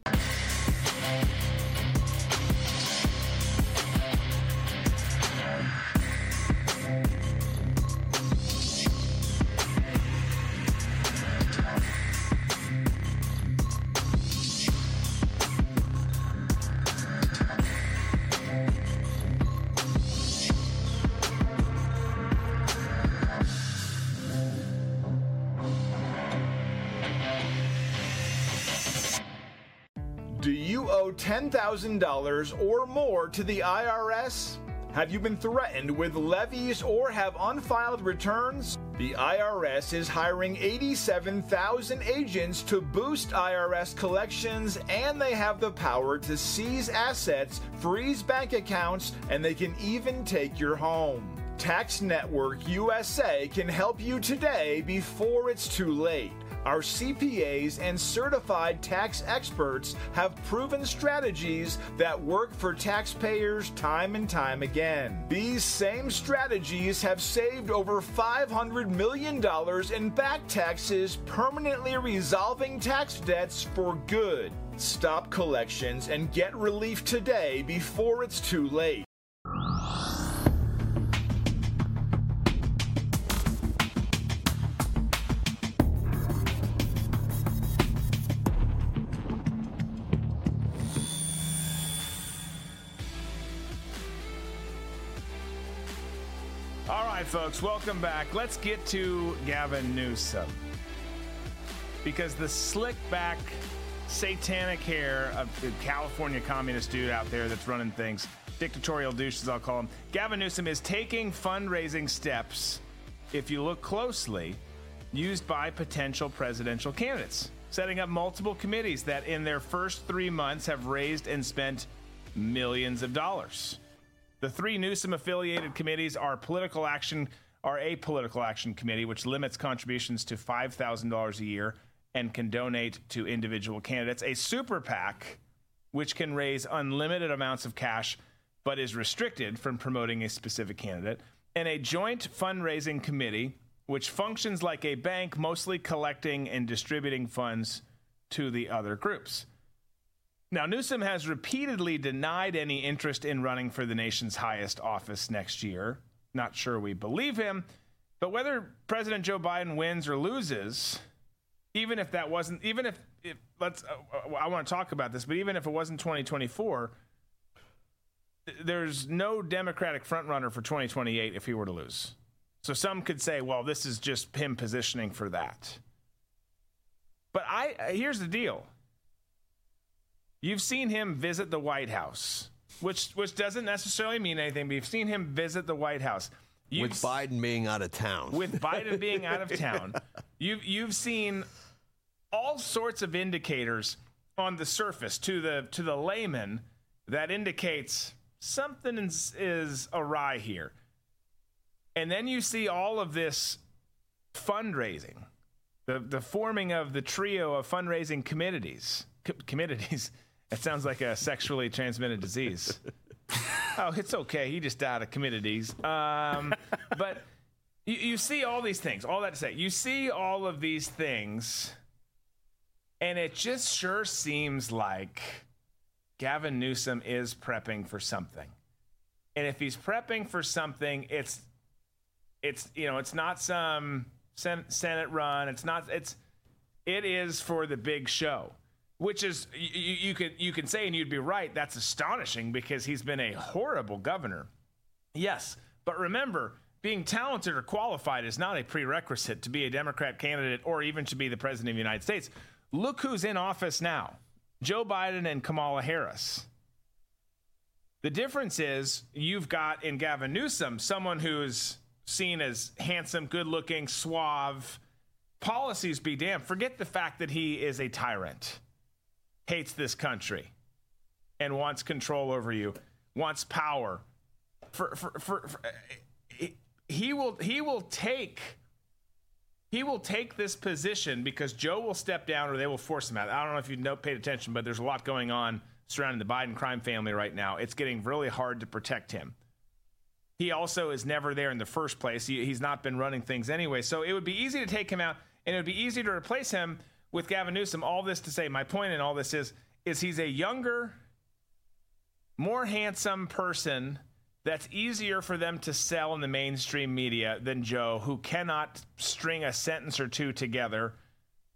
M: $10,000 or more to the IRS? Have you been threatened with levies or have unfiled returns? The IRS is hiring 87,000 agents to boost IRS collections, and they have the power to seize assets, freeze bank accounts, and they can even take your home. Tax Network USA can help you today before it's too late. Our CPAs and certified tax experts have proven strategies that work for taxpayers time and time again. These same strategies have saved over $500 million in back taxes, permanently resolving tax debts for good. Stop collections and get relief today before it's too late.
B: Right, folks, welcome back. Let's get to Gavin Newsom. Because the slick back, satanic hair of the California communist dude out there that's running things, dictatorial douches, I'll call him, Gavin Newsom is taking fundraising steps, if you look closely, used by potential presidential candidates, setting up multiple committees that in their first three months have raised and spent millions of dollars. The three Newsom affiliated committees are political action are a political action committee which limits contributions to $5,000 a year and can donate to individual candidates, a super PAC which can raise unlimited amounts of cash but is restricted from promoting a specific candidate, and a joint fundraising committee which functions like a bank mostly collecting and distributing funds to the other groups. Now, Newsom has repeatedly denied any interest in running for the nation's highest office next year. Not sure we believe him, but whether President Joe Biden wins or loses, even if that wasn't, even if, if let's, uh, I want to talk about this, but even if it wasn't 2024, there's no Democratic frontrunner for 2028 if he were to lose. So some could say, well, this is just him positioning for that. But I here's the deal. You've seen him visit the White House, which which doesn't necessarily mean anything, but you've seen him visit the White House. You've
C: with Biden being out of town.
B: With Biden being out of town, [LAUGHS] you've you've seen all sorts of indicators on the surface to the to the layman that indicates something is, is awry here. And then you see all of this fundraising, the the forming of the trio of fundraising committees. Co- committees. It sounds like a sexually transmitted disease. [LAUGHS] oh, it's okay. He just died of committees. Um, but you, you see all these things. All that to say, you see all of these things, and it just sure seems like Gavin Newsom is prepping for something. And if he's prepping for something, it's it's you know it's not some Senate run. It's not it's it is for the big show, which is you, you could you can say and you'd be right. That's astonishing because he's been a horrible governor. Yes, but remember, being talented or qualified is not a prerequisite to be a Democrat candidate or even to be the president of the United States. Look who's in office now: Joe Biden and Kamala Harris. The difference is you've got in Gavin Newsom someone who's seen as handsome, good looking, suave. Policies be damned. Forget the fact that he is a tyrant, hates this country, and wants control over you, wants power. For, for, for, for he will he will take he will take this position because Joe will step down or they will force him out. I don't know if you know, paid attention, but there's a lot going on surrounding the Biden crime family right now. It's getting really hard to protect him. He also is never there in the first place. He, he's not been running things anyway. So it would be easy to take him out, and it would be easy to replace him with Gavin Newsom. All this to say, my point in all this is, is he's a younger, more handsome person that's easier for them to sell in the mainstream media than Joe, who cannot string a sentence or two together,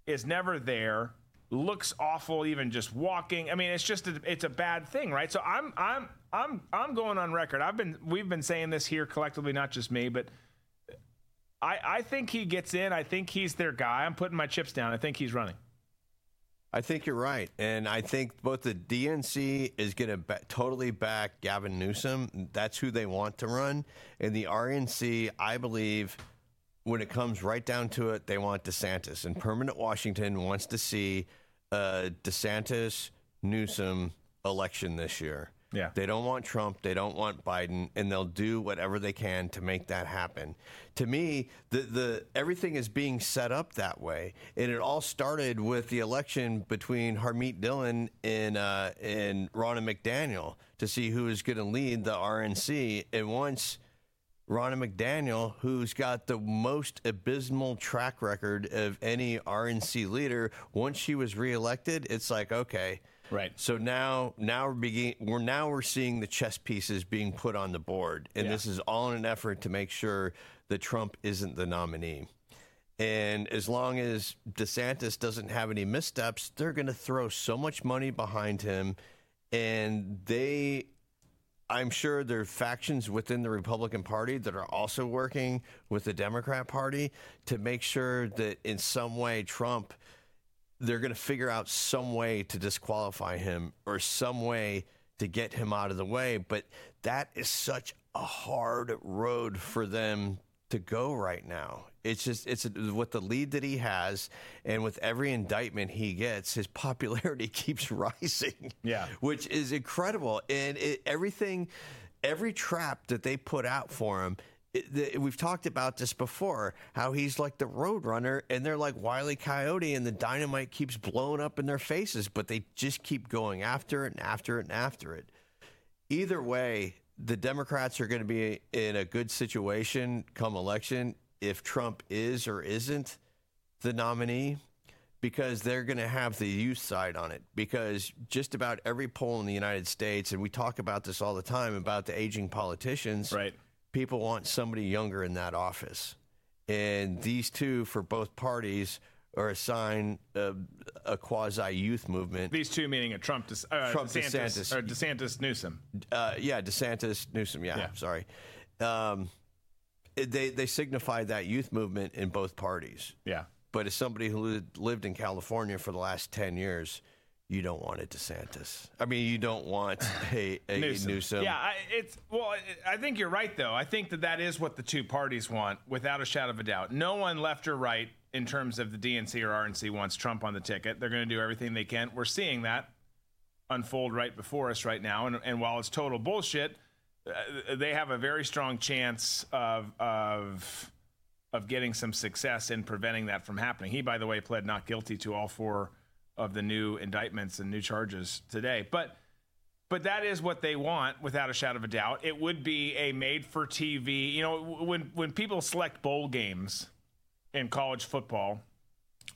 B: is never there, looks awful even just walking. I mean, it's just a, it's a bad thing, right? So I'm I'm I'm I'm going on record. I've been we've been saying this here collectively, not just me, but I I think he gets in. I think he's their guy. I'm putting my chips down. I think he's running.
C: I think you're right, and I think both the DNC is going to ba- totally back Gavin Newsom. That's who they want to run, and the RNC, I believe, when it comes right down to it, they want DeSantis, and permanent Washington wants to see a DeSantis Newsom election this year.
B: Yeah.
C: They don't want Trump. They don't want Biden, and they'll do whatever they can to make that happen. To me, the the everything is being set up that way, and it all started with the election between Harmeet Dillon and uh, and McDaniel to see who is going to lead the RNC. And once Ronna McDaniel, who's got the most abysmal track record of any RNC leader, once she was reelected, it's like okay.
B: Right.
C: So now, now we're begin, we're now we're seeing the chess pieces being put on the board, and
B: Yeah.
C: this is all in an effort to make sure that Trump isn't the nominee. And as long as DeSantis doesn't have any missteps, they're going to throw so much money behind him, and they. I'm sure there are factions within the Republican Party that are also working with the Democrat Party to make sure that in some way Trump they're going to figure out some way to disqualify him or some way to get him out of the way. But that is such a hard road for them to go right now. It's just it's with the lead that he has, and with every indictment he gets, his popularity [LAUGHS] keeps rising.
B: Yeah,
C: which is incredible. And it, everything, every trap that they put out for him. The, we've talked about this before. How he's like the roadrunner and they're like Wiley Coyote, and the dynamite keeps blowing up in their faces, but they just keep going after it and after it and after it. Either way, the Democrats are going to be in a good situation come election if Trump is or isn't the nominee because they're going to have the youth side on it. Because just about every poll in the United States, and we talk about this all the time about the aging politicians,
B: right?
C: People want somebody younger in that office. And these two, for both parties, are a sign of a quasi youth movement.
B: These two meaning a Trump, uh,
C: Trump
B: DeSantis,
C: DeSantis.
B: or DeSantis Newsom.
C: Uh, yeah, DeSantis Newsom. Yeah,
B: Yeah.
C: sorry. Um, they they signify that youth movement in both parties.
B: Yeah.
C: But as somebody who lived, lived in California for the last ten years, you don't want a DeSantis. I mean, you don't want a, a Newsom.
B: Yeah, I, it's well. I- I think you're right, though. I think that that is what the two parties want, without a shadow of a doubt. No one left or right in terms of the DNC or RNC wants Trump on the ticket. They're going to do everything they can. We're seeing that unfold right before us right now. And, and while it's total bullshit, uh, they have a very strong chance of of of getting some success in preventing that from happening. He, by the way, pled not guilty to all four of the new indictments and new charges today. But but that is what they want without a shadow of a doubt. It would be a made for TV. You know, when when people select bowl games in college football,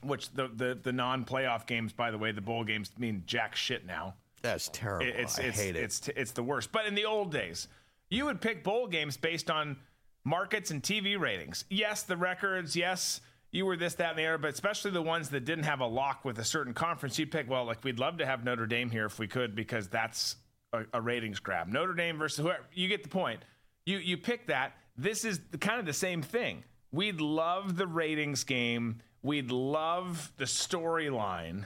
B: which the the, the non playoff games, by the way, the bowl games mean jack shit now.
C: That's terrible.
B: It- It's
C: I
B: it's
C: hate it.
B: it's it's the worst. But in the old days, you would pick bowl games based on markets and TV ratings. Yes, the records. Yes, you were this, that, and the other. But especially the ones that didn't have a lock with a certain conference, you'd pick. Well, like we'd love to have Notre Dame here if we could, because that's a, a ratings grab. Notre Dame versus whoever. You get the point. You you pick that. This is kind of the same thing. We'd love the ratings game. We'd love the storyline.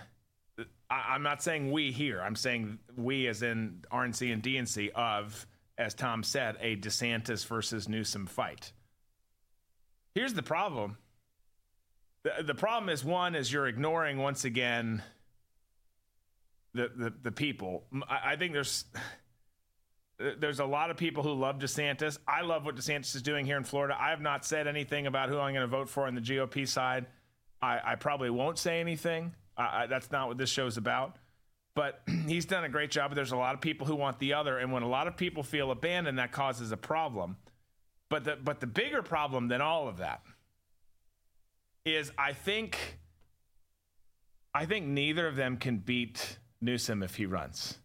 B: I'm not saying we here. I'm saying we, as in RNC and DNC, of, as Tom said, a DeSantis versus Newsom fight. Here's the problem. The, the problem is one is you're ignoring once again the the, the people. I, I think there's there's a lot of people who love DeSantis. I love what DeSantis is doing here in Florida. I have not said anything about who I'm going to vote for on the GOP side. I, I probably won't say anything. I, I, that's not what this show's about. But [CLEARS THROAT] he's done a great job. But there's a lot of people who want the other, and when a lot of people feel abandoned, that causes a problem. But the but the bigger problem than all of that is I think I think neither of them can beat Newsom if he runs.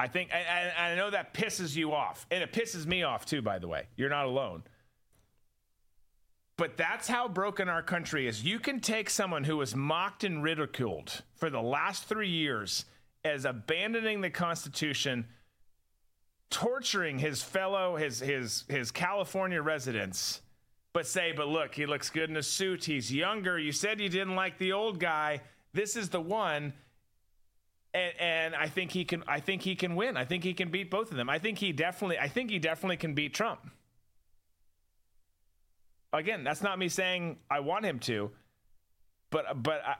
B: I think, and, I know that pisses you off, and it pisses me off too. By the way, you're not alone. But that's how broken our country is. You can take someone who was mocked and ridiculed for the last three years as abandoning the Constitution, torturing his fellow, his his his California residents, but say, but look, he looks good in a suit. He's younger. You said you didn't like the old guy. This is the one. And, and I think he can. I think he can win. I think he can beat both of them. I think he definitely. I think he definitely can beat Trump. Again, that's not me saying I want him to, but but I,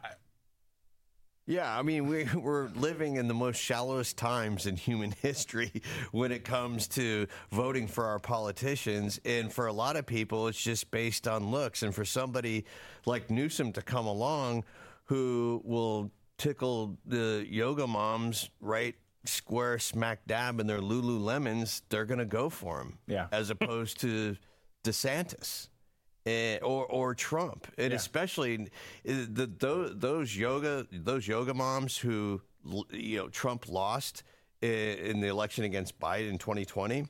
C: Yeah, I mean we [LAUGHS] we're living in the most shallowest times in human [LAUGHS] history when it comes to voting for our politicians, and for a lot of people, it's just based on looks. And for somebody like Newsom to come along, who will tickle the yoga moms right square smack dab in their Lululemons, they're going to go for him.
B: Yeah.
C: as opposed to DeSantis eh, or or Trump, and
B: Yeah.
C: especially eh, the, those those yoga those yoga moms who you know Trump lost in the election against Biden in 2020.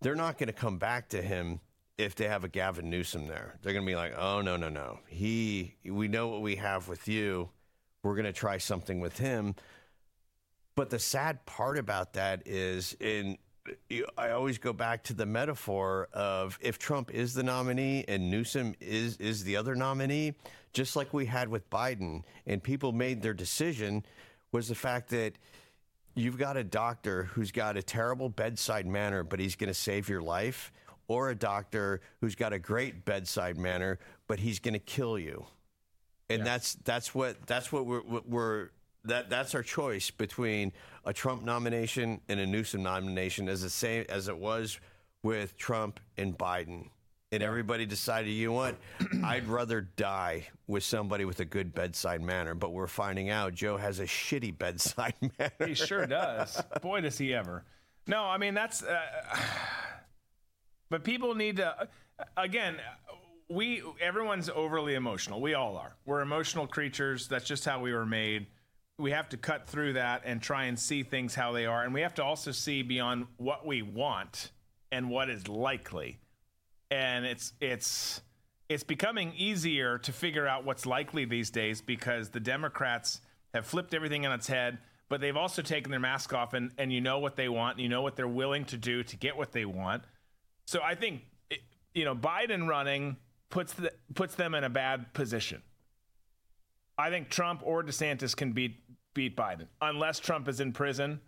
C: They're not going to come back to him if they have a Gavin Newsom there. They're going to be like, "Oh no, no, no. He we know what we have with you. We're going to try something with him." But the sad part about that is, in I always go back to the metaphor of if Trump is the nominee and Newsom is is the other nominee, just like we had with Biden, and people made their decision, was the fact that you've got a doctor who's got a terrible bedside manner, but he's going to save your life, or a doctor who's got a great bedside manner, but he's going to kill you. And that's that's what that's what we're, we're that that's our choice between a Trump nomination and a Newsom nomination, as the same as it was with Trump and Biden. And everybody decided, you know what? [CLEARS THROAT] I'd rather die with somebody with a good bedside manner. But we're finding out Joe has a shitty [LAUGHS] bedside manner.
B: He sure does. Boy, does he ever. No, I mean that's. Uh, [SIGHS] but people need to. Again, we everyone's overly emotional. We all are. We're emotional creatures. That's just how we were made. We have to cut through that and try and see things how they are, and we have to also see beyond what we want and what is likely. And it's it's it's becoming easier to figure out what's likely these days because the Democrats have flipped everything on its head, but they've also taken their mask off and, and you know what they want, and you know what they're willing to do to get what they want. So I think it, you know Biden running puts the, puts them in a bad position. I think Trump or DeSantis can beat beat Biden unless Trump is in prison,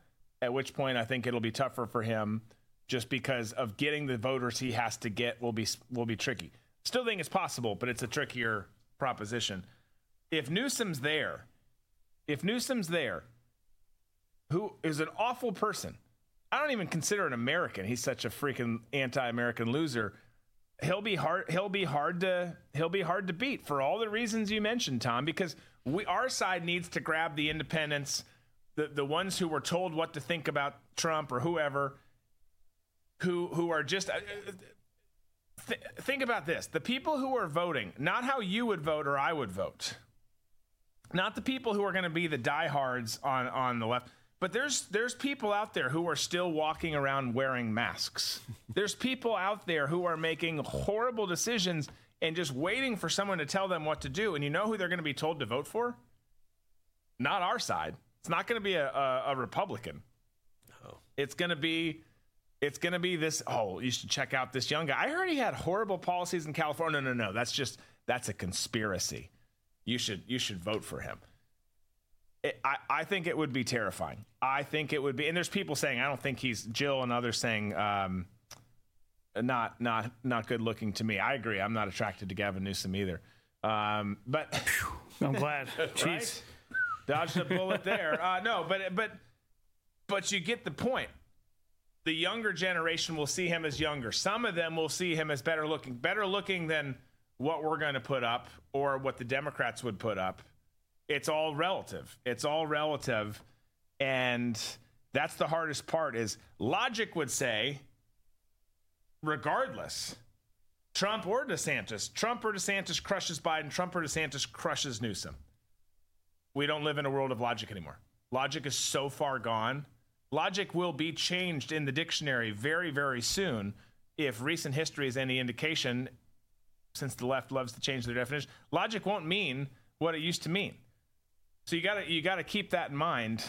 B: at which point I think it'll be tougher for him just because of getting the voters he has to get will be will be tricky. Still think it's possible, but it's a trickier proposition. If Newsom's there, if Newsom's there, who is an awful person. I don't even consider an American. He's such a freaking anti-American loser. He'll be hard he'll be hard to he'll be hard to beat for all the reasons you mentioned, Tom, because we our side needs to grab the independents, the the ones who were told what to think about Trump or whoever who who are just uh, th- think about this. The people who are voting not how you would vote or i would vote. Not the people who are going to be the diehards on on the left but there's there's people out there who are still walking around wearing masks. There's people out there who are making horrible decisions and just waiting for someone to tell them what to do. And you know who they're going to be told to vote for? Not our side. It's not going to be a, a, a republican.
C: Oh.
B: it's going to be it's going to be this oh you should check out this young guy. I heard he had horrible policies in california. No no no that's just that's a conspiracy. You should you should vote for him. It, I, I think it would be terrifying. I think it would be and there's people saying i don't think he's jill and others saying um, not not not good looking to me i agree i'm not attracted to gavin newsom either um, but
D: i'm glad [LAUGHS]
B: right?
D: Jeez.
B: dodged a bullet there uh, no but but but you get the point the younger generation will see him as younger. Some of them will see him as better looking, better looking than what we're going to put up or what the Democrats would put up. It's all relative. It's all relative. And that's the hardest part is logic would say regardless Trump or DeSantis, Trump or DeSantis crushes Biden, Trump or DeSantis crushes Newsom. We don't live in a world of logic anymore. Logic is so far gone Logic will be changed in the dictionary very, very soon if recent history is any indication, since the left loves to change their definition. Logic won't mean what it used to mean. So you gotta you gotta keep that in mind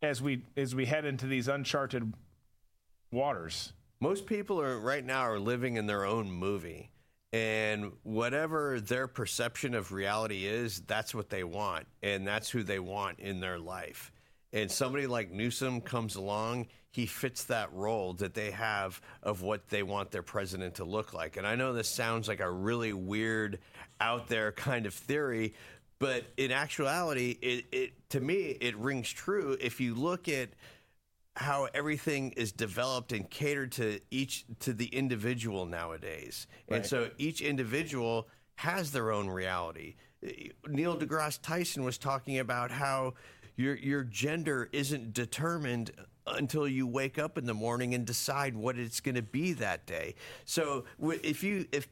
B: as we as we head into these uncharted waters.
C: Most people are right now are living in their own movie. And whatever their perception of reality is, that's what they want. And that's who they want in their life and somebody like Newsom comes along, he fits that role that they have of what they want their president to look like. And I know this sounds like a really weird, out there kind of theory, but in actuality, it, it to me it rings true. If you look at how everything is developed and catered to each to the individual nowadays,
B: Right.
C: and so each individual has their own reality. Neil deGrasse Tyson was talking about how your your gender isn't determined until you wake up in the morning and decide what it's going to be that day. So if you if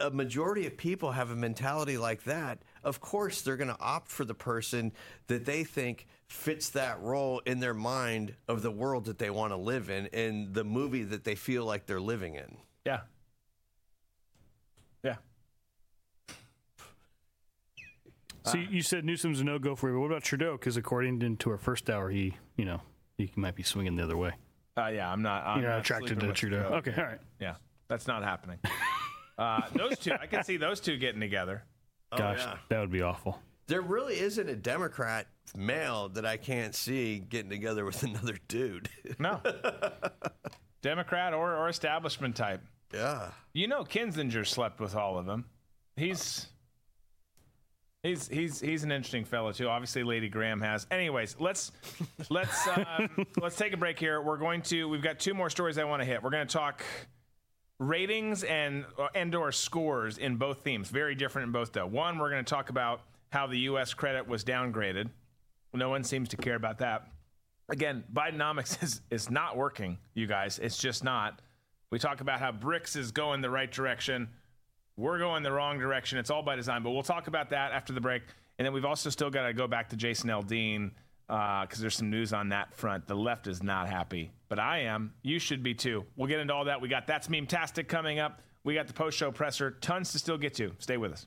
C: a majority of people have a mentality like that, of course they're going to opt for the person that they think fits that role in their mind of the world that they want to live in and the movie that they feel like they're living in.
B: Yeah. Yeah.
D: So you- you said Newsom's a no go for you. But what about Trudeau? Because according to our first hour, he you know he might be swinging the other way.
B: Uh, yeah, I'm not. I'm
D: You're not
B: not
D: attracted to
B: with
D: Trudeau. Okay, all right.
B: Yeah, that's not happening. [LAUGHS] uh, those two, I can see those two getting together.
D: Gosh,
C: yeah.
D: that would be awful.
C: There really isn't a Democrat male that I can't see getting together with [LAUGHS] another dude.
B: No. [LAUGHS] Democrat or, or establishment type.
C: Yeah.
B: You know, Kinzinger slept with all of them. He's he's he's he's an interesting fellow too. Obviously, Lady Graham has. Anyways, let's let's [LAUGHS] um, let's take a break here. We're going to we've got two more stories I want to hit. We're going to talk ratings and and or scores in both themes. Very different in both though. One, we're going to talk about how the U.S. credit was downgraded. No one seems to care about that. Again, Bidenomics [LAUGHS] is is not working, you guys. It's just not. We talk about how BRICS is going the right direction. We're going the wrong direction. It's all by design, but we'll talk about that after the break. And then we've also still got to go back to Jason Aldean because uh, there's some news on that front. The left is not happy, but I am. You should be too. We'll get into all that. We got That's Meme Tastic coming up. We got the post show presser. Tons to still get to. Stay with us.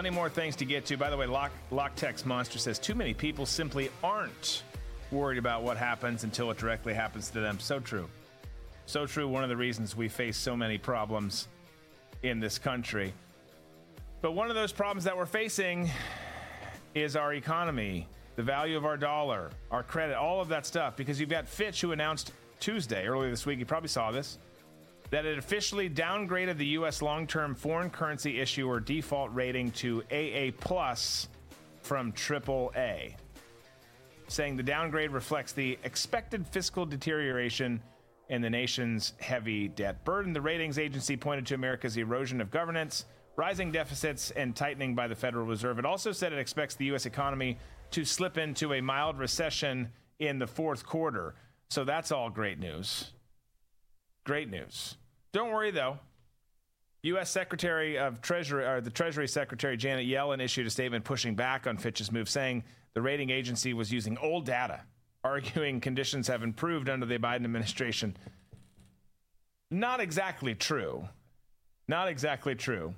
B: Plenty more things to get to. By the way, Lock, Lock Text Monster says too many people simply aren't worried about what happens until it directly happens to them. So true. So true. One of the reasons we face so many problems in this country. But one of those problems that we're facing is our economy, the value of our dollar, our credit, all of that stuff. Because you've got Fitch who announced Tuesday, earlier this week, you probably saw this that it officially downgraded the U.S. long-term foreign currency issuer default rating to AA plus from AAA, saying the downgrade reflects the expected fiscal deterioration in the nation's heavy debt burden. The ratings agency pointed to America's erosion of governance, rising deficits, and tightening by the Federal Reserve. It also said it expects the U.S. economy to slip into a mild recession in the fourth quarter. So that's all great news. Great news. Don't worry, though. U.S. Secretary of Treasury, or the Treasury Secretary Janet Yellen issued a statement pushing back on Fitch's move, saying the rating agency was using old data, arguing conditions have improved under the Biden administration. Not exactly true. Not exactly true.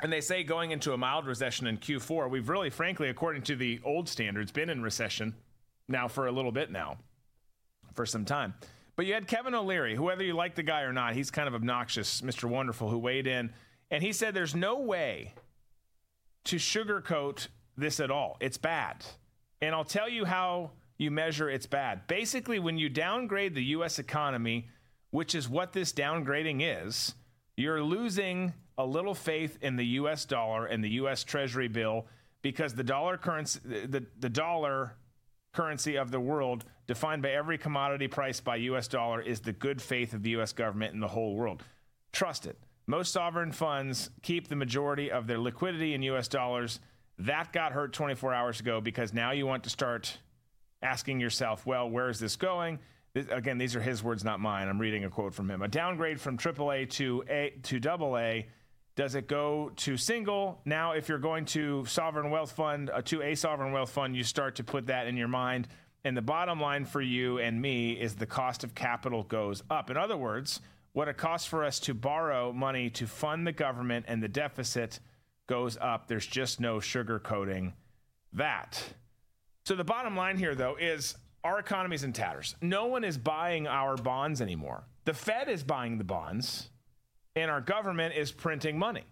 B: And they say going into a mild recession in Q4, we've really, frankly, according to the old standards, been in recession now for a little bit now, for some time. But you had Kevin O'Leary, who, whether you like the guy or not, he's kind of obnoxious, Mr. Wonderful, who weighed in. And he said there's no way to sugarcoat this at all. It's bad. And I'll tell you how you measure it's bad. Basically, when you downgrade the U.S. economy, which is what this downgrading is, you're losing a little faith in the U.S. dollar and the U.S. Treasury bill because the dollar currency, the, the dollar currency of the world, defined by every commodity priced by US dollar, is the good faith of the US government in the whole world. Trust it. Most sovereign funds keep the majority of their liquidity in US dollars. That got hurt 24 hours ago because now you want to start asking yourself, well, where is this going? This, again, these are his words, not mine. I'm reading a quote from him. A downgrade from AAA to A to AA. Does it go to single? Now, if you're going to sovereign wealth fund, uh, to a sovereign wealth fund, you start to put that in your mind. And the bottom line for you and me is the cost of capital goes up. In other words, what it costs for us to borrow money to fund the government and the deficit goes up. There's just no sugarcoating that. So the bottom line here, though, is our economy's in tatters. No one is buying our bonds anymore. The Fed is buying the bonds, and our government is printing money.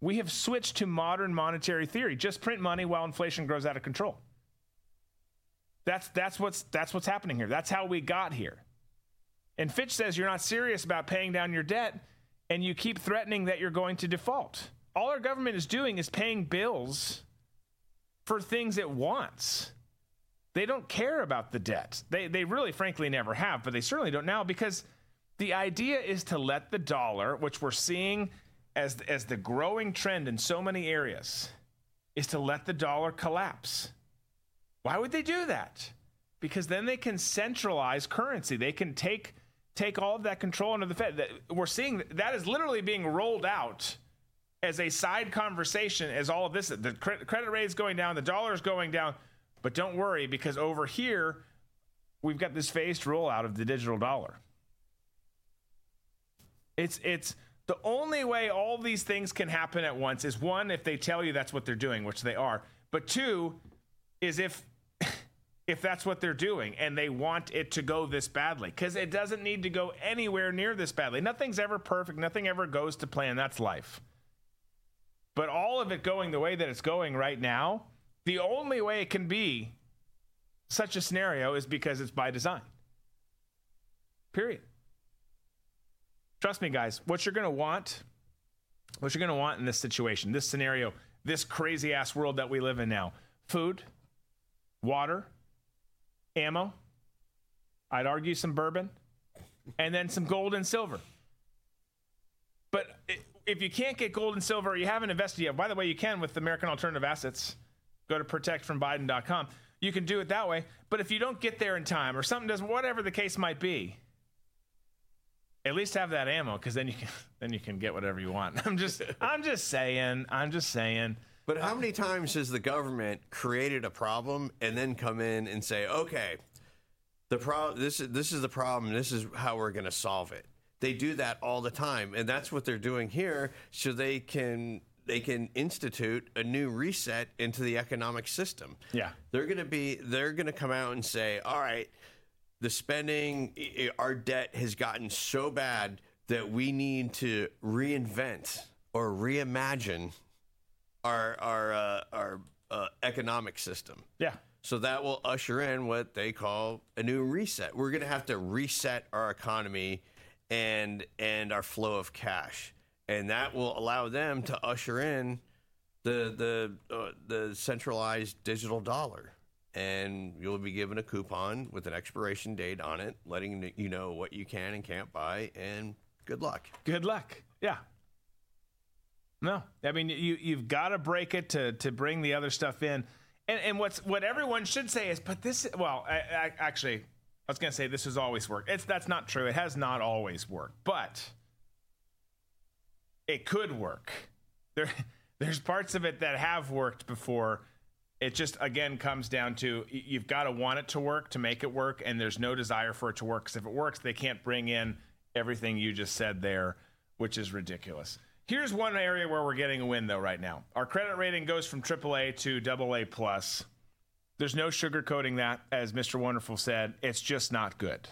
B: We have switched to modern monetary theory. Just print money while inflation grows out of control. That's that's what's that's what's happening here. That's how we got here. And Fitch says you're not serious about paying down your debt and you keep threatening that you're going to default. All our government is doing is paying bills for things it wants. They don't care about the debt. They they really frankly never have, but they certainly don't now because the idea is to let the dollar, which we're seeing as as the growing trend in so many areas, is to let the dollar collapse. Why would they do that? Because then they can centralize currency. They can take take all of that control under the Fed. We're seeing that is literally being rolled out as a side conversation as all of this. The credit rate is going down, the dollar is going down, but don't worry because over here we've got this phased rollout of the digital dollar. It's it's the only way all these things can happen at once is one if they tell you that's what they're doing, which they are, but two is if [LAUGHS] if that's what they're doing and they want it to go this badly because it doesn't need to go anywhere near this badly. Nothing's ever perfect, nothing ever goes to plan. That's life. But all of it going the way that it's going right now, the only way it can be such a scenario is because it's by design. Period. Trust me, guys, what you're going to want, what you're going to want in this situation, this scenario, this crazy ass world that we live in now food, water, ammo, I'd argue some bourbon, and then some gold and silver. But if you can't get gold and silver, you haven't invested yet. By the way, you can with American Alternative Assets. Go to protectfrombiden.com. You can do it that way. But if you don't get there in time or something does whatever the case might be, at least have that ammo because then you can [LAUGHS] then you can get whatever you want. I'm just I'm just saying. I'm just saying.
C: But how many times has the government created a problem and then come in and say, "Okay, the problem this is this is the problem. This is how we're going to solve it." They do that all the time, and that's what they're doing here, so they can they can institute a new reset into the economic system.
B: Yeah,
C: they're going to be they're going to come out and say, "All right, the spending, our debt has gotten so bad that we need to reinvent or reimagine." our our uh, our uh, economic system.
B: Yeah.
C: So that will usher in what they call a new reset. We're going to have to reset our economy and and our flow of cash, and that will allow them to usher in the the uh, the centralized digital dollar. And you'll be given a coupon with an expiration date on it, letting you know what you can and can't buy. And good luck.
B: Good luck. Yeah, no, I mean you you've got to break it to to bring the other stuff in, and and what's what everyone should say is, but this well, I, I, actually, I was gonna say this has always worked. It's that's not true. It has not always worked, but it could work. There [LAUGHS] there's parts of it that have worked before. It just again comes down to you've got to want it to work to make it work, and there's no desire for it to work. Because if it works, they can't bring in everything you just said there, which is ridiculous. Here's one area where we're getting a win though right now. Our credit rating goes from AAA to AA plus. There's no sugarcoating that, as Mr. Wonderful said. It's just not good.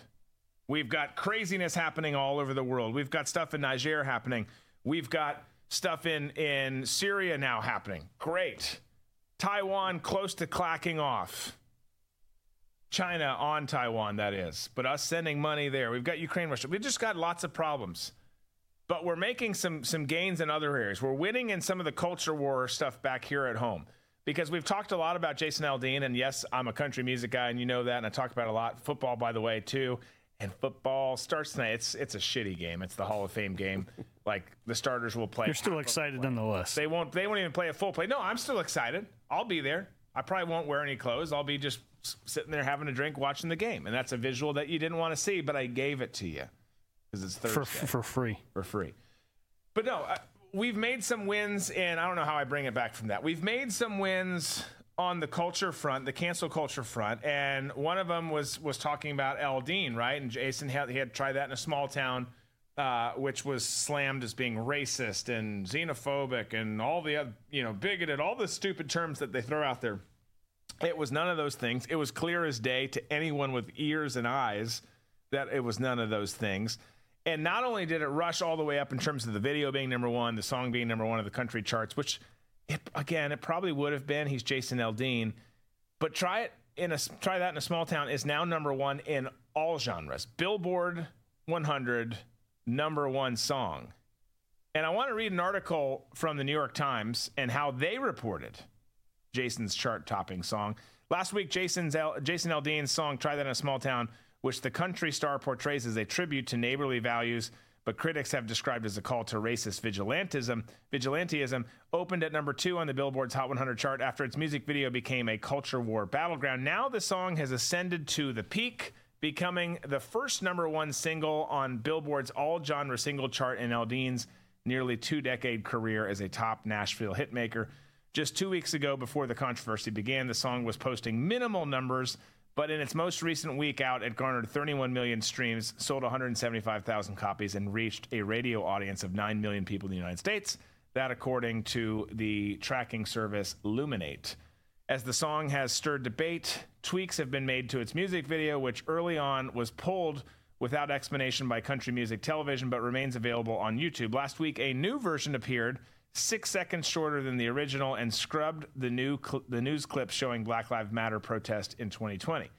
B: We've got craziness happening all over the world. We've got stuff in Niger happening. We've got stuff in in Syria now happening. Great. Taiwan close to clacking off. China on Taiwan, that is. But us sending money there. We've got Ukraine, Russia. We've just got lots of problems but we're making some some gains in other areas. We're winning in some of the culture war stuff back here at home because we've talked a lot about Jason Aldean, and yes, I'm a country music guy, and you know that, and I talk about a lot football, by the way, too. And football starts tonight. It's it's a shitty game. It's the Hall of Fame game. Like the starters will play.
D: You're still excited nonetheless.
B: They won't. They won't even play a full play. No, I'm still excited. I'll be there. I probably won't wear any clothes. I'll be just sitting there having a drink, watching the game, and that's a visual that you didn't want to see, but I gave it to you because it's Thursday
D: for for free.
B: for free. But no, uh, we've made some wins, and I don't know how I bring it back from that. We've made some wins on the culture front, the cancel culture front, and one of them was was talking about Aldean, right? And Jason had he had tried that in a small town, uh, which was slammed as being racist and xenophobic and all the other, you know, bigoted, all the stupid terms that they throw out there. It was none of those things. It was clear as day to anyone with ears and eyes that it was none of those things. And not only did it rush all the way up in terms of the video being number one, the song being number one of the country charts, which it, again, it probably would have been. He's Jason Aldean, but try it in a try that in a small town is now number one in all genres. Billboard 100 number one song. And I want to read an article from the New York Times and how they reported Jason's chart topping song. Last week, Jason's Jason Aldean's song Try That in a Small Town, which the country star portrays as a tribute to neighborly values, but critics have described as a call to racist vigilantism, vigilantism, opened at number two on the Billboard's Hot 100 chart after its music video became a culture war battleground. Now the song has ascended to the peak, becoming the first number one single on Billboard's all genre single chart in Aldean's nearly two decade career as a top Nashville hitmaker. Just two weeks ago, before the controversy began, the song was posting minimal numbers, but in its most recent week out, it garnered 31 million streams, sold 175,000 copies, and reached a radio audience of 9 million people in the United States. That, according to the tracking service Luminate. As the song has stirred debate, tweaks have been made to its music video, which early on was pulled without explanation by Country Music Television, but remains available on YouTube. Last week, a new version appeared, six seconds shorter than the original, and scrubbed the new cl- the news clip showing Black Lives Matter protest in 2020.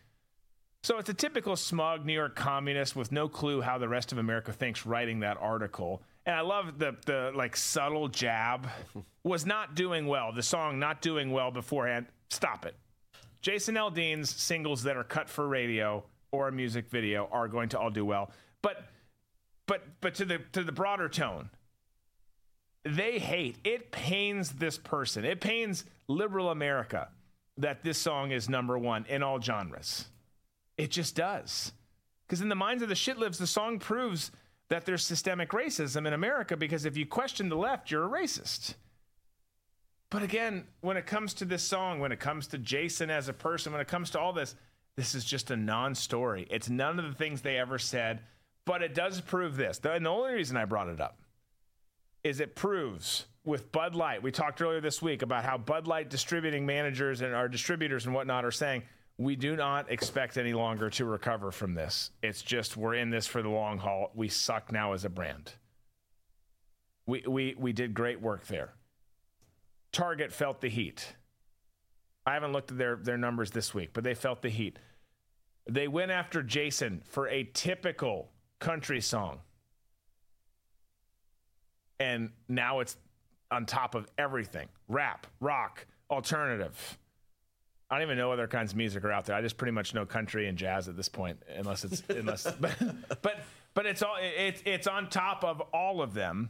B: So it's a typical smug New York communist with no clue how the rest of America thinks writing that article. And I love the the like subtle jab [LAUGHS] was not doing well. The song not doing well beforehand. Stop it. Jason Aldean's singles that are cut for radio or a music video are going to all do well. But but but to the to the broader tone, they hate. It pains this person. It pains liberal America that this song is number one in all genres. It just does. Because in the minds of the shitlibs, the song proves that there's systemic racism in America because if you question the left, you're a racist. But again, when it comes to this song, when it comes to Jason as a person, when it comes to all this, this is just a non story. It's none of the things they ever said, but it does prove this. And the only reason I brought it up is it proves with Bud Light. We talked earlier this week about how Bud Light distributing managers and our distributors and whatnot are saying we do not expect any longer to recover from this. It's just we're in this for the long haul. We suck now as a brand. We we we did great work there. Target felt the heat. I haven't looked at their their numbers this week, but they felt the heat. They went after Jason for a typical country song. And now it's on top of everything. Rap, rock, alternative. I don't even know other kinds of music are out there. I just pretty much know country and jazz at this point, unless it's unless [LAUGHS] but but but it's all it's it's on top of all of them,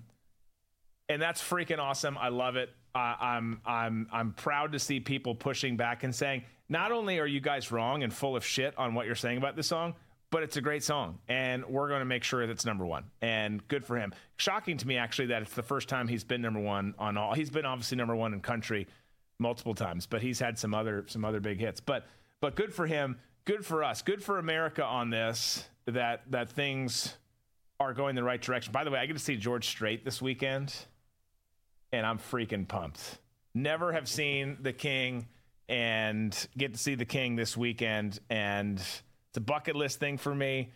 B: and that's freaking awesome. I love it. I'm I'm I'm proud to see people pushing back and saying not only are you guys wrong and full of shit on what you're saying about this song, but it's a great song, and we're going to make sure that it's number one. And good for him. Shocking to me actually that it's the first time he's been number one on all. He's been obviously number one in country multiple times, but he's had some other some other big hits. But but good for him. Good for us. Good for America on this. That that things are going the right direction. By the way, I get to see George Strait this weekend, and I'm freaking pumped. Never have seen the King, and get to see the King this weekend, and it's a bucket list thing for me.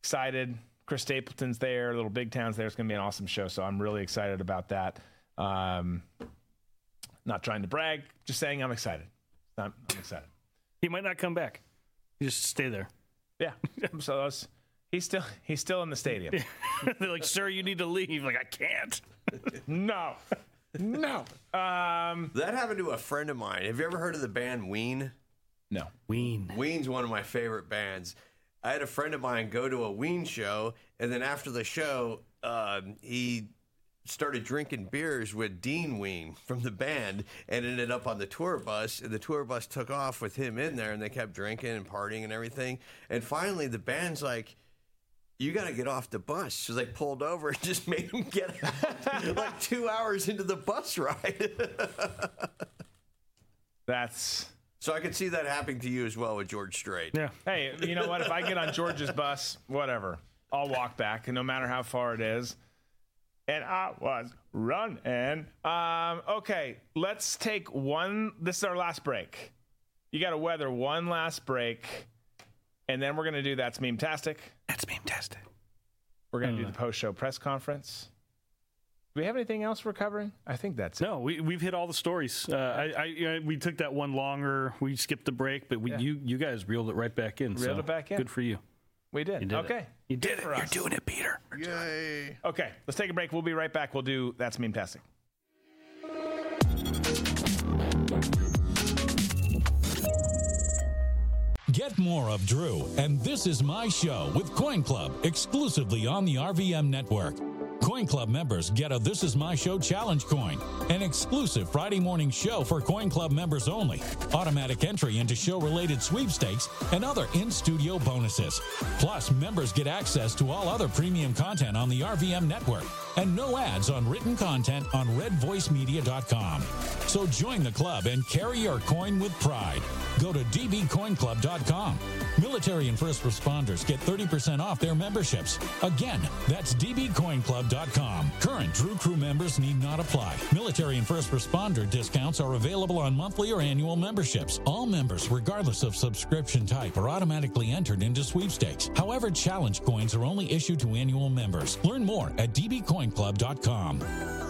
B: Excited. Chris Stapleton's there. Little Big Town's there. It's going to be an awesome show. So I'm really excited about that. Um, not trying to brag, just saying I'm excited. I'm, I'm excited.
D: He might not come back. You just stay there.
B: Yeah. [LAUGHS] so that's, he's still he's still in the stadium. [LAUGHS]
D: They're like, sir, you need to leave. Like, I can't. [LAUGHS]
B: no. No. Um,
C: that happened to a friend of mine. Have you ever heard of the band Ween?
B: No.
D: Ween.
C: Ween's one of my favorite bands. I had a friend of mine go to a Ween show, and then after the show, um, he started drinking beers with Dean Ween from the band and ended up on the tour bus. And the tour bus took off with him in there, and they kept drinking and partying and everything. And finally, the band's like, you got to get off the bus. So they pulled over and [LAUGHS] just made him get out [LAUGHS] like two hours into the bus ride. [LAUGHS]
B: That's
C: so I could see that happening to you as well with George Strait.
D: Yeah.
B: Hey, you know what? If I get on George's bus, whatever, I'll walk back, and no matter how far it is. And I was running. Um, okay, let's take one. This is our last break. You got to weather one last break, and then we're gonna do that's meme tastic.
D: That's meme tastic.
B: We're gonna do the post show press conference. Do we have anything else we're covering? I think that's it.
D: No, we we've hit all the stories. Uh, I, I, I we took that one longer. We skipped the break, but we
B: Yeah.
D: you you guys reeled it right back in.
B: Reeled
D: so
B: it back in.
D: Good for you.
B: We did.
D: You did it.
B: okay.
D: You did
B: Good
D: it.
B: for
D: You're doing it, Peter.
C: Yay.
B: Okay, let's take a break. We'll be right back. We'll do that's meme tastic.
E: Get more of Drew, and this is my show with Coin Club exclusively on the RVM network. Coin Club members get a This Is My Show challenge coin, an exclusive Friday morning show for Coin Club members only, automatic entry into show related sweepstakes, and other in studio bonuses. Plus, members get access to all other premium content on the RVM network and no ads on written content on redvoicemedia.com. So join the club and carry your coin with pride. Go to dbcoinclub.com. Military and first responders get 30% off their memberships. Again, that's dbcoinclub.com. Current Drew Crew members need not apply. Military and first responder discounts are available on monthly or annual memberships. All members, regardless of subscription type, are automatically entered into sweepstakes. However, challenge coins are only issued to annual members. Learn more at dbcoinclub.com.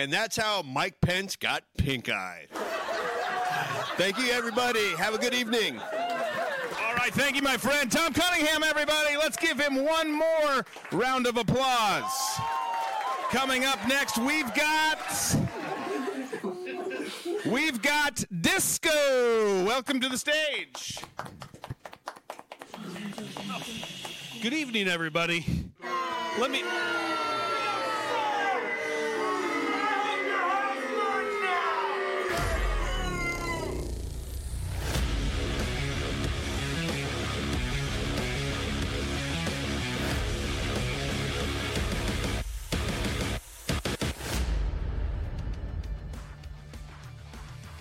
C: And that's how Mike Pence got pink eyed. Thank you, everybody. Have a good evening.
B: All right, thank you, my friend Tom Cunningham. Everybody, let's give him one more round of applause. Coming up next, we've got we've got disco. Welcome to the stage.
R: Good evening, everybody. Let me.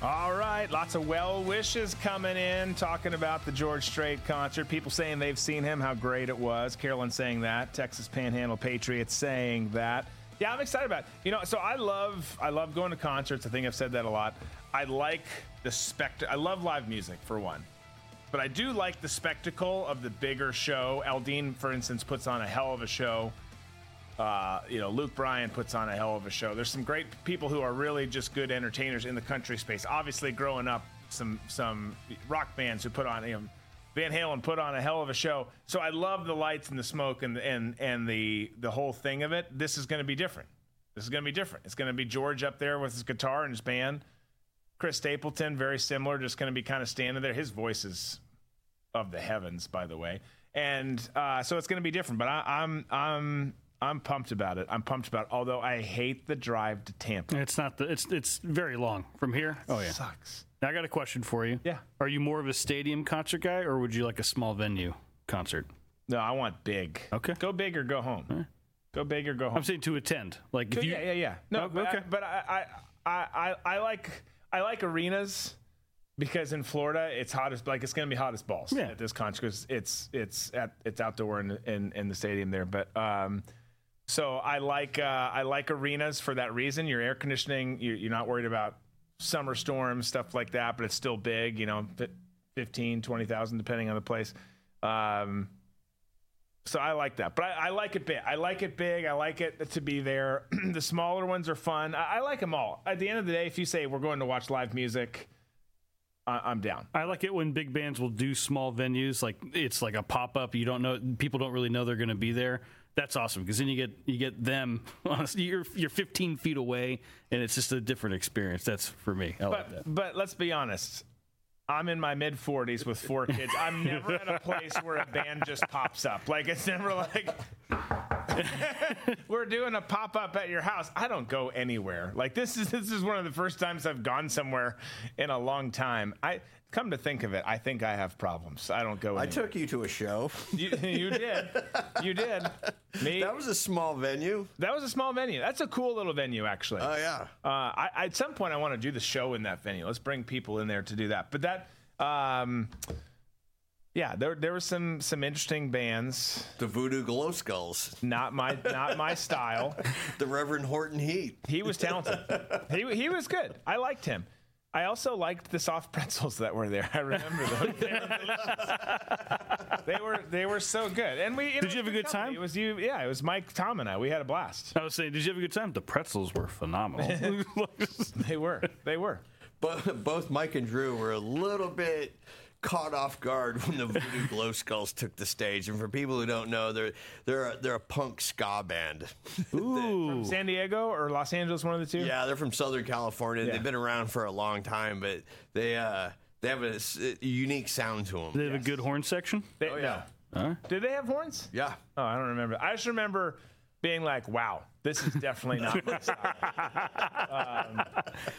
B: All right, lots of well wishes coming in, talking about the George Strait concert. People saying they've seen him, how great it was. Carolyn saying that. Texas Panhandle Patriots saying that. Yeah, I'm excited about. It. You know, so I love I love going to concerts. I think I've said that a lot. I like the spect. I love live music for one, but I do like the spectacle of the bigger show. Aldean, for instance, puts on a hell of a show. Uh, you know, Luke Bryan puts on a hell of a show. There's some great people who are really just good entertainers in the country space. Obviously, growing up, some some rock bands who put on you know, Van Halen put on a hell of a show. So I love the lights and the smoke and and and the the whole thing of it. This is going to be different. This is going to be different. It's going to be George up there with his guitar and his band. Chris Stapleton, very similar, just going to be kind of standing there. His voice is of the heavens, by the way, and uh, so it's going to be different. But I, I'm I'm I'm pumped about it. I'm pumped about it. Although I hate the drive to Tampa.
D: It's not the. It's it's very long from here. Oh yeah,
B: sucks.
D: Now I got a question for you.
B: Yeah.
D: Are you more of a stadium concert guy, or would you like a small venue concert?
B: No, I want big.
D: Okay.
B: Go big or go home. Go big or go home.
D: I'm saying to attend. Like if you,
B: yeah, yeah, yeah. No,
D: Oh,
B: but,
D: okay.
B: I, but I, I, I, I, I like I like arenas because in Florida it's hot as like it's going to be hot as balls
D: Yeah.
B: at this concert because it's it's at it's outdoor in, in in the stadium there. But um, so I like uh, I like arenas for that reason. Your air conditioning, you, you're not worried about summer storms stuff like that, but it's still big. You know, fif- 15, 20,000 depending on the place. Um, so I like that, but I, I like it big. I like it big. I like it to be there. [CLEARS THROAT] the smaller ones are fun. I, I like them all. At the end of the day, if you say we're going to watch live music, I'm down.
D: I like it when big bands will do small venues, like it's like a pop up. You don't know, people don't really know they're going to be there. That's awesome because then you get you get them. [LAUGHS] Honestly, you're you're 15 feet away, and it's just a different experience. That's for me. I like that.
B: But but let's be honest. I'm in my mid 40s with four kids. I'm never at a place where a band just pops up. Like it's never like [LAUGHS] we're doing a pop up at your house. I don't go anywhere. Like this is this is one of the first times I've gone somewhere in a long time. I come to think of it, I think I have problems. I don't go.
C: I took you to a show.
B: You, you [LAUGHS] did. You did. Me.
C: That was a small venue.
B: That was a small venue. That's a cool little venue, actually.
C: Oh yeah.
B: Uh, I, at some point, I want to do the show in that venue. Let's bring people in there to do that. But that, um, yeah, there there were some some interesting bands.
C: The Voodoo Glow Skulls.
B: Not my not my [LAUGHS] style.
C: the Reverend Horton Heat.
B: He was talented. he he was good. I liked him. I also liked the soft [LAUGHS] pretzels that were there. I remember those. They were, delicious. they were they were so good. And we you
D: Did you have a good
B: company.
D: time?
B: It was you. Yeah, it was Mike, Tom, and I. We had a blast.
D: I was saying, did you have a good time? The pretzels were phenomenal. [LAUGHS]
B: they were. They were.
C: But both Mike and Drew were a little bit caught off guard when the Voodoo [LAUGHS] Glow Skulls took the stage. And for people who don't know, they're they're a, they're a punk ska band. [LAUGHS]
B: From San Diego or Los Angeles, one of the two.
C: Yeah, they're from Southern California.
B: Yeah.
C: They've been around for a long time, but they uh, they have a unique sound to them.
D: they have a good horn section.
B: They,
C: Oh, yeah.
B: no. Did they have horns?
C: Yeah.
B: Oh, I don't remember. I just remember being like, "Wow, this is definitely not." my [LAUGHS] style." Um,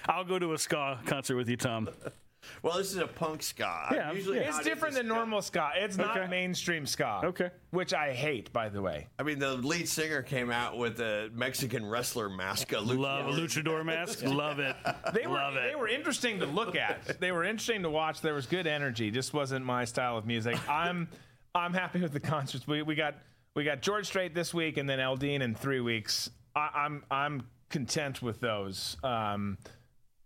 D: I'll go to a ska concert with you, Tom.
C: Well, this is a punk ska. I'm
D: Yeah,
C: usually
B: it's
C: not
B: different
C: into
B: than normal ska. It's not
D: Okay.
B: mainstream ska.
D: Okay.
B: Which I hate, by the way.
C: I mean, the lead singer came out with a Mexican wrestler mask. A luchador.
D: Love a luchador mask. [LAUGHS] Love it.
B: They were
D: Love
B: they were interesting to look at. They were interesting to watch. There was good energy. Just wasn't my style of music. [LAUGHS] I'm I'm happy with the concerts. We we got we got George Strait this week and then Aldean in three weeks. I, I'm I'm content with those. Um,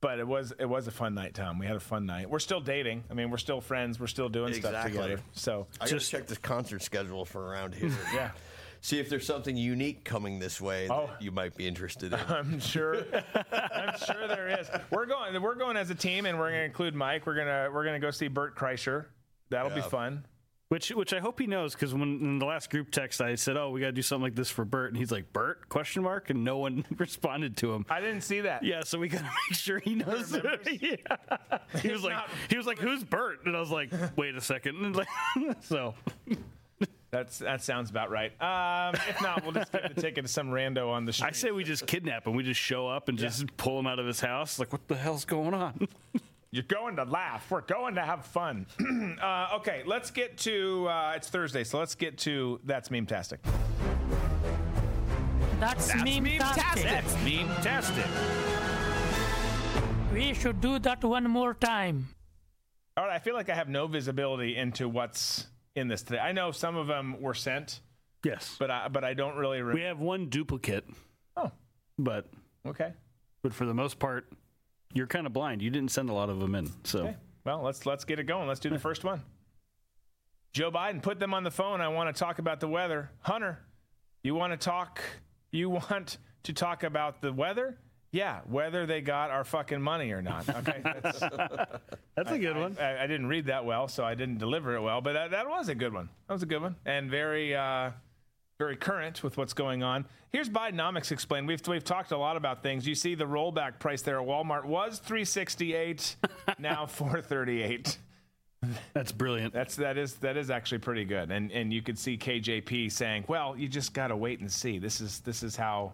B: but it was it was a fun night, Tom. We had a fun night. We're still dating. I mean, we're still friends. We're still doing stuff together. So
C: I gotta check this concert schedule for around here. [LAUGHS]
B: yeah.
C: See if there's something unique coming this way
B: Oh.
C: that you might be interested in.
B: I'm sure. I'm sure there is. We're going. We're going as a team, and we're going to include Mike. We're gonna we're gonna go see Bert Kreischer. That'll be fun.
D: Which, which I hope he knows because when in the last group text I said, "Oh, we got to do something like this for Bert," and he's like, "Bert?" Question mark, and no one [LAUGHS] responded to him.
B: I didn't see that.
D: Yeah, so we got to [LAUGHS] make sure he knows. [LAUGHS]
B: remembers?
D: yeah. He was like,
B: not-
D: he was like, "Who's Bert?" And I was like, "Wait a second. And like, so
B: That's that sounds about right. Um, if not, we'll just give the ticket to some rando on the street.
D: I say we just kidnap him. We just show up and just pull him out of his house. Like, what the hell's going on?
B: You're going to laugh. We're going to have fun. [CLEARS THROAT] uh, okay, let's get to. Uh, it's Thursday, so let's get to that's meme tastic.
S: That's, meme-tastic.
D: That's meme-tastic.
S: We should do that one more time.
B: All right, I feel like I have no visibility into what's in this today. I know some of them were sent.
D: Yes,
B: but I but I don't really. Re-
D: we have one duplicate.
B: Oh,
D: but
B: okay.
D: But for the most part, you're kind of blind. You didn't send a lot of them in, so.
B: Okay. Well, let's let's get it going. Let's do the first one. Joe Biden, put them on the phone. I want to talk about the weather. Hunter, you want to talk? You [LAUGHS] want to talk about the weather? Yeah, whether they got our fucking money or not. Okay, [LAUGHS] that's,
D: That's a good one.
B: I, I didn't read that well, so I didn't deliver it well. But that, that was a good one. That was a good one, and very, uh, very current with what's going on. Here's Bidenomics explained. We've we've talked a lot about things. You see, the rollback price there at Walmart was 368, [LAUGHS] now 438.
D: That's brilliant.
B: That's that is that is actually pretty good. And and you could see KJP saying, "Well, you just got to wait and see. This is this is how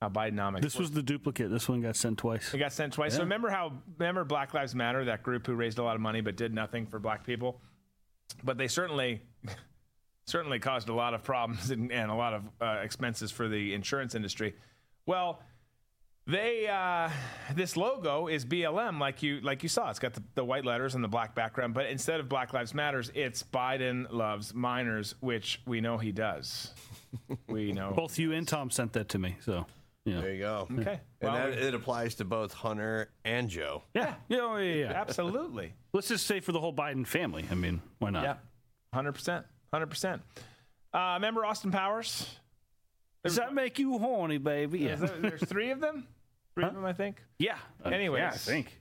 B: how Bidenomics."
D: This was the duplicate. This one got sent twice.
B: It got sent twice. So remember how remember Black Lives Matter, that group who raised a lot of money but did nothing for black people, but they certainly [LAUGHS] certainly caused a lot of problems [LAUGHS] and, and a lot of uh, expenses for the insurance industry. Well, they uh, this logo is BLM, like you like you saw. It's got the, the white letters and the black background, but instead of Black Lives Matters, it's Biden loves minors, which we know he does. we [LAUGHS] know
D: Both you and Tom sent that to me, so yeah.
C: There you go.
B: Okay.
C: And
B: Well,
C: that,
B: we-
C: it applies to both Hunter and Joe.
D: Yeah, yeah, oh, yeah, yeah.
B: Absolutely.
D: Let's just say for the whole Biden family. I mean, why not?
B: Yeah, hundred percent, hundred percent. Uh, remember Austin Powers?
D: Does that make you horny, baby? Yeah.
B: There- there's [LAUGHS] three of them. Three of them, I think.
D: Yeah. Uh,
B: Anyways,
D: yeah, I think.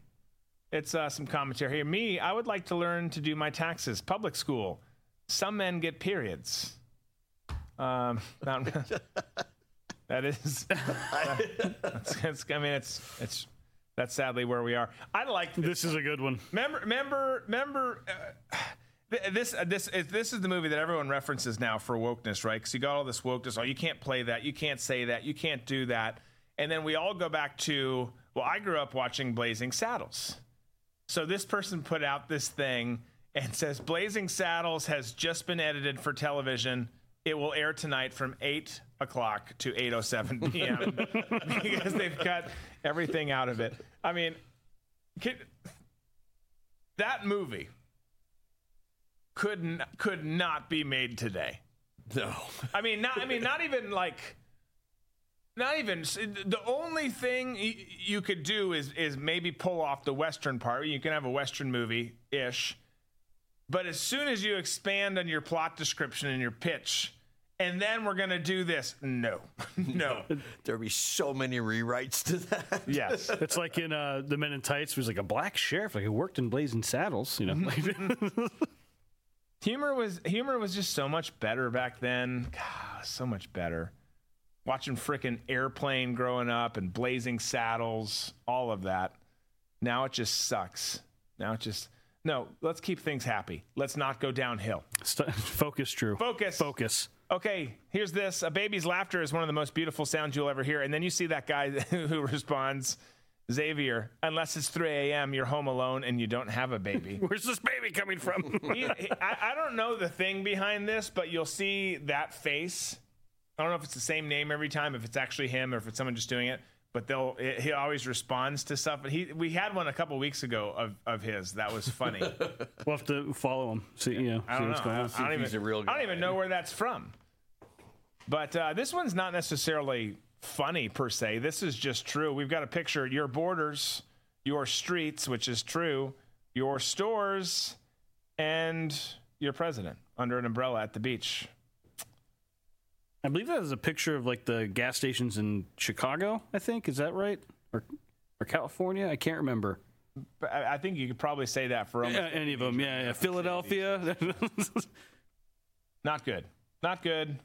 B: it's uh, some commentary here. Me, I would like to learn to do my taxes. Public school. Some men get periods. Um, not- [LAUGHS] that is. [LAUGHS] that's, that's- I mean, it's it's that's sadly where we are. I like this.
D: This is a good one.
B: Remember, remember, remember. Uh, th- this uh, this is this is the movie that everyone references now for wokeness, right? Because you got all this wokeness. Oh, you can't play that. You can't say that. You can't do that. And then we all go back to well, I grew up watching Blazing Saddles. So this person put out this thing and [LAUGHS] says Blazing Saddles has just been edited for television. It will air tonight from eight o'clock to eight oh seven [LAUGHS] p.m. [LAUGHS] because they've cut everything out of it. I mean, can, that movie could n- could not be made today.
C: No.
B: I mean, not. I mean, not even like. Not even the only thing y- you could do is is maybe pull off the western part. You can have a western movie ish, but as soon as you expand on your plot description and your pitch, and then we're gonna do this, no, [LAUGHS] no. [LAUGHS]
C: There'd be so many rewrites to that.
B: Yes. [LAUGHS]
D: It's like in uh, the Men in Tights. Was like a black sheriff, like who worked in Blazing Saddles. You know,
B: humor was humor was just so much better back then. God, so much better. Watching frickin' airplane growing up and blazing saddles, all of that. Now it just sucks. Now it just no. Let's keep things happy. Let's not go downhill.
D: St- focus, Drew.
B: Focus.
D: Focus.
B: Okay, here's this. A baby's laughter is one of the most beautiful sounds you'll ever hear. And then you see that guy [LAUGHS] who responds, Xavier, unless it's 3 a.m., you're home alone and you don't have a baby. [LAUGHS]
D: Where's this baby coming from? [LAUGHS]
B: he, he- I, I don't know the thing behind this, but you'll see that face. I don't know if it's the same name every time, if it's actually him or if it's someone just doing it. But they'll it, he always responds to stuff. And he we had one a couple weeks ago of, of his that was funny. [LAUGHS]
D: we'll have to follow him. See, you know,
B: I don't
D: what's
B: know.
D: going
B: I
D: on.
B: don't, I don't even, I don't even know where that's from. But uh, this one's not necessarily funny per se. This is just true. We've got a picture your borders, your streets, which is true, your stores, and your president under an umbrella at the beach.
D: I believe that is a picture of like the gas stations in Chicago. I think is that right, or or California? I can't remember.
B: I, think you could probably say that for almost
D: Yeah, any of them. Yeah, yeah. Philadelphia. [LAUGHS] [LAUGHS]
B: Not good. Not good.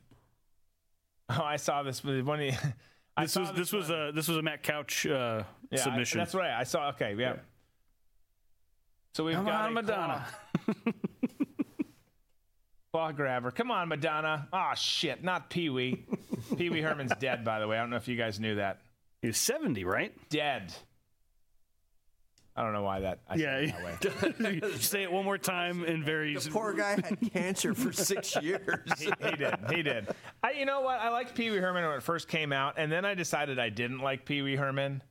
B: Oh, I saw this with one. of the- [LAUGHS] I
D: this
B: saw
D: was this was a this was a Matt Couch uh,
B: Yeah, I-
D: submission.
B: that's right. I saw. Okay, yeah. So we've
D: Come
B: got
D: on,
B: a
D: Madonna.
B: Claw, [LAUGHS] claw grabber. Come on, Madonna. Ah, shit. Not Pee Wee. Pee Wee Herman's dead, by the way. I don't know if you guys knew that.
D: He was seventy, right?
B: Dead. I don't know why that. I
D: yeah.
B: said that way. [LAUGHS] [LAUGHS]
D: Say it one more time in very.
C: The poor guy had cancer for six [LAUGHS] years.
B: he, he did. He did. I, you know what? I liked Pee Wee Herman when it first came out, and then I decided I didn't like Pee Wee Herman.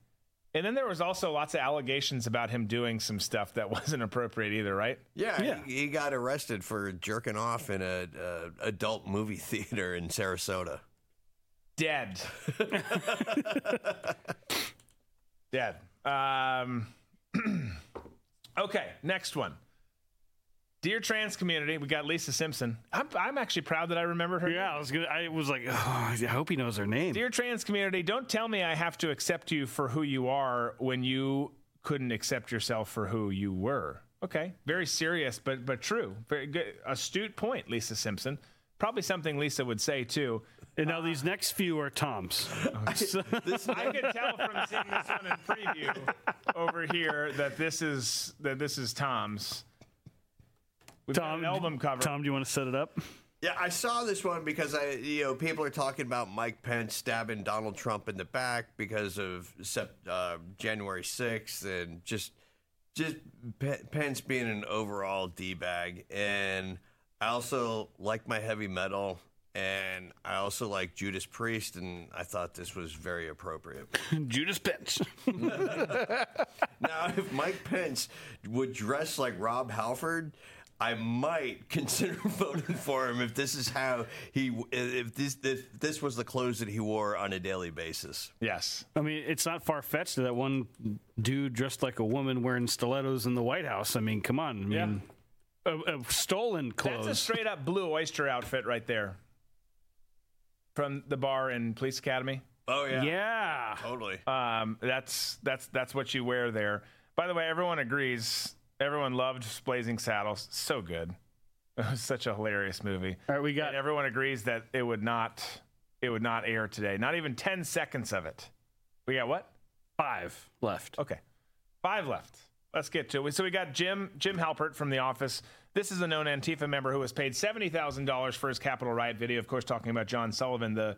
B: And then there was also lots of allegations about him doing some stuff that wasn't appropriate either, right?
C: Yeah, He, he got arrested for jerking off in a, uh adult movie theater in Sarasota.
B: Dead. Dead. Um, [CLEARS THROAT] okay, next one. Dear trans community, we got Lisa Simpson. I'm, I'm actually proud that I remembered her.
D: Yeah, I was gonna. I was like, oh, I hope he knows her name.
B: Dear trans community, don't tell me I have to accept you for who you are when you couldn't accept yourself for who you were. Okay, very serious, but but true. Very good, astute point, Lisa Simpson. Probably something Lisa would say too.
D: And now these next few are Tom's. [LAUGHS]
B: I could tell from seeing this one in preview over here that this is that this is Tom's. We've got an album cover.
D: Tom, do you want to set it up?
C: Yeah, I saw this one because I, you know, people are talking about Mike Pence stabbing Donald Trump in the back because of uh, January sixth, and just, just Pe- Pence being an overall d bag. And I also like my heavy metal, and I also like Judas Priest, and I thought this was very appropriate. [LAUGHS]
D: Judas Pence. [LAUGHS]
C: now, if Mike Pence would dress like Rob Halford, I might [LAUGHS] consider voting for him if this is how he if this if this was the clothes that he wore on a daily basis.
B: Yes.
D: I mean, it's not far fetched that one dude dressed like a woman wearing stilettos in the White House. I mean, come on. I mean, a, a stolen clothes.
B: That's a straight up blue oyster outfit right there. From the bar in Police Academy.
C: Oh yeah.
D: Yeah.
C: Totally.
B: Um, that's that's that's what you wear there. By the way, everyone agrees. Everyone loved Blazing Saddles. So good. [LAUGHS] It was such a hilarious movie.
D: All right, we got.
B: And everyone agrees that it would not it would not air today. Not even ten seconds of it. We got what?
D: Five left.
B: Okay, five left. Let's get to it. So we got Jim Jim Halpert from The Office. This is a known Antifa member who was paid seventy thousand dollars for his Capitol riot video. Of course, talking about John Sullivan, the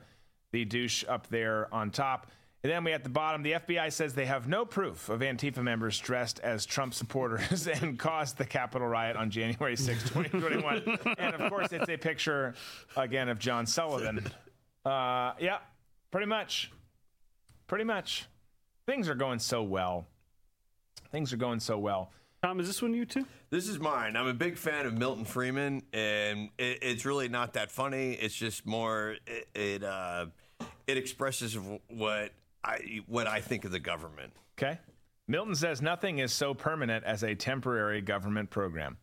B: the douche up there on top. And then we at the bottom, the FBI says they have no proof of Antifa members dressed as Trump supporters [LAUGHS] and caused the Capitol riot on January 6, 2021. and of course, it's a picture again of John Sullivan. Uh, yeah, pretty much. Pretty much. Things are going so well. Things are going so well.
D: Tom, is this one you too?
C: This is mine. I'm a big fan of Milton Friedman, and it, it's really not that funny. It's just more it it, uh, it expresses what I what I think of the government.
B: Okay. Milton says nothing is so permanent as a temporary government program.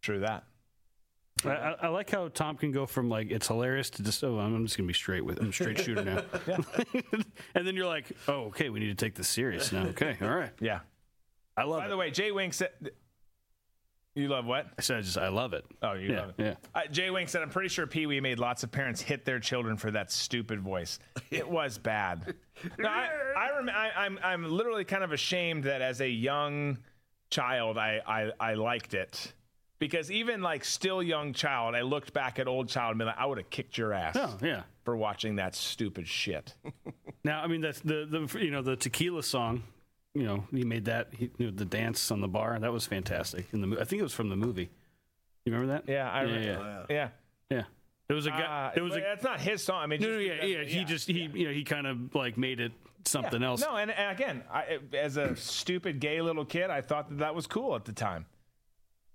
B: True that.
D: I, I, I like how Tom can go from like it's hilarious to just oh I'm just gonna be straight with I'm straight shooter now, [LAUGHS] [LAUGHS] and then you're like oh okay we need to take this serious now okay all right
B: Yeah.
D: I love
B: By
D: it
B: the way, Jay Wink said. You love what?
D: I said I just I love it
B: Oh, you
D: yeah
B: love it.
D: yeah
B: Uh, Jay Wink said, I'm pretty sure Pee Wee made lots of parents hit their children for that stupid voice. [LAUGHS] It was bad. no, I, I, rem- I, I'm, I'm literally kind of ashamed that as a young child, I, I, I liked it. Because even like still young child, I looked back at old child and been like, I would have kicked your ass
D: oh yeah
B: for watching that stupid shit. [LAUGHS]
D: now I mean that's the the you know the tequila song you know he made that he, you know, the dance on the bar that was fantastic in the mo- I think it was from the movie you remember that
B: Yeah, I
D: yeah
B: re-
D: yeah,
B: yeah.
D: yeah. There was a guy.
B: Uh,
D: there was a.
B: but that's not his song. I mean,
D: No, no, yeah,
B: because-
D: yeah. He just he you know he kind of like made it something
B: Yeah.
D: else.
B: No, and, and again, I, as a stupid gay little kid, I thought that that was cool at the time.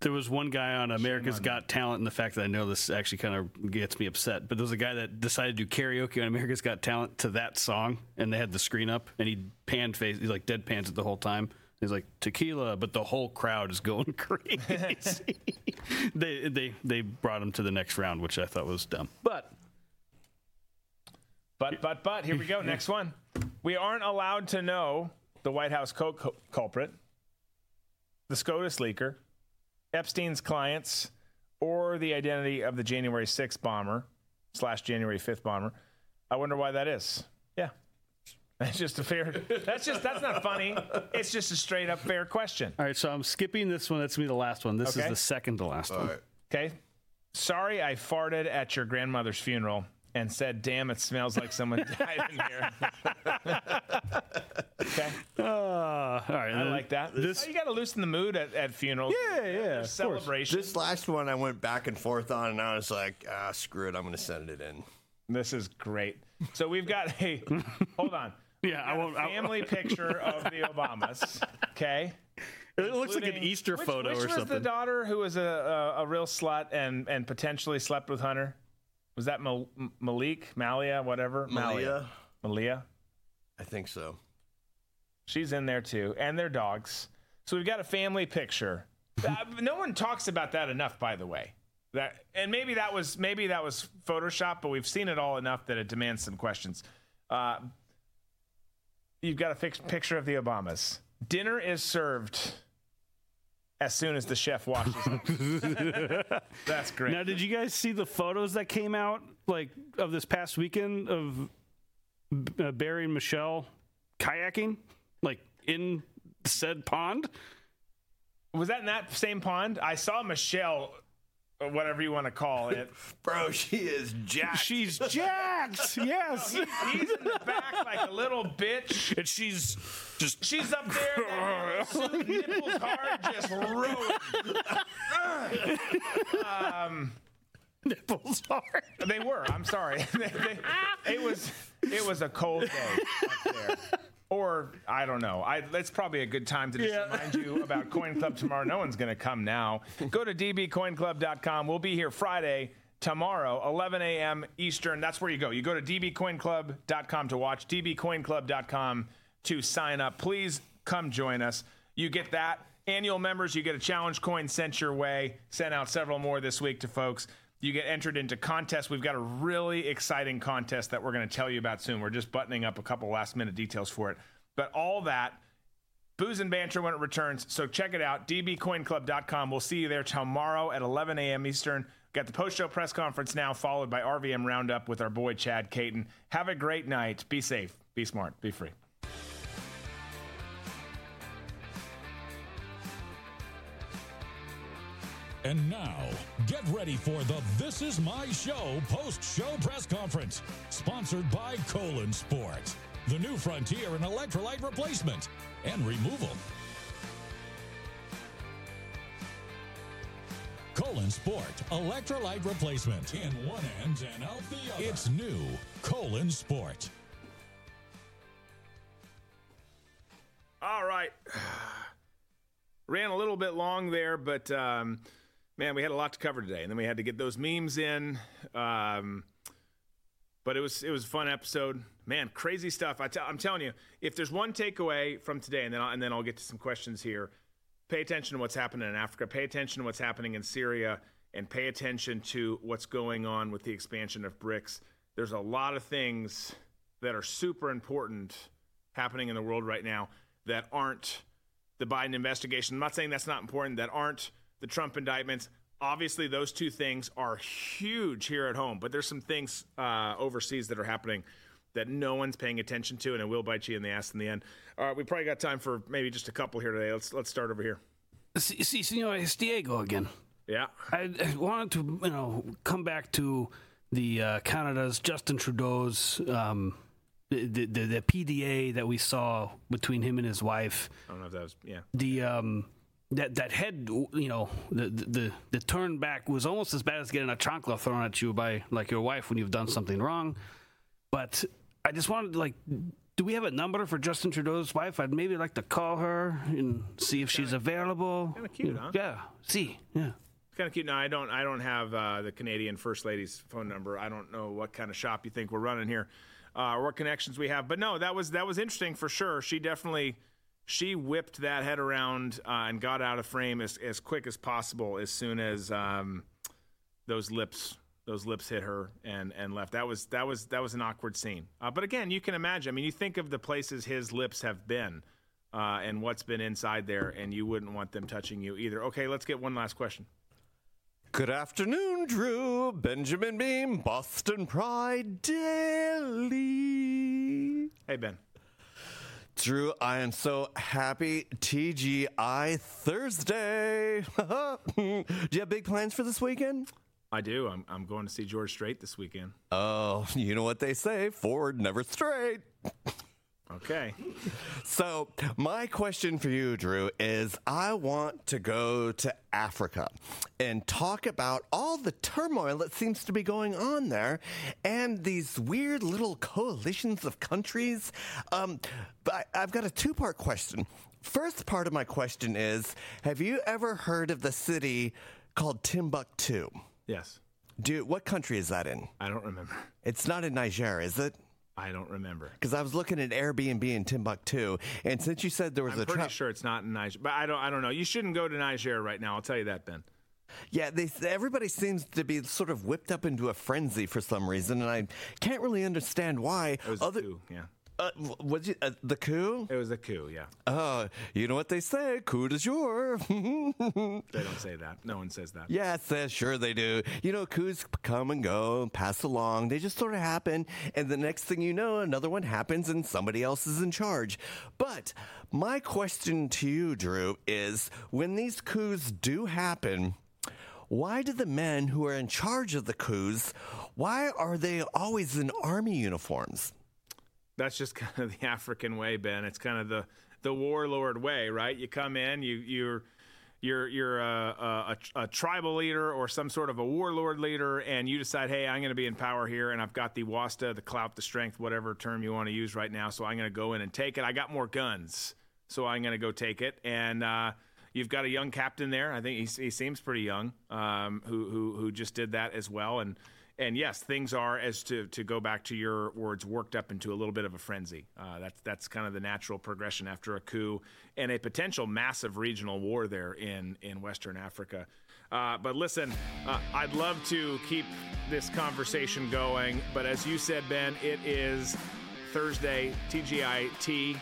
D: There was one guy on America's Got Talent, and the fact that I know this actually kind of gets me upset. But there was a guy that decided to do karaoke on America's Got Talent to that song, and they had the screen up, and he panned face, he's like dead pans it the whole time. He's like tequila, but the whole crowd is going [LAUGHS] crazy. [LAUGHS] they they they brought him to the next round, which I thought was dumb. But
B: But, but, but, here we go. Next one. We aren't allowed to know the White House co- co- culprit, the SCOTUS leaker, Epstein's clients, or the identity of the January 6th bomber slash January 5th bomber. I wonder why that is. Yeah. [LAUGHS] That's just a fair, that's just, that's not funny. It's just a straight up fair question.
D: all right, so I'm skipping this one. That's gonna be the last one. This
B: Okay.
D: is the second to last one.
B: Okay. Sorry, I farted at your grandmother's funeral and said, damn, it smells like someone [LAUGHS] died in here. [LAUGHS] okay.
D: Uh, all right,
B: I like that.
D: This
B: Oh, you got to loosen the mood at, at funerals.
D: Yeah, yeah,
B: There's
D: of course.
B: celebration.
C: This last one I went back and forth on, and I was like, ah, screw it, I'm going to send it in.
B: This is great. So we've got a [LAUGHS] hold on.
D: Yeah, I won't. I-
B: Family picture of the Obamas. Okay.
D: It looks like an
B: Including-
D: Easter
B: which-
D: photo
B: which
D: or
B: was the daughter who was a, a, a real slut and, and potentially slept with Hunter? Was that Mal- Malik, Malia, whatever?
C: Malia.
B: Malia.
C: I think so.
B: She's in there too, and their dogs. So we've got a family picture. [LAUGHS] Uh, no one talks about that enough, by the way. That and maybe that was maybe that was Photoshop, but we've seen it all enough that it demands some questions. Uh, you've got a fixed picture of the Obamas. Dinner is served as soon as the chef washes up. [LAUGHS] That's great.
D: Now, did you guys see the photos that came out like of this past weekend of uh, Barry and Michelle kayaking, like in said pond?
B: Was that in that same pond? I saw Michelle, whatever you want to call it. [LAUGHS]
C: Bro, she is jacked.
D: She's jacked. [LAUGHS] Yes.
B: He- he's in the back like a little bitch.
D: And she's just
B: She's up there, suit, [LAUGHS] nipples hard, just rowing. um,
D: nipples hard.
B: They were. I'm sorry. They- they- it was. It was a cold day up there. Or I don't know. I, that's probably a good time to just remind you about [LAUGHS] Coin Club tomorrow. No one's going to come now. Go to dbcoinclub.com. We'll be here Friday, tomorrow, 11 a.m. Eastern. That's where you go. You go to dbcoinclub.com to watch, dbcoinclub.com to sign up. Please come join us. You get that. Annual members, you get a challenge coin sent your way. Sent out several more this week to folks. You get entered into contests. We've got a really exciting contest that we're going to tell you about soon. We're just buttoning up a couple last minute details for it. But all that, booze and banter when it returns. So check it out, dbcoinclub.com. We'll see you there tomorrow at 11 a.m. Eastern. Got the post show press conference now, followed by RVM Roundup with our boy Chad Caton. Have a great night. Be safe, be smart, be free.
E: And now, get ready for the This Is My Show post show press conference, sponsored by Colon Sport, the new frontier in electrolyte replacement and removal. Colon Sport electrolyte replacement in one end and out the other. It's new Colon Sport.
B: All right. [SIGHS] Ran a little bit long there, but um, man, we had a lot to cover today, and then we had to get those memes in. Um, but it was it was a fun episode, man. Crazy stuff. I t- I'm telling you, if there's one takeaway from today, and then I'll, and then I'll get to some questions here. Pay attention to what's happening in Africa. Pay attention to what's happening in Syria, and pay attention to what's going on with the expansion of BRICS. There's a lot of things that are super important happening in the world right now that aren't the Biden investigation. I'm not saying that's not important, that aren't the Trump indictments. Obviously, those two things are huge here at home, but there's some things uh, overseas that are happening that no one's paying attention to, and it will bite you in the ass in the end. All right, we probably got time for maybe just a couple here today. Let's let's start over here.
D: See, see, senor, it's Diego again.
B: Yeah.
D: I, I wanted to, you know, come back to the uh, Canada's Justin Trudeau's um, the, the the PDA that we saw between him and his wife.
B: I don't know if that was yeah.
D: The um that that head, you know, the the the turn back was almost as bad as getting a chancla thrown at you by like your wife when you've done something wrong. But I just wanted like. Do we have a number for Justin Trudeau's wife? I'd maybe like to call her and see if she's available.
B: Kinda cute, huh?
D: Yeah. See. Yeah.
B: It's kind of cute. Now I don't I don't have uh, the Canadian First Lady's phone number. I don't know what kind of shop you think we're running here, uh, or what connections we have. But no, that was that was interesting for sure. She definitely she whipped that head around uh, and got out of frame as as quick as possible as soon as um, those lips those lips hit her and and left. That was that was that was an awkward scene. Uh, but again, you can imagine. I mean, you think of the places his lips have been. Uh, and what's been inside there, and you wouldn't want them touching you either. Okay, let's get one last question.
C: Good afternoon, Drew. Benjamin Beam, Boston Pride Daily.
B: Hey, Ben.
C: Drew, I am so happy. TGI Thursday. [LAUGHS] Do you have big plans for this weekend?
B: I do. I'm, I'm going to see George Strait this weekend.
C: Oh, you know what they say forward, never straight. [LAUGHS]
B: Okay.
C: So, my question for you, Drew, is I want to go to Africa and talk about all the turmoil that seems to be going on there and these weird little coalitions of countries. Um, but I, I've got a two part question. First part of my question is Have you ever heard of the city called Timbuktu?
B: Yes.
C: Do, what country is that in?
B: I don't remember.
C: It's not in Niger, is it?
B: I don't remember.
C: Because I was looking at Airbnb in Timbuktu, and since you said there was
B: I'm
C: a
B: pretty
C: tra-
B: sure it's not in Niger, but I don't. I don't know. You shouldn't go to Niger right now. I'll tell you that, Ben.
C: Yeah, they, everybody seems to be sort of whipped up into a frenzy for some reason, and I can't really understand why.
B: It was
C: Other.
B: Yeah.
C: Uh, was it uh, the coup?
B: It was a coup. Yeah.
C: Uh, you know what they say, coup de jour. [LAUGHS]
B: They don't say that. No one says that.
C: Yes, uh, sure they do. You know, coups come and go, pass along. They just sort of happen, and the next thing you know, another one happens, and somebody else is in charge. But my question to you, Drew, is when these coups do happen, why do the men who are in charge of the coups, why are they always in army uniforms?
B: That's just [LAUGHS] kind of the African way, Ben. It's kind of the the warlord way, right? You come in, you you're you're you're a, a, a tribal leader or some sort of a warlord leader, and you decide, hey, I'm going to be in power here, and I've got the wasta, the clout, the strength, whatever term you want to use right now. So I'm going to go in and take it. I got more guns, so I'm going to go take it. And uh, you've got a young captain there. I think he, he seems pretty young, um, who who who just did that as well. And and yes, things are as to to go back to your words, worked up into a little bit of a frenzy. Uh, that's that's kind of the natural progression after a coup and a potential massive regional war there in in Western Africa. Uh, but listen, uh, I'd love to keep this conversation going, but as you said, Ben, it is Thursday, TGIT.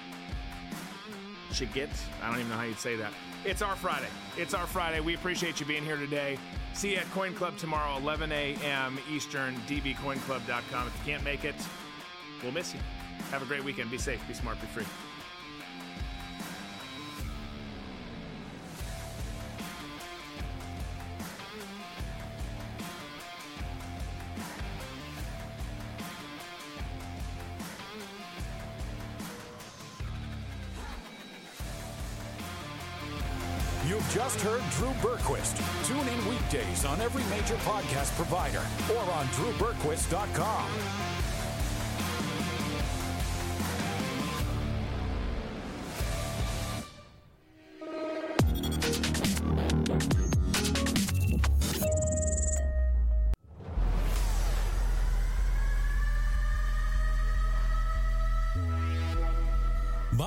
B: Chigit. I don't even know how you'd say that. It's our Friday. It's our Friday. We appreciate you being here today. See you at Coin Club tomorrow, 11 a.m. Eastern, dbcoinclub.com. If you can't make it, we'll miss you. Have a great weekend. Be safe, be smart, be free.
L: Just heard Drew Berquist. Tune in weekdays on every major podcast provider or on drewberquist.com.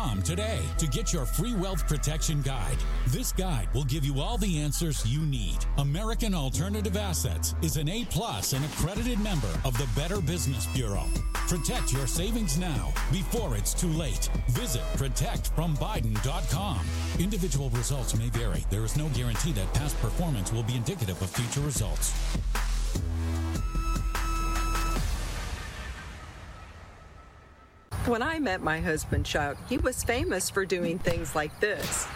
E: today to get your free wealth protection guide. This guide will give you all the answers you need. American Alternative Assets is an A plus and accredited member of the Better Business Bureau. Protect your savings now before it's too late. Visit protectfrombiden.com. Individual results may vary. There is no guarantee that past performance will be indicative of future results.
I: When I met my husband Chuck, he was famous for doing things like this.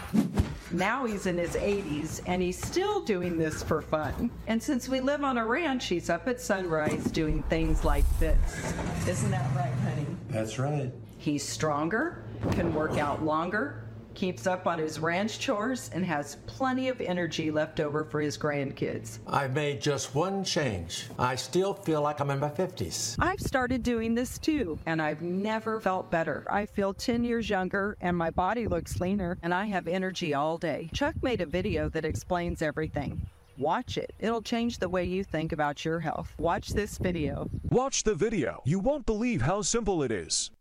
J: Now he's in his 80s and he's still doing this for fun. And since we live on a ranch, he's up at sunrise doing things like this. Isn't that right, honey?
K: That's right.
J: He's stronger, can work out longer, keeps up on his ranch chores, and has plenty of energy left over for his grandkids.
K: I've made just one change. I still feel like I'm in my 50s.
J: I've started doing this too, and I've never felt better. I feel 10 years younger, and my body looks leaner, and I have energy all day. Chuck made a video that explains everything. Watch it. It'll change the way you think about your health. Watch this video.
L: Watch the video. You won't believe how simple it is.